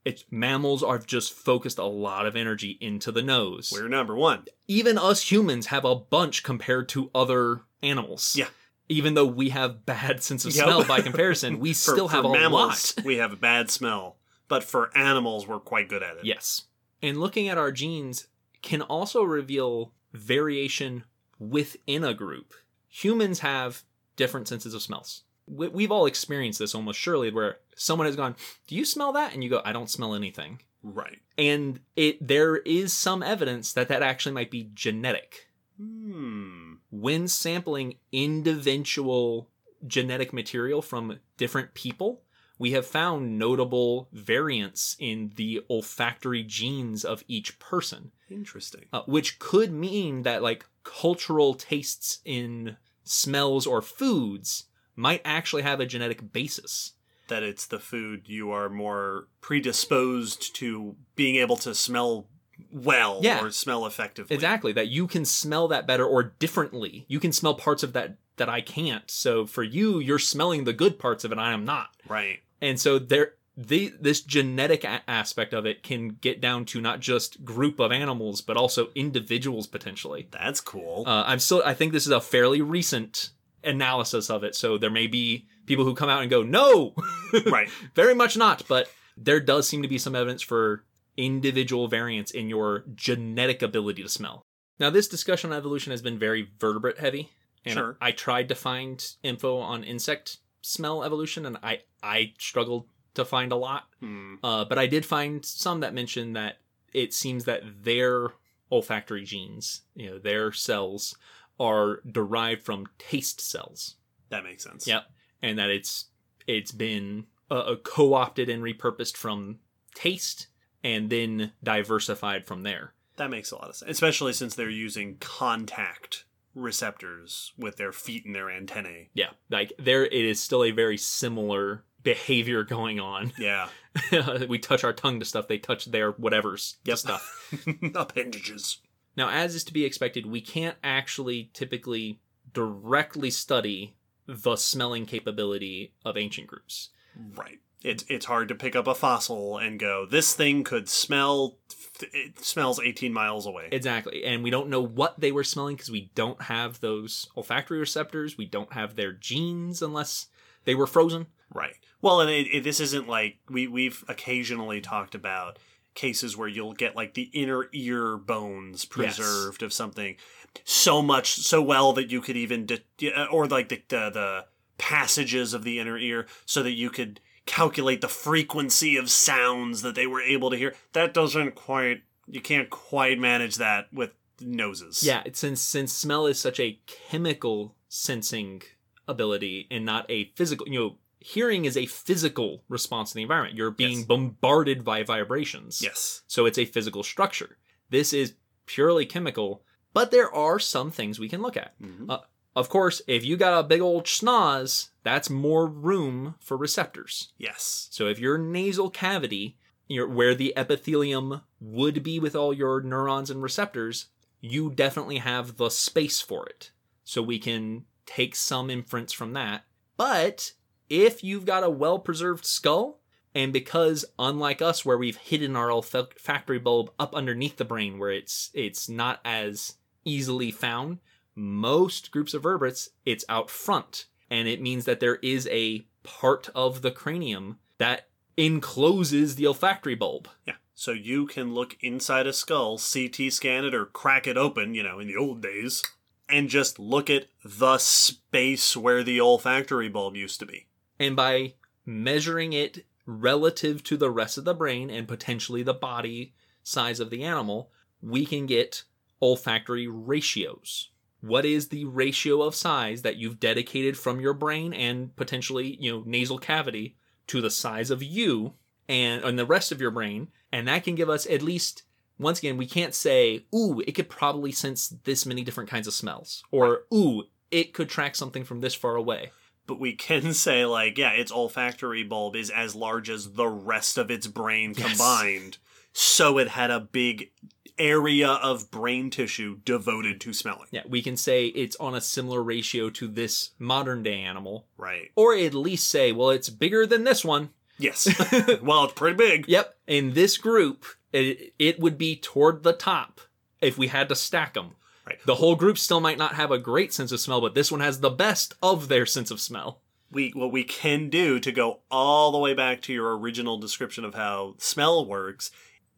S2: It's, mammals are just focused a lot of energy into the nose.
S1: We're number one.
S2: Even us humans have a bunch compared to other animals.
S1: Yeah.
S2: Even though we have bad sense of
S1: Yep.
S2: smell by comparison, we
S1: For-
S2: still have a
S1: mammals,
S2: lot.
S1: we have a bad smell, but for animals, we're quite good at it.
S2: Yes. And looking at our genes can also reveal variation within a group. Humans have different senses of smells. We- We've all experienced this almost surely where someone has gone, "Do you smell that?" and you go, "I don't smell anything."
S1: Right.
S2: And it there is some evidence that that actually might be genetic.
S1: Hmm.
S2: When sampling individual genetic material from different people, we have found notable variants in the olfactory genes of each person
S1: Interesting.
S2: uh, which could mean that like cultural tastes in smells or foods might actually have a genetic basis.
S1: That it's the food you are more predisposed to being able to smell well
S2: Yeah.
S1: or smell effectively.
S2: Exactly, that you can smell that better or differently. You can smell parts of that that I can't. So for you, you're smelling the good parts of it. I am not.
S1: Right.
S2: And so there, the this genetic a- aspect of it can get down to not just group of animals, but also individuals potentially.
S1: That's cool.
S2: Uh, I'm still. I think this is a fairly recent analysis of it. So there may be people who come out and go, "No,
S1: right.
S2: very much not." But there does seem to be some evidence for individual variance in your genetic ability to smell. Now, this discussion on evolution has been very vertebrate heavy, and
S1: Sure.
S2: I tried to find info on insect smell evolution, and I I struggled to find a lot.
S1: Hmm.
S2: Uh, but I did find some that mentioned that it seems that their olfactory genes, you know, their cells are derived from taste cells.
S1: That makes sense.
S2: Yep. And that it's it's been uh, co-opted and repurposed from taste and then diversified from there.
S1: That makes a lot of sense, especially since they're using contact receptors with their feet and their antennae.
S2: Yeah. Like there it is still a very similar behavior going on.
S1: Yeah.
S2: we touch our tongue to stuff, they touch their whatever's
S1: Yep.
S2: stuff.
S1: Appendages.
S2: Now, as is to be expected, we can't actually typically directly study the smelling capability of ancient groups.
S1: Right. It's it's hard to pick up a fossil and go, this thing could smell. It smells eighteen miles away.
S2: Exactly. And we don't know what they were smelling because we don't have those olfactory receptors. We don't have their genes unless they were frozen.
S1: Right. Well, and it, it, this isn't like we we've occasionally talked about cases where you'll get like the inner ear bones preserved of something so much so well that you could even de- uh, or like the, the the passages of the inner ear so that you could calculate the frequency of sounds that they were able to hear. That doesn't quite you can't quite manage that with noses.
S2: Yeah, it's since since smell is such a chemical sensing ability and not a physical, you know, hearing is a physical response to the environment. You're being
S1: Yes.
S2: bombarded by vibrations.
S1: Yes.
S2: So it's a physical structure. This is purely chemical, but there are some things we can look at.
S1: Mhm.
S2: Uh, of course, if you got a big old schnoz, that's more room for receptors.
S1: Yes.
S2: So if your nasal cavity, your, where the epithelium would be with all your neurons and receptors, you definitely have the space for it. So we can take some inference from that. But if you've got a well preserved skull, and because unlike us, where we've hidden our olfactory bulb up underneath the brain, where it's it's not as easily found, most groups of vertebrates it's out front, and it means that there is a part of the cranium that encloses the olfactory bulb.
S1: Yeah. So you can look inside a skull, CT scan it, or crack it open, you know, in the old days, and just look at the space where the olfactory bulb used to be.
S2: And by measuring it relative to the rest of the brain and potentially the body size of the animal, we can get olfactory ratios. What is the ratio of size that you've dedicated from your brain and potentially, you know, nasal cavity to the size of you and, and the rest of your brain? And that can give us at least once again, we can't say, ooh, it could probably sense this many different kinds of smells, or ooh, it could track something from this far away.
S1: But we can say, like, yeah, its olfactory bulb is as large as the rest of its brain
S2: Yes.
S1: combined. So it had a big area of brain tissue devoted to smelling.
S2: Yeah, we can say it's on a similar ratio to this modern day animal,
S1: Right.
S2: or at least say, well, it's bigger than this one.
S1: Yes. well, it's pretty big.
S2: Yep. In this group, it, it would be toward the top if we had to stack them.
S1: Right.
S2: The whole group still might not have a great sense of smell, but this one has the best of their sense of smell.
S1: we what we can do to go all the way back to your original description of how smell works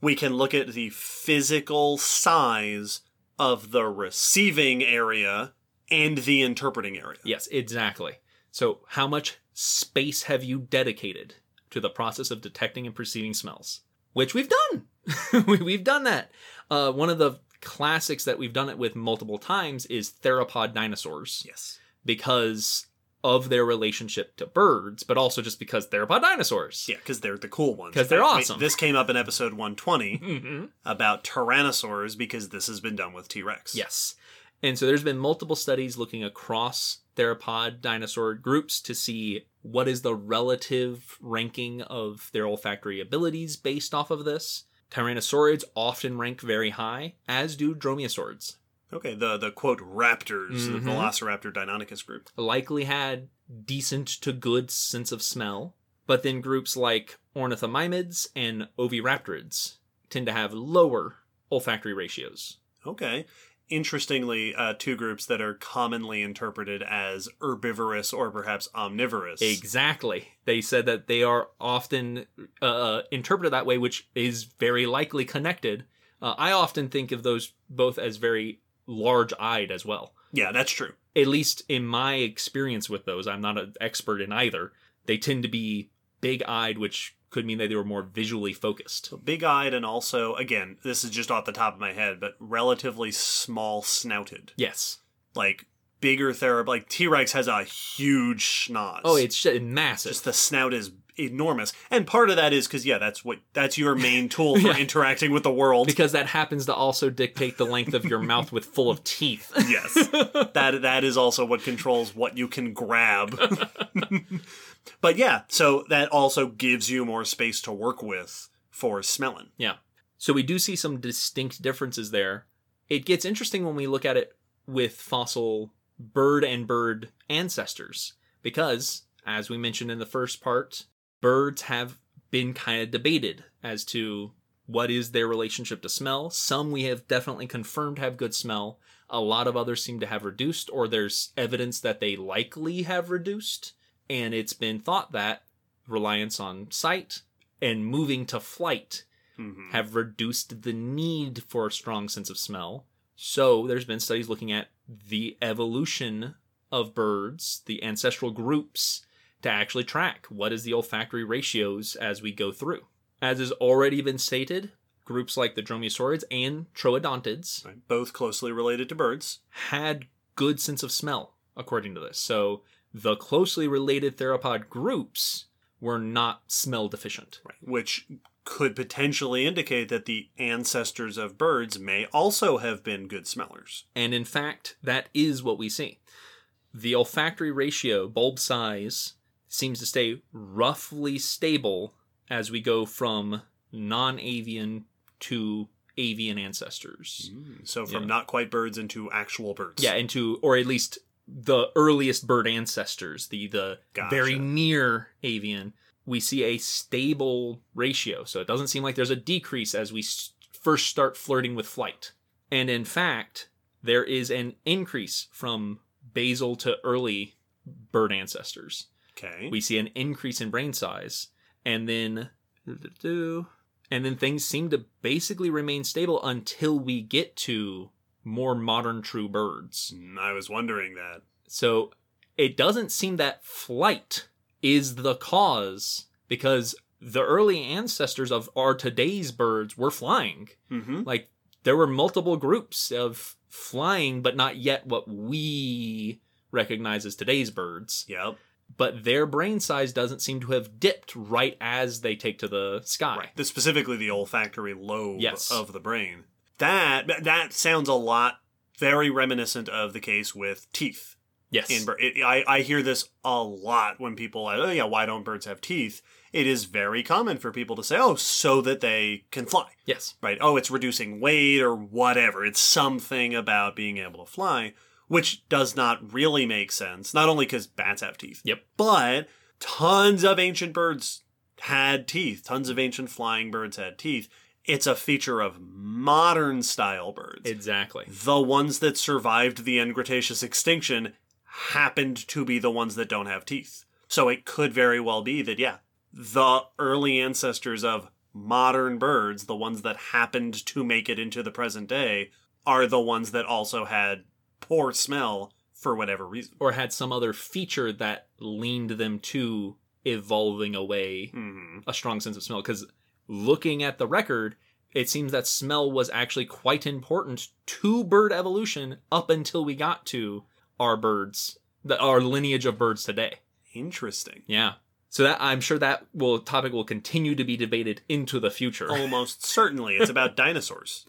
S1: we can look at the physical size of the receiving area and the interpreting area
S2: Yes, exactly. So, how much space have you dedicated to the process of detecting and perceiving smells? Which we've done. We- we've done that. Uh, one of the classics that we've done it with multiple times is theropod dinosaurs
S1: yes
S2: because of their relationship to birds, but also just because theropod dinosaurs.
S1: yeah because they're the cool ones.
S2: Because they're awesome.
S1: this came up in episode 120
S2: hmm
S1: about tyrannosaurs because this has been done with t-rex
S2: Yes. And so there's been multiple studies looking across theropod dinosaur groups to see what is the relative ranking of their olfactory abilities based off of this. Tyrannosaurids often rank very high, as do dromaeosaurids.
S1: okay the the quote raptors the
S2: Mhm.
S1: velociraptor deinonychus group
S2: Likely had decent to good sense of smell, but then groups like ornithomimids and oviraptorids tend to have lower olfactory ratios.
S1: Okay. Interestingly, uh, two groups that are commonly interpreted as herbivorous or perhaps omnivorous.
S2: Exactly. They said that they are often uh, interpreted that way, which is very likely connected. Uh, I often think of those both as very large eyed as well.
S1: Yeah, that's true.
S2: At least in my experience with those, I'm not an expert in either. They tend to be big eyed, which could mean that they were more visually focused.
S1: Big eyed and also, again, this is just off the top of my head, but relatively small snouted.
S2: Yes.
S1: Like bigger theropod. Like T Rex has a huge schnoz.
S2: Oh, it's sh- massive.
S1: just the snout is enormous. And part of that is because, yeah, that's what that's your main tool for
S2: Yeah.
S1: interacting with the world.
S2: because that happens to also dictate the length of your mouth with full of teeth.
S1: yes. that that is also what controls what you can grab. but yeah, so that also gives you more space to work with for smelling.
S2: Yeah. So we do see some distinct differences there. It gets interesting when we look at it with fossil bird and bird ancestors because, as we mentioned in the first part, birds have been kind of debated as to what is their relationship to smell. Some we have definitely confirmed have good smell. A lot of others seem to have reduced, or there's evidence that they likely have reduced. And it's been thought that reliance on sight and moving to flight
S1: Mhm.
S2: have reduced the need for a strong sense of smell. So there's been studies looking at the evolution of birds, the ancestral groups, to actually track what is the olfactory ratios as we go through. As has already been stated, groups like the dromaeosaurids and troodontids
S1: Right. Both closely related to birds.
S2: had good sense of smell, according to this. So the closely related theropod groups were not smell deficient.
S1: Right. Which could potentially indicate that the ancestors of birds may also have been good smellers.
S2: And in fact, that is what we see. The olfactory ratio, bulb size, seems to stay roughly stable as we go from non avian to avian ancestors.
S1: Mm, so from
S2: Yeah.
S1: not quite birds into actual birds.
S2: Yeah, into, or at least the earliest bird ancestors, the, the
S1: Gotcha.
S2: very near avian, we see a stable ratio. So it doesn't seem like there's a decrease as we first start flirting with flight. And in fact, there is an increase from basal to early bird ancestors.
S1: Okay.
S2: We see an increase in brain size, and then and then things seem to basically remain stable until we get to more modern true birds.
S1: Mm, I was wondering that.
S2: So it doesn't seem that flight is the cause because the early ancestors of our today's birds were flying.
S1: Mm-hmm.
S2: Like there were multiple groups of flying, but not yet what we recognize as today's birds.
S1: Yep.
S2: But their brain size doesn't seem to have dipped right as they take to the sky.
S1: The, specifically the olfactory lobe
S2: Yes.
S1: of the brain. That that sounds a lot very reminiscent of the case with teeth
S2: Yes.
S1: in. It, I I hear this a lot when people are, oh yeah, why don't birds have teeth? It is very common for people to say, oh, so that they can fly.
S2: yes.
S1: right? Oh, it's reducing weight or whatever. It's something about being able to fly, which does not really make sense. Not only because bats have teeth,
S2: Yep.
S1: but tons of ancient birds had teeth. Tons of ancient flying birds had teeth. It's a feature of modern style birds.
S2: Exactly.
S1: the ones that survived the end Cretaceous extinction happened to be the ones that don't have teeth. So it could very well be that, yeah, the early ancestors of modern birds, the ones that happened to make it into the present day, are the ones that also had poor smell for whatever reason.
S2: Or had some other feature that leaned them to evolving away
S1: hmm
S2: a strong sense of smell. Because looking at the record, it seems that smell was actually quite important to bird evolution up until we got to our birds, the, our lineage of birds today.
S1: Interesting.
S2: Yeah. So that I'm sure that will topic will continue to be debated into the future.
S1: Almost certainly. It's about dinosaurs.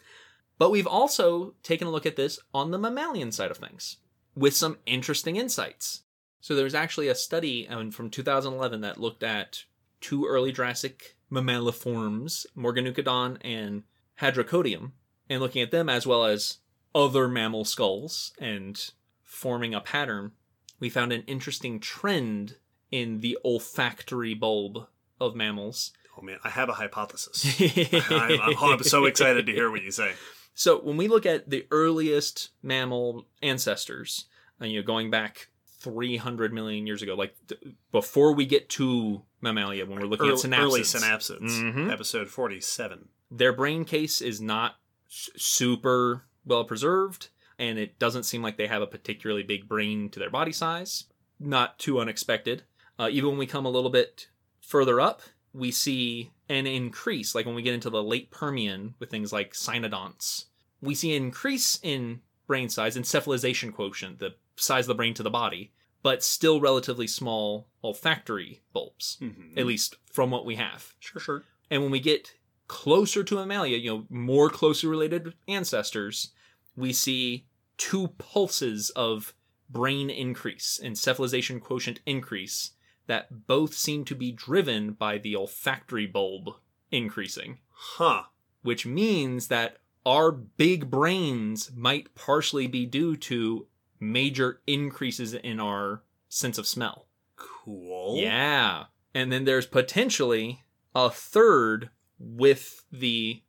S2: But we've also taken a look at this on the mammalian side of things with some interesting insights. So there was actually a study from 2011 that looked at two early Jurassic mammaliforms, Morganucodon and Hadrocodium, and looking at them as well as other mammal skulls and forming a pattern, we found an interesting trend in the olfactory bulb of mammals.
S1: Oh man, I have a hypothesis. I'm, I'm, I'm so excited to hear what you say.
S2: So when we look at the earliest mammal ancestors, uh, you know, going back 300 million years ago, like th- before we get to mammalia, when we're looking
S1: Early,
S2: at synapsids,
S1: early synapsids,
S2: Mhm.
S1: episode 47.
S2: their brain case is not s- super well preserved, and it doesn't seem like they have a particularly big brain to their body size. Not too unexpected. Uh, even when we come a little bit further up, we see an increase. Like when we get into the late Permian with things like cynodonts, we see an increase in brain size, encephalization quotient, the size of the brain to the body, but still relatively small olfactory bulbs,
S1: Mhm.
S2: at least from what we have.
S1: Sure, sure.
S2: And when we get closer to mammalia, you know, more closely related ancestors, we see two pulses of brain increase, encephalization quotient increase, that both seem to be driven by the olfactory bulb increasing,
S1: Huh.
S2: which means that our big brains might partially be due to major increases in our sense of smell.
S1: Cool.
S2: Yeah. And then there's potentially a third with the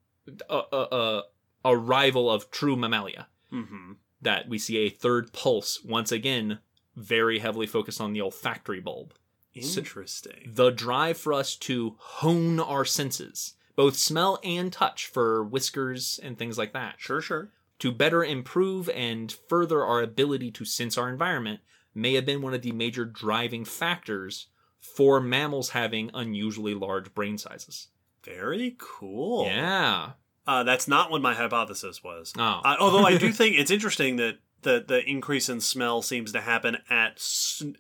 S2: uh, uh, uh, arrival of true mammalia.
S1: Mm-hmm.
S2: That we see a third pulse, once again, very heavily focused on the olfactory bulb. So-
S1: Interesting.
S2: The drive for us to hone our senses, both smell and touch for whiskers and things like that,
S1: Sure, sure.
S2: to better improve and further our ability to sense our environment may have been one of the major driving factors for mammals having unusually large brain sizes.
S1: Very cool.
S2: Yeah.
S1: Uh, that's not what my hypothesis was.
S2: Oh.
S1: Uh, although I do think it's interesting that the the increase in smell seems to happen at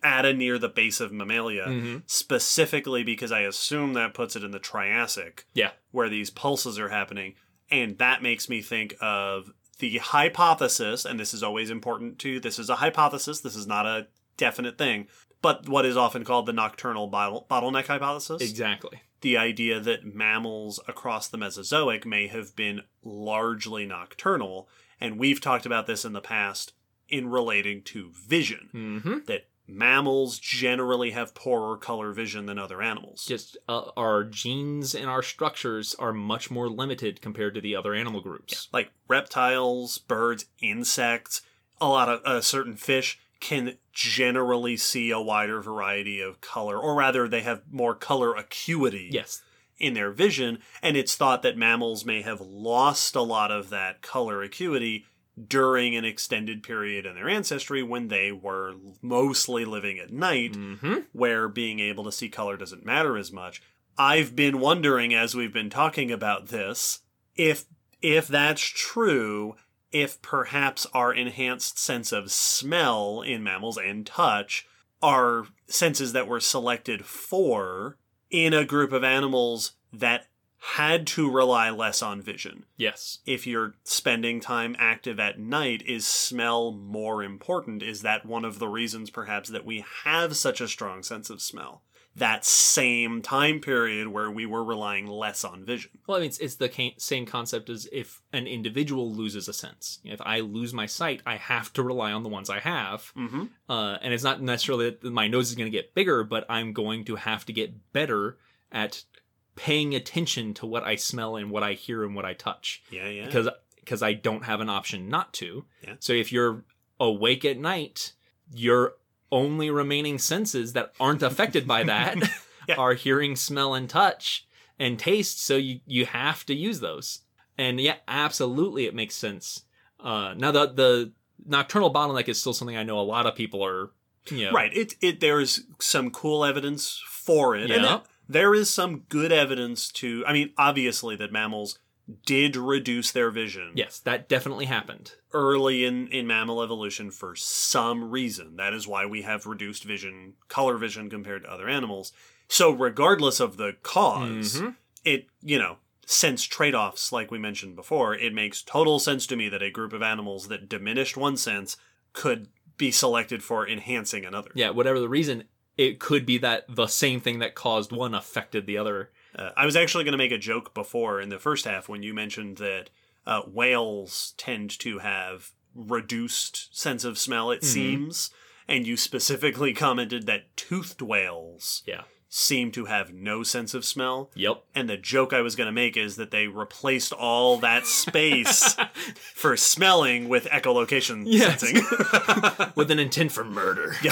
S1: at a near the base of mammalia,
S2: Mhm.
S1: specifically because I assume that puts it in the Triassic,
S2: Yeah.
S1: where these pulses are happening, and that makes me think of the hypothesis. And this is always important too. This is a hypothesis. This is not a definite thing, but what is often called the nocturnal bottle- bottleneck hypothesis
S2: Exactly.
S1: the idea that mammals across the Mesozoic may have been largely nocturnal. And we've talked about this in the past in relating to vision,
S2: Mm-hmm.
S1: that mammals generally have poorer color vision than other animals.
S2: Just uh, our genes and our structures are much more limited compared to the other animal groups.
S1: Like reptiles, birds, insects, a lot of uh, certain fish can generally see a wider variety of color, or rather, they have more color acuity.
S2: Yes.
S1: In their vision, and it's thought that mammals may have lost a lot of that color acuity during an extended period in their ancestry when they were mostly living at night,
S2: Mm-hmm.
S1: where being able to see color doesn't matter as much. I've been wondering as we've been talking about this if if that's true, if perhaps our enhanced sense of smell in mammals and touch are senses that were selected for in a group of animals that had to rely less on vision.
S2: Yes.
S1: If you're spending time active at night, is smell more important? Is that one of the reasons, perhaps, that we have such a strong sense of smell? That same time period where we were relying less on vision.
S2: Well, I mean, it's, it's the same concept as if an individual loses a sense. If I lose my sight, I have to rely on the ones I have.
S1: Mm-hmm.
S2: Uh, and it's not necessarily that my nose is going to get bigger, but I'm going to have to get better at paying attention to what I smell and what I hear and what I touch
S1: Yeah, yeah.
S2: because because I don't have an option not to.
S1: Yeah.
S2: So if you're awake at night, your only remaining senses that aren't affected by that
S1: Yeah.
S2: are hearing, smell, and touch and taste. So you you have to use those. And yeah, absolutely, it makes sense. Uh, now the the nocturnal bottleneck is still something I know a lot of people are. You know,
S1: Right. It it there's some cool evidence for it. And it- there is some good evidence to I mean, obviously that mammals did reduce their vision
S2: Yes, that definitely happened.
S1: early in, in mammal evolution for some reason. That is why we have reduced vision, color vision compared to other animals. So regardless of the because
S2: Mhm.
S1: it, you know, sense trade-offs like we mentioned before, it makes total sense to me that a group of animals that diminished one sense could be selected for enhancing another.
S2: Yeah, whatever the reason, it could be that the same thing that caused one affected the other.
S1: Uh, I was actually going to make a joke before in the first half when you mentioned that uh, whales tend to have reduced sense of smell, it
S2: Mhm.
S1: seems. And you specifically commented that toothed whales
S2: Yeah.
S1: seem to have no sense of smell.
S2: Yep.
S1: And the joke I was going to make is that they replaced all that space for smelling with echolocation
S2: Yes.
S1: sensing.
S2: With an intent for murder.
S1: yeah.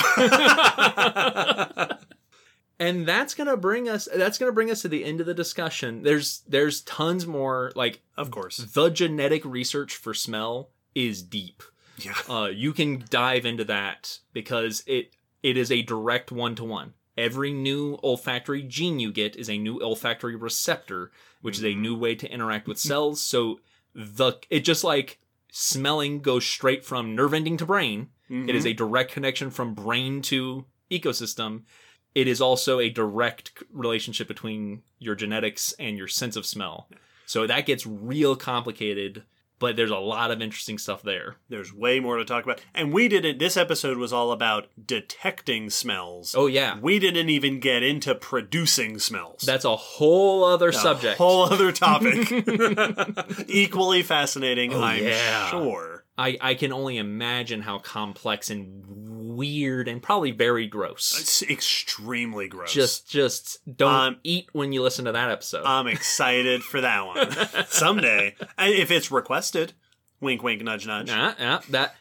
S2: And that's gonna bring us that's gonna bring us to the end of the discussion. There's there's tons more like
S1: of course.
S2: the genetic research for smell is deep.
S1: Yeah.
S2: uh you can dive into that because it it is a direct one-to-one. Every new olfactory gene you get is a new olfactory receptor which is a new way to interact with cells. So the it just like smelling goes straight from nerve ending to brain. It is a direct connection from brain to ecosystem. It is also a direct relationship between your genetics and your sense of smell. So that gets real complicated, but there's a lot of interesting stuff there.
S1: There's way more to talk about. And we didn't, this episode was all about detecting smells.
S2: Oh yeah,
S1: We didn't even get into producing smells.
S2: that's a whole other
S1: a
S2: subject.
S1: whole other topic. Equally fascinating,
S2: Oh,
S1: I'm
S2: yeah.
S1: sure.
S2: I, I can only imagine how complex and weird and probably very gross.
S1: It's extremely gross.
S2: Just just don't
S1: Um,
S2: eat when you listen to that episode.
S1: I'm excited for that one. Someday. If it's requested. Wink, wink, nudge, nudge.
S2: Yeah, yeah, that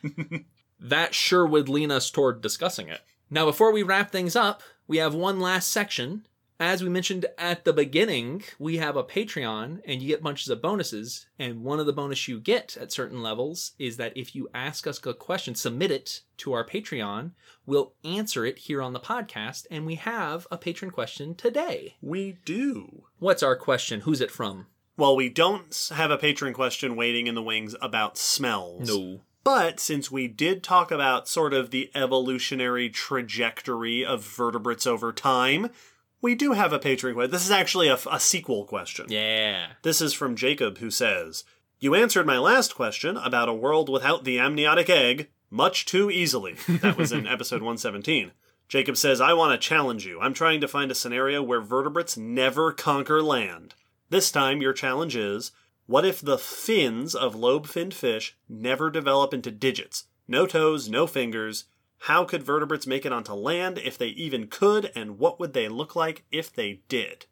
S2: that sure would lean us toward discussing it. Now, before we wrap things up, we have one last section. As we mentioned at the beginning, we have a Patreon and you get bunches of bonuses. And one of the bonus you get at certain levels is that if you ask us a question, submit it to our Patreon, we'll answer it here on the podcast. And we have a patron question today.
S1: We do.
S2: What's our question? Who's it from?
S1: Well, we don't have a patron question waiting in the wings about smells.
S2: No.
S1: But since we did talk about sort of the evolutionary trajectory of vertebrates over time, we do have a patron question. This is actually a, a sequel question.
S2: Yeah.
S1: This is from Jacob, who says, You answered my last question about a world without the amniotic egg much too easily. That was in episode 117. Jacob says, I want to challenge you. I'm trying to find a scenario where vertebrates never conquer land. This time, your challenge is what if the fins of lobe finned fish never develop into digits? No toes, no fingers. How could vertebrates make it onto land if they even could, and what would they look like if they did?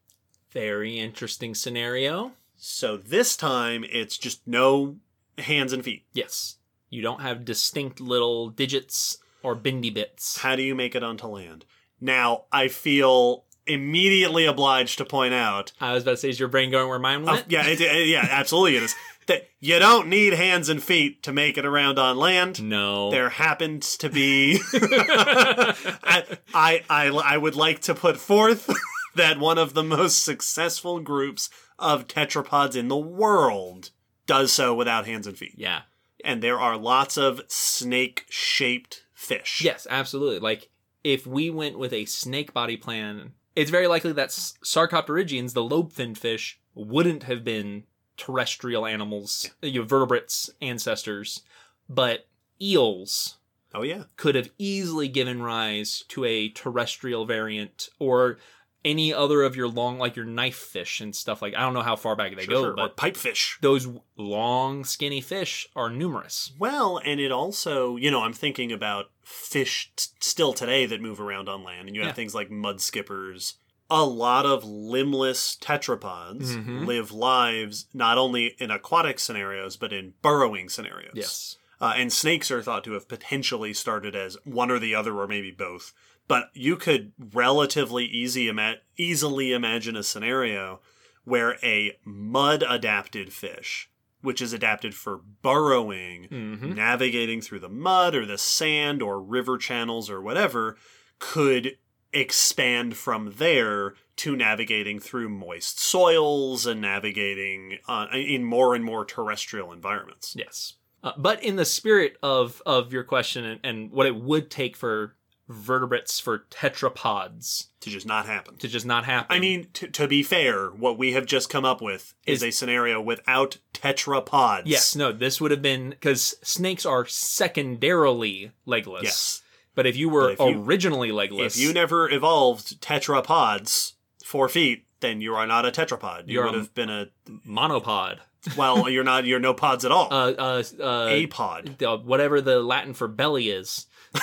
S2: Very interesting scenario.
S1: So this time it's just no hands and feet.
S2: Yes. You don't have distinct little digits or bendy bits.
S1: How do you make it onto land? Now, I feel immediately obliged to point out.
S2: I was about to say, is your brain going where mine
S1: uh,
S2: went?
S1: yeah, it, it- yeah, absolutely it is. That you don't need hands and feet to make it around on land.
S2: No.
S1: There happens to be. I, I, I, I would like to put forth that one of the most successful groups of tetrapods in the world does so without hands and feet.
S2: yeah.
S1: and there are lots of snake shaped fish.
S2: Yes, absolutely. Like if we went with a snake body plan, it's very likely that Sarcopterygians, the lobe-finned fish, wouldn't have been terrestrial animals, you know, vertebrates ancestors, but eels
S1: Oh yeah.
S2: could have easily given rise to a terrestrial variant or any other of your long like your knife fish and stuff like I don't know how far back they
S1: Sure,
S2: go,
S1: sure. Or
S2: but
S1: pipefish.
S2: those long skinny fish are numerous.
S1: Well, and it also, you know, I'm thinking about fish t- still today that move around on land, and you have
S2: Yeah.
S1: things like mud skippers. A lot of limbless tetrapods
S2: Mhm.
S1: live lives not only in aquatic scenarios, but in burrowing scenarios.
S2: Yes.
S1: Uh, and snakes are thought to have potentially started as one or the other, or maybe both. But you could relatively easy ima- easily imagine a scenario where a mud adapted fish, which is adapted for burrowing,
S2: hmm
S1: navigating through the mud or the sand or river channels or whatever, could expand from there to navigating through moist soils and navigating uh, in more and more terrestrial environments.
S2: Yes. Uh, but in the spirit of of your question and, and what it would take for vertebrates for tetrapods
S1: To just not happen.
S2: to just not happen.
S1: I mean, to, to be fair, what we have just come up with is,
S2: Is-
S1: a scenario without tetrapods.
S2: yes, no, this would have been because snakes are secondarily legless.
S1: Yes.
S2: But if you were
S1: if you-
S2: originally legless,
S1: If you never evolved tetrapods, four feet, then you are not a tetrapod. You would have been a
S2: monopod,
S1: well. You're not. You're no pods at all.
S2: uh, uh, uh,
S1: a pod.
S2: whatever the Latin for belly is.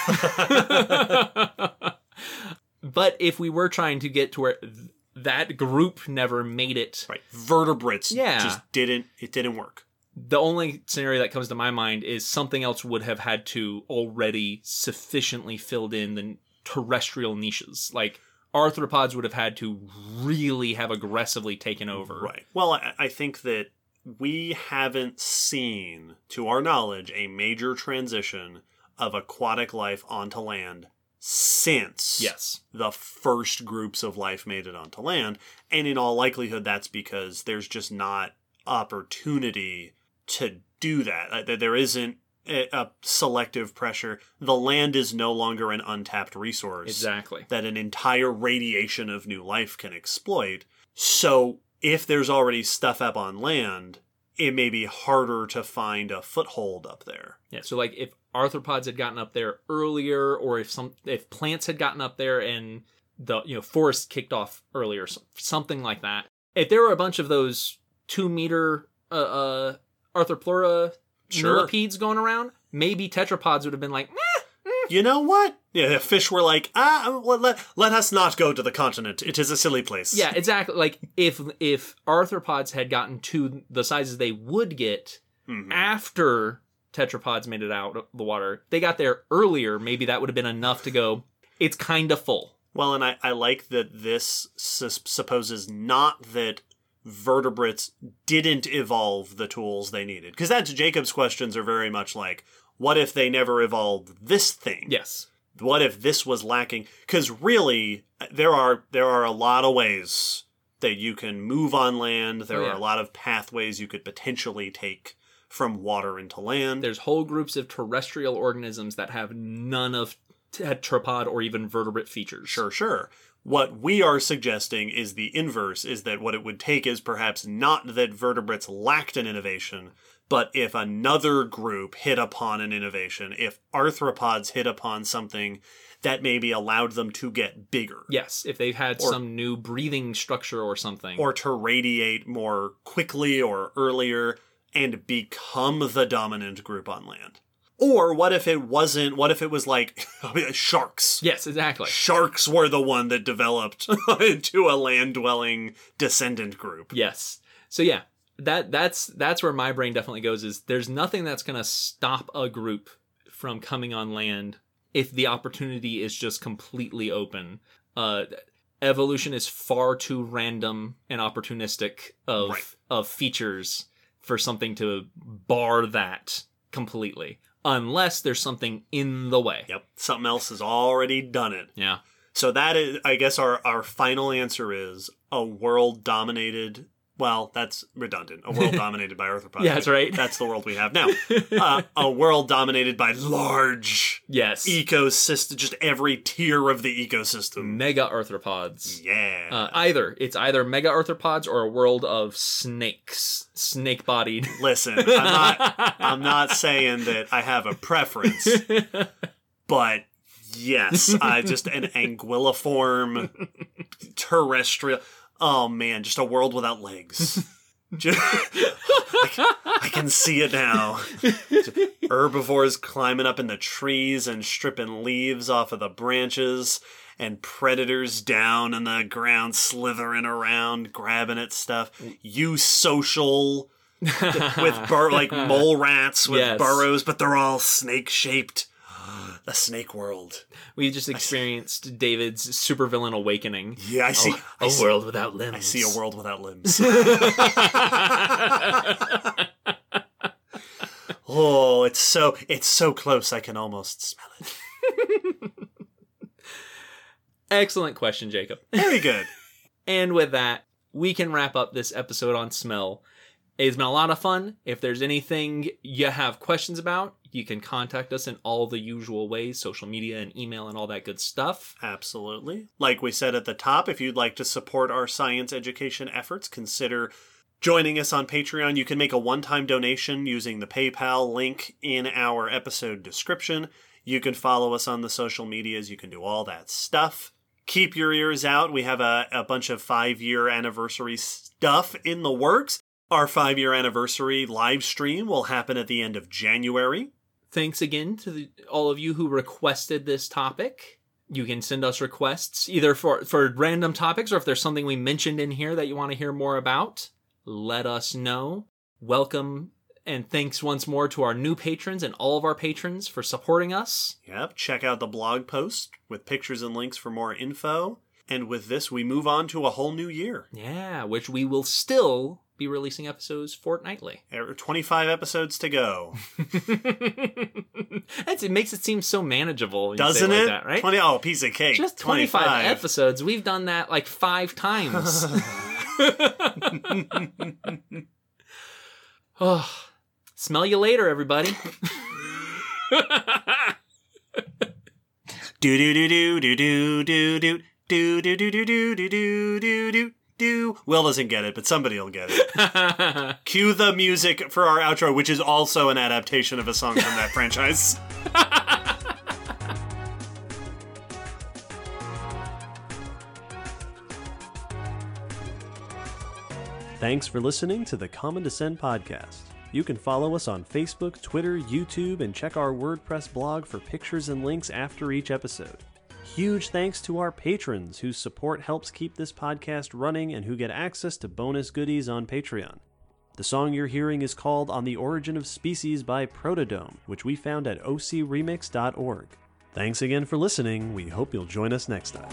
S2: but if we were trying to get to where th- that group never made it,
S1: Right. Vertebrates.
S2: Yeah.
S1: Just didn't. It didn't work.
S2: The only scenario that comes to my mind is something else would have had to already sufficiently filled in the terrestrial niches. Like arthropods would have had to really have aggressively taken over.
S1: Right. Well, I, I think that we haven't seen, to our knowledge, a major transition of aquatic life onto land since
S2: Yes.
S1: the first groups of life made it onto land. And in all likelihood, that's because there's just not opportunity to do that. That There isn't a a selective pressure. The land is no longer an untapped resource
S2: Exactly.
S1: that an entire radiation of new life can exploit. So if there's already stuff up on land, it may be harder to find a foothold up there.
S2: Yeah. So like if arthropods had gotten up there earlier, or if some if plants had gotten up there and the you know forest kicked off earlier, something like that. If there were a bunch of those two meter uh, uh arthropleura
S1: Sure.
S2: millipedes going around, maybe tetrapods would have been like, "Meh,
S1: You know what? Yeah, the fish were like, ah, well, let, let us not go to the continent. It is a silly place.
S2: yeah, exactly. Like if if arthropods had gotten to the sizes they would get
S1: Mhm.
S2: after tetrapods made it out of the water, they got there earlier. Maybe that would have been enough to go. It's kind of full.
S1: Well, and I, I like that this supposes not that vertebrates didn't evolve the tools they needed. Because that's Jacob's questions are very much like, what if they never evolved this thing?
S2: Yes.
S1: what if this was lacking because really there are there are a lot of ways that you can move on land there
S2: Oh,
S1: are a lot of pathways you could potentially take from water into land
S2: There's whole groups of terrestrial organisms that have none of tetrapod or even vertebrate features.
S1: sure sure what we are suggesting is the inverse is that what it would take is perhaps not that vertebrates lacked an innovation but if another group hit upon an innovation if arthropods hit upon something that maybe allowed them to get bigger
S2: Yes, if they've had
S1: Or-
S2: some new breathing structure or something.
S1: or to radiate more quickly or earlier and become the dominant group on land. Or what if it wasn't? What if it was like sharks?
S2: yes, exactly.
S1: Sharks were the one that developed into a land dwelling descendant group.
S2: Yes. So yeah, that that's that's where my brain definitely goes is there's nothing that's going to stop a group from coming on land if the opportunity is just completely open. Uh evolution is far too random and opportunistic of
S1: Right.
S2: of features for something to bar that completely unless there's something in the way.
S1: Yep, something else has already done it.
S2: Yeah.
S1: So that is, I guess, our our final answer is a world dominated well, that's redundant. A world dominated by arthropods.
S2: Yeah, that's right.
S1: That's the world we have now. Uh, a world dominated by large
S2: Yes.
S1: ecosystem, just every tier of the ecosystem.
S2: Mega arthropods.
S1: Yeah.
S2: Uh, either it's either mega arthropods or a world of snakes, snake bodied.
S1: Listen, I'm not. I'm not saying that I have a preference, but yes, I just an anguilliform terrestrial. Oh man, just a world without legs. Just, I, can, I can see it now. Herbivores climbing up in the trees and stripping leaves off of the branches, and predators down in the ground slithering around, grabbing at stuff. You social with bur- like mole rats with
S2: Yes.
S1: burrows, but they're all snake shaped. The snake world.
S2: we just experienced David's supervillain awakening.
S1: Yeah, I see. I
S2: a
S1: see,
S2: world without limbs.
S1: I see a world without limbs. oh, it's so it's so close. I can almost smell it.
S2: Excellent question, Jacob.
S1: Very good.
S2: And with that, we can wrap up this episode on smell. It's been a lot of fun. If there's anything you have questions about, you can contact us in all the usual ways social media and email and all that good stuff.
S1: Absolutely. Like we said at the top, if you'd like to support our science education efforts, consider joining us on Patreon. You can make a one time donation using the PayPal link in our episode description. You can follow us on the social medias. You can do all that stuff. Keep your ears out. We have a, a bunch of five year anniversary stuff in the works. Our five year anniversary live stream will happen at the end of January.
S2: Thanks again to the, all of you who requested this topic. You can send us requests either for, for random topics or if there's something we mentioned in here that you want to hear more about, let us know. Welcome and thanks once more to our new patrons and all of our patrons for supporting us.
S1: Yep, check out the blog post with pictures and links for more info. And with this, we move on to a whole new year.
S2: Yeah, which we will still be releasing episodes fortnightly.
S1: Er, 25 episodes to go.
S2: That's, it makes it seem so manageable. when you say
S1: Doesn't
S2: like
S1: it?
S2: that, right?
S1: 20, oh, piece of cake.
S2: Just 25, episodes. We've done that like five times. oh, smell you later, everybody.
S1: Do do do do do do do do do do do do do do do do do. Will doesn't get it, but somebody will get it. Cue the music for our outro, which is also an adaptation of a song from that franchise. Thanks for listening to the Common Descent podcast. You can follow us on Facebook, Twitter, YouTube, and check our WordPress blog for pictures and links after each episode. Huge thanks to our patrons whose support helps keep this podcast running and who get access to bonus goodies on Patreon. The song you're hearing is called On the Origin of Species by Protodome, which we found at ocremix.org. Thanks again for listening. We hope you'll join us next time.